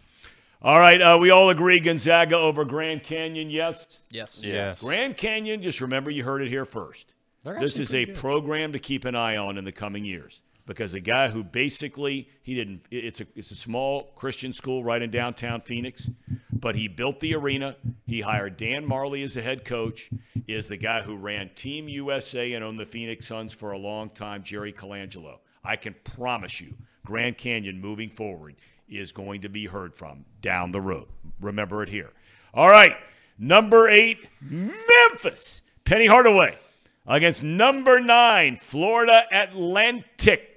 All right, uh, we all agree Gonzaga over Grand Canyon, yes? Yes. Yes. Grand Canyon, just remember you heard it here first. This is a good. program to keep an eye on in the coming years. Because a guy who basically he didn't it's a it's a small Christian school right in downtown Phoenix, but he built the arena. He hired Dan Majerle as the head coach. Is the guy who ran Team USA and owned the Phoenix Suns for a long time, Jerry Colangelo. I can promise you, Grand Canyon moving forward is going to be heard from down the road. Remember it here. All right, number eight, Memphis. Penny Hardaway against number nine, Florida Atlantic.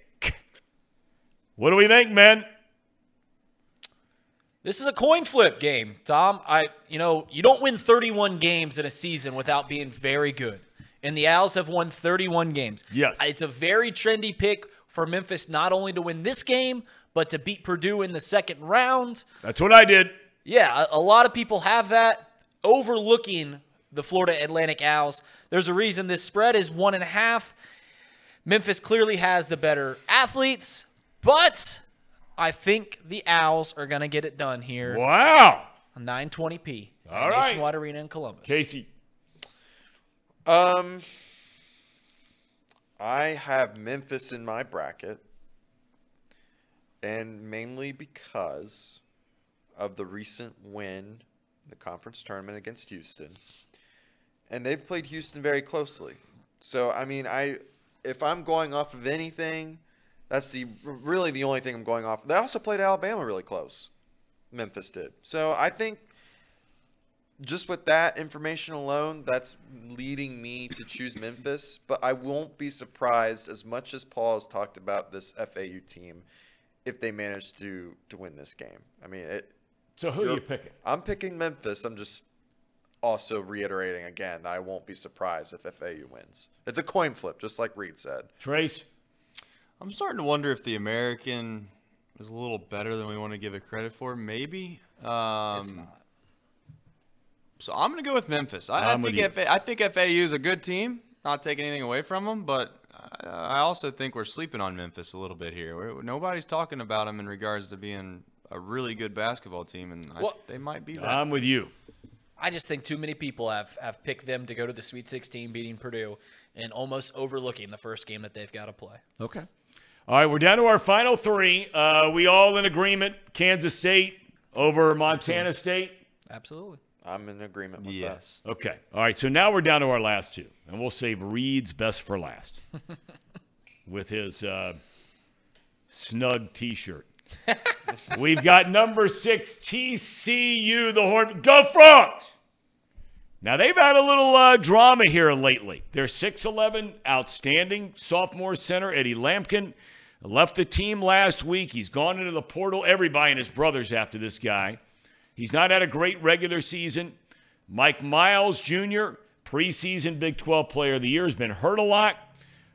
What do we think, man? This is a coin flip game, Thom. I, you know, you don't win 31 games in a season without being very good. And the Owls have won 31 games. Yes. It's a very trendy pick for Memphis not only to win this game, but to beat Purdue in the second round. That's what I did. Yeah, a, a lot of people have that, overlooking the Florida Atlantic Owls. There's a reason this spread is one and a half. Memphis clearly has the better athletes, but I think the Owls are going to get it done here. Wow. 920p at All right. Nationwide Arena in Columbus. Casey. Um, I have Memphis in my bracket, and mainly because of the recent win in the conference tournament against Houston, and they've played Houston very closely. So I mean, I if I'm going off of anything, that's the really the only thing I'm going off. They also played Alabama really close. Memphis did. So I think just with that information alone, that's leading me to choose Memphis. But I won't be surprised as much as Paul has talked about this FAU team if they manage to to win this game. I mean, it, So who are You're- picking? I'm picking Memphis. I'm just also reiterating again that I won't be surprised if FAU wins. It's a coin flip, just like Reed said. Trace. I'm starting to wonder if the American is a little better than we want to give it credit for. Maybe. Um, It's not. So I'm going to go with Memphis. I, I I'm with think you. FA, I think FAU is a good team. Not taking anything away from them, but I, I also think we're sleeping on Memphis a little bit here. We're, nobody's talking about them in regards to being a really good basketball team, and I, they might be that. I'm with you. I just think too many people have, have picked them to go to the Sweet 16, beating Purdue, and almost overlooking the first game that they've got to play. Okay. All right, we're down to our final three. Uh, we all in agreement. Kansas State over Montana State. Absolutely. I'm in agreement with yes. Okay. All right. So now we're down to our last two, and we'll save Reed's best for last with his uh, snug T-shirt. We've got number six TCU, the Horn. Go Frogs! Now they've had a little uh, drama here lately. Their 6'11", outstanding sophomore center Eddie Lampkin left the team last week. He's gone into the portal. Everybody and his brothers after this guy. He's not had a great regular season. Mike Miles Jr., preseason Big 12 Player of the Year, has been hurt a lot,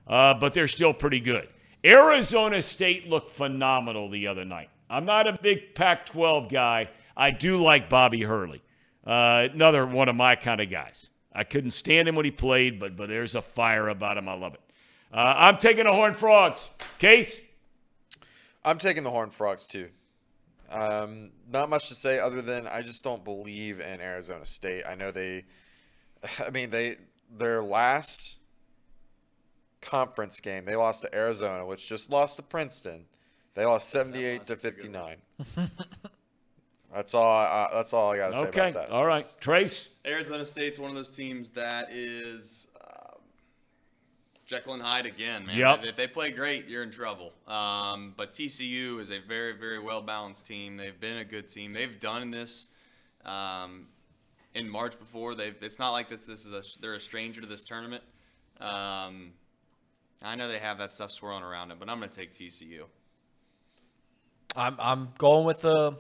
uh, but they're still pretty good. Arizona State looked phenomenal the other night. I'm not a big Pac 12 guy. I do like Bobby Hurley, uh, another one of my kind of guys. I couldn't stand him when he played, but, but there's a fire about him. I love it. Uh, I'm taking the Horned Frogs. Case? I'm taking the Horned Frogs too. Um, not much to say other than I just don't believe in Arizona State. I know they, I mean they their last conference game they lost to Arizona, which just lost to Princeton. They lost 78 to 59. that's all. I, that's all I got to say Okay. about that. All right. Trace? Arizona State's one of those teams that is uh, Jekyll and Hyde again, man. Yep. If they play great, you're in trouble. Um, but TCU is a very, very well balanced team. They've been a good team. They've done this um, in March before. They've. It's not like this. This is a. They're a stranger to this tournament. Um, I know they have that stuff swirling around them, but I'm going to take TCU. I'm, I'm going with the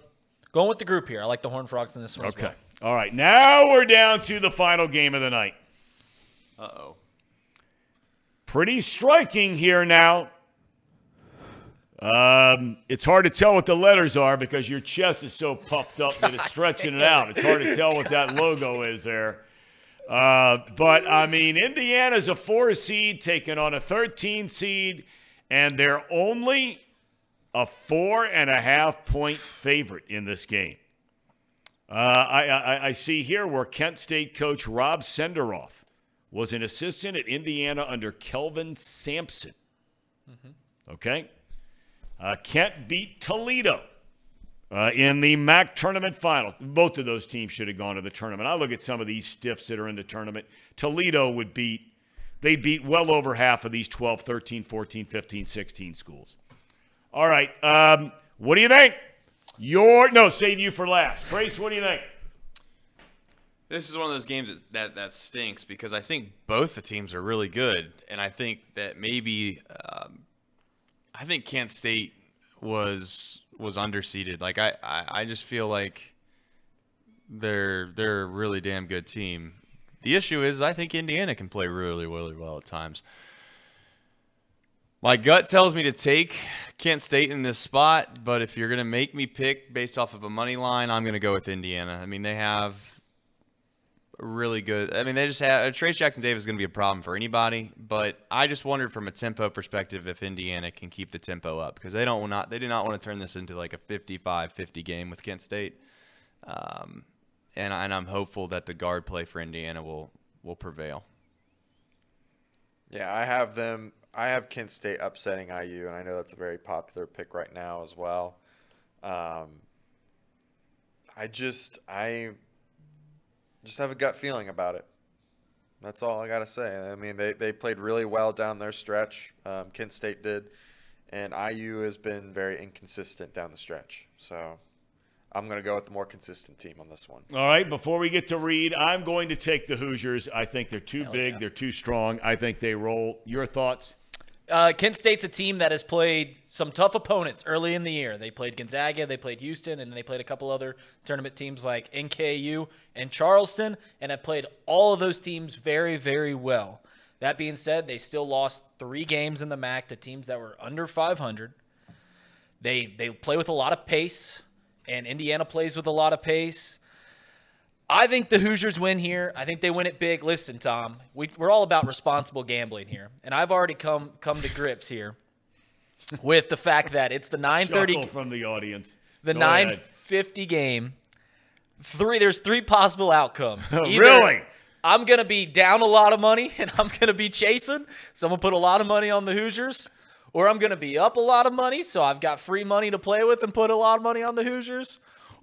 going with the group here. I like the Horned Frogs in this one as Okay. well. All right. Now we're down to the final game of the night. Uh oh. Pretty striking here now. Um, it's hard to tell what the letters are because your chest is so puffed up that it's stretching it out. It's hard to tell what that logo is there. Uh, but I mean, Indiana's a four seed taking on a 13 seed, and they're only a four and a half point favorite in this game. Uh, I, I, I see here where Kent State coach Rob Senderoff was an assistant at Indiana under Kelvin Sampson. Okay. Uh, Kent beat Toledo uh, in the MAC tournament final. Both of those teams should have gone to the tournament. I look at some of these stiffs that are in the tournament. Toledo would beat, they'd beat well over half of these 12, 13, 14, 15, 16 schools. All right. Um, what do you think? Your, no, save you for last. Brace, what do you think? This is one of those games that, that, that stinks because I think both the teams are really good, and I think that maybe um, I think Kent State was was underseeded. Like I, I, I just feel like they're they're a really damn good team. The issue is I think Indiana can play really really well at times. My gut tells me to take Kent State in this spot, but if you're gonna make me pick based off of a money line, I'm gonna go with Indiana. I mean they have really good. I mean, they just have Trayce Jackson-Davis is going to be a problem for anybody. But I just wondered from a tempo perspective if Indiana can keep the tempo up because they don't not they do not want to turn this into like a 55-50 game with Kent State. Um, and and I'm hopeful that the guard play for Indiana will will prevail. Yeah, I have them. I have Kent State upsetting IU, and I know that's a very popular pick right now as well. Um, I just I just have a gut feeling about it. That's all I got to say. I mean, they, they played really well down their stretch. Um, Kent State did. And IU has been very inconsistent down the stretch. So I'm going to go with the more consistent team on this one. All right. Before we get to Reed, I'm going to take the Hoosiers. I think they're too Hell big. Yeah. They're too strong. I think they roll. Your thoughts? Uh, Kent State's a team that has played some tough opponents early in the year. They played Gonzaga, they played Houston, and they played a couple other tournament teams like NKU and Charleston, and have played all of those teams very, very well. That being said, they still lost three games in the MAC to teams that were under 500. They they play with a lot of pace, and Indiana plays with a lot of pace. I think the Hoosiers win here. I think they win it big. Listen, Thom, we, are all about responsible gambling here, and I've already come come to grips here with the fact that it's the 9:30 from the audience. The 9:50 game. Three. There's three possible outcomes. Either really? I'm gonna be down a lot of money and I'm gonna be chasing, so I'm gonna put a lot of money on the Hoosiers, or I'm gonna be up a lot of money, so I've got free money to play with and put a lot of money on the Hoosiers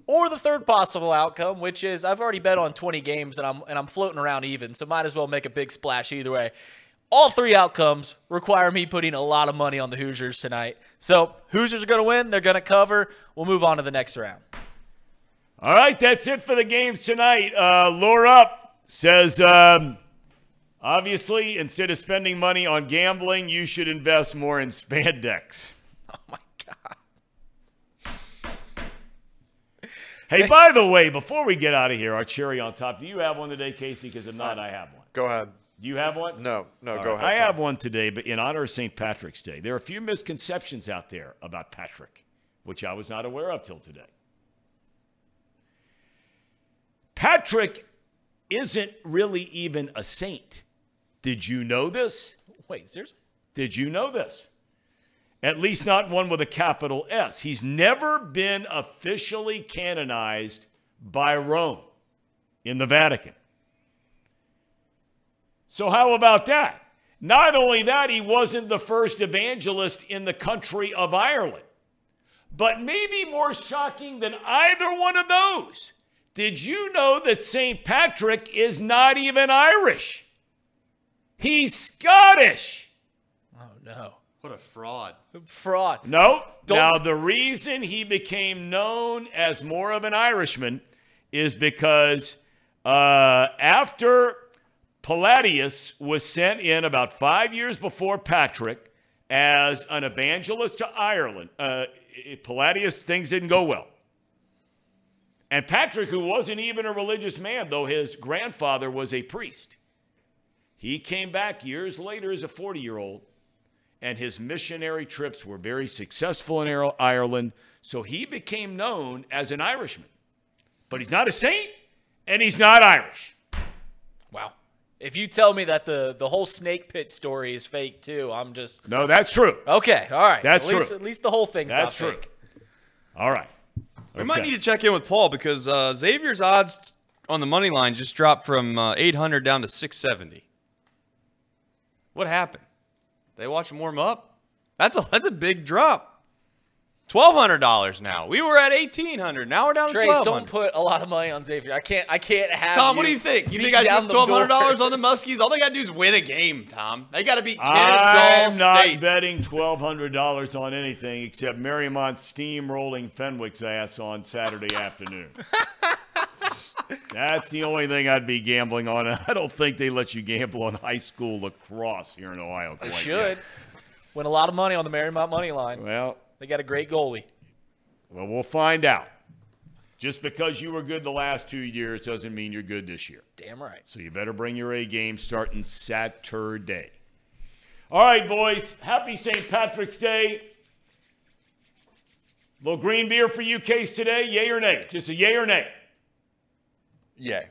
or the third possible outcome, which is I've already bet on 20 games and I'm and I'm floating around even, so might as well make a big splash either way. All three outcomes require me putting a lot of money on the Hoosiers tonight. So Hoosiers are going to win. They're going to cover. We'll move on to the next round. All right, that's it for the games tonight. Uh, Lure Up says, um, obviously, instead of spending money on gambling, you should invest more in spandex. Oh my Hey, by the way, before we get out of here, our cherry on top. Do you have one today, Casey? Because if not, I have one. Go ahead. Do you have one? No, no, All go right. ahead. I have one today, but in honor of St. Patrick's Day. There are a few misconceptions out there about Patrick, which I was not aware of till today. Patrick isn't really even a saint. Did you know this? Wait, seriously? Did you know this? At least not one with a capital S. He's never been officially canonized by Rome in the Vatican. So, how about that? Not only that, he wasn't the first evangelist in the country of Ireland. But maybe more shocking than either one of those, did you know that St. Patrick is not even Irish? He's Scottish. Oh, no. What a fraud. Fraud. No. Don't. Now, the reason he became known as more of an Irishman is because uh, after Palladius was sent in about five years before Patrick as an evangelist to Ireland, uh, Palladius, things didn't go well. And Patrick, who wasn't even a religious man, though his grandfather was a priest, he came back years later as a 40 year old and his missionary trips were very successful in Ireland. So he became known as an Irishman. But he's not a saint and he's not Irish. Wow. If you tell me that the, the whole snake pit story is fake too, I'm just No, that's true. Okay, all right. That's at least, true. At least the whole thing's that's not true. fake. All right. We might need to check in with Paul because uh, Xavier's odds on the money line just dropped from uh, 800 down to 670. What happened? They watch him warm up? That's a that's a big drop. Twelve hundred dollars now. We were at eighteen hundred. Now we're down to Trace, twelve don't put a lot of money on Xavier. I can't. I can't have. Thom, what do you think? You think beating I should down put the twelve hundred dollars on the? Muskies? All they gotta do is win a game, Thom. They gotta beat the State. I'm Kennesaw not State. betting twelve hundred dollars on anything except Marymount steamrolling Fenwick's ass on Saturday afternoon. That's the only thing I'd be gambling on. I don't think they let you gamble on high school lacrosse here in Ohio. They should yet. win a lot of money on the Marymount money line. Well, They got a great goalie. well, we'll find out. Just because you were good the last two years doesn't mean you're good this year. Damn right. So you better bring your A game starting Saturday. All right, boys. Happy St. Patrick's Day. Little green beer for you, Case, today. Yay or nay? Just a yay or nay. Yay.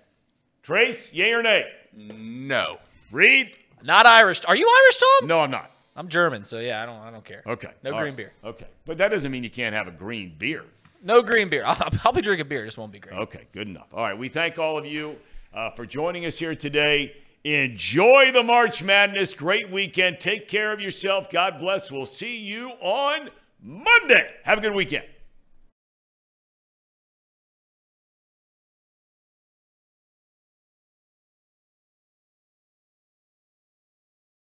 Trace, yay or nay? No. Reed? Not Irish. Are you Irish, Thom? No, I'm not. I'm German, so yeah, I don't. I don't care. Okay. No All green right. beer. Okay. But that doesn't mean you can't have a green beer. No green beer. I'll, I'll be drinking beer. Just won't be green. Okay, good enough. All right, we thank all of you uh, for joining us here today. Enjoy the March Madness. Great weekend. Take care of yourself. God bless. We'll see you on Monday. Have a good weekend.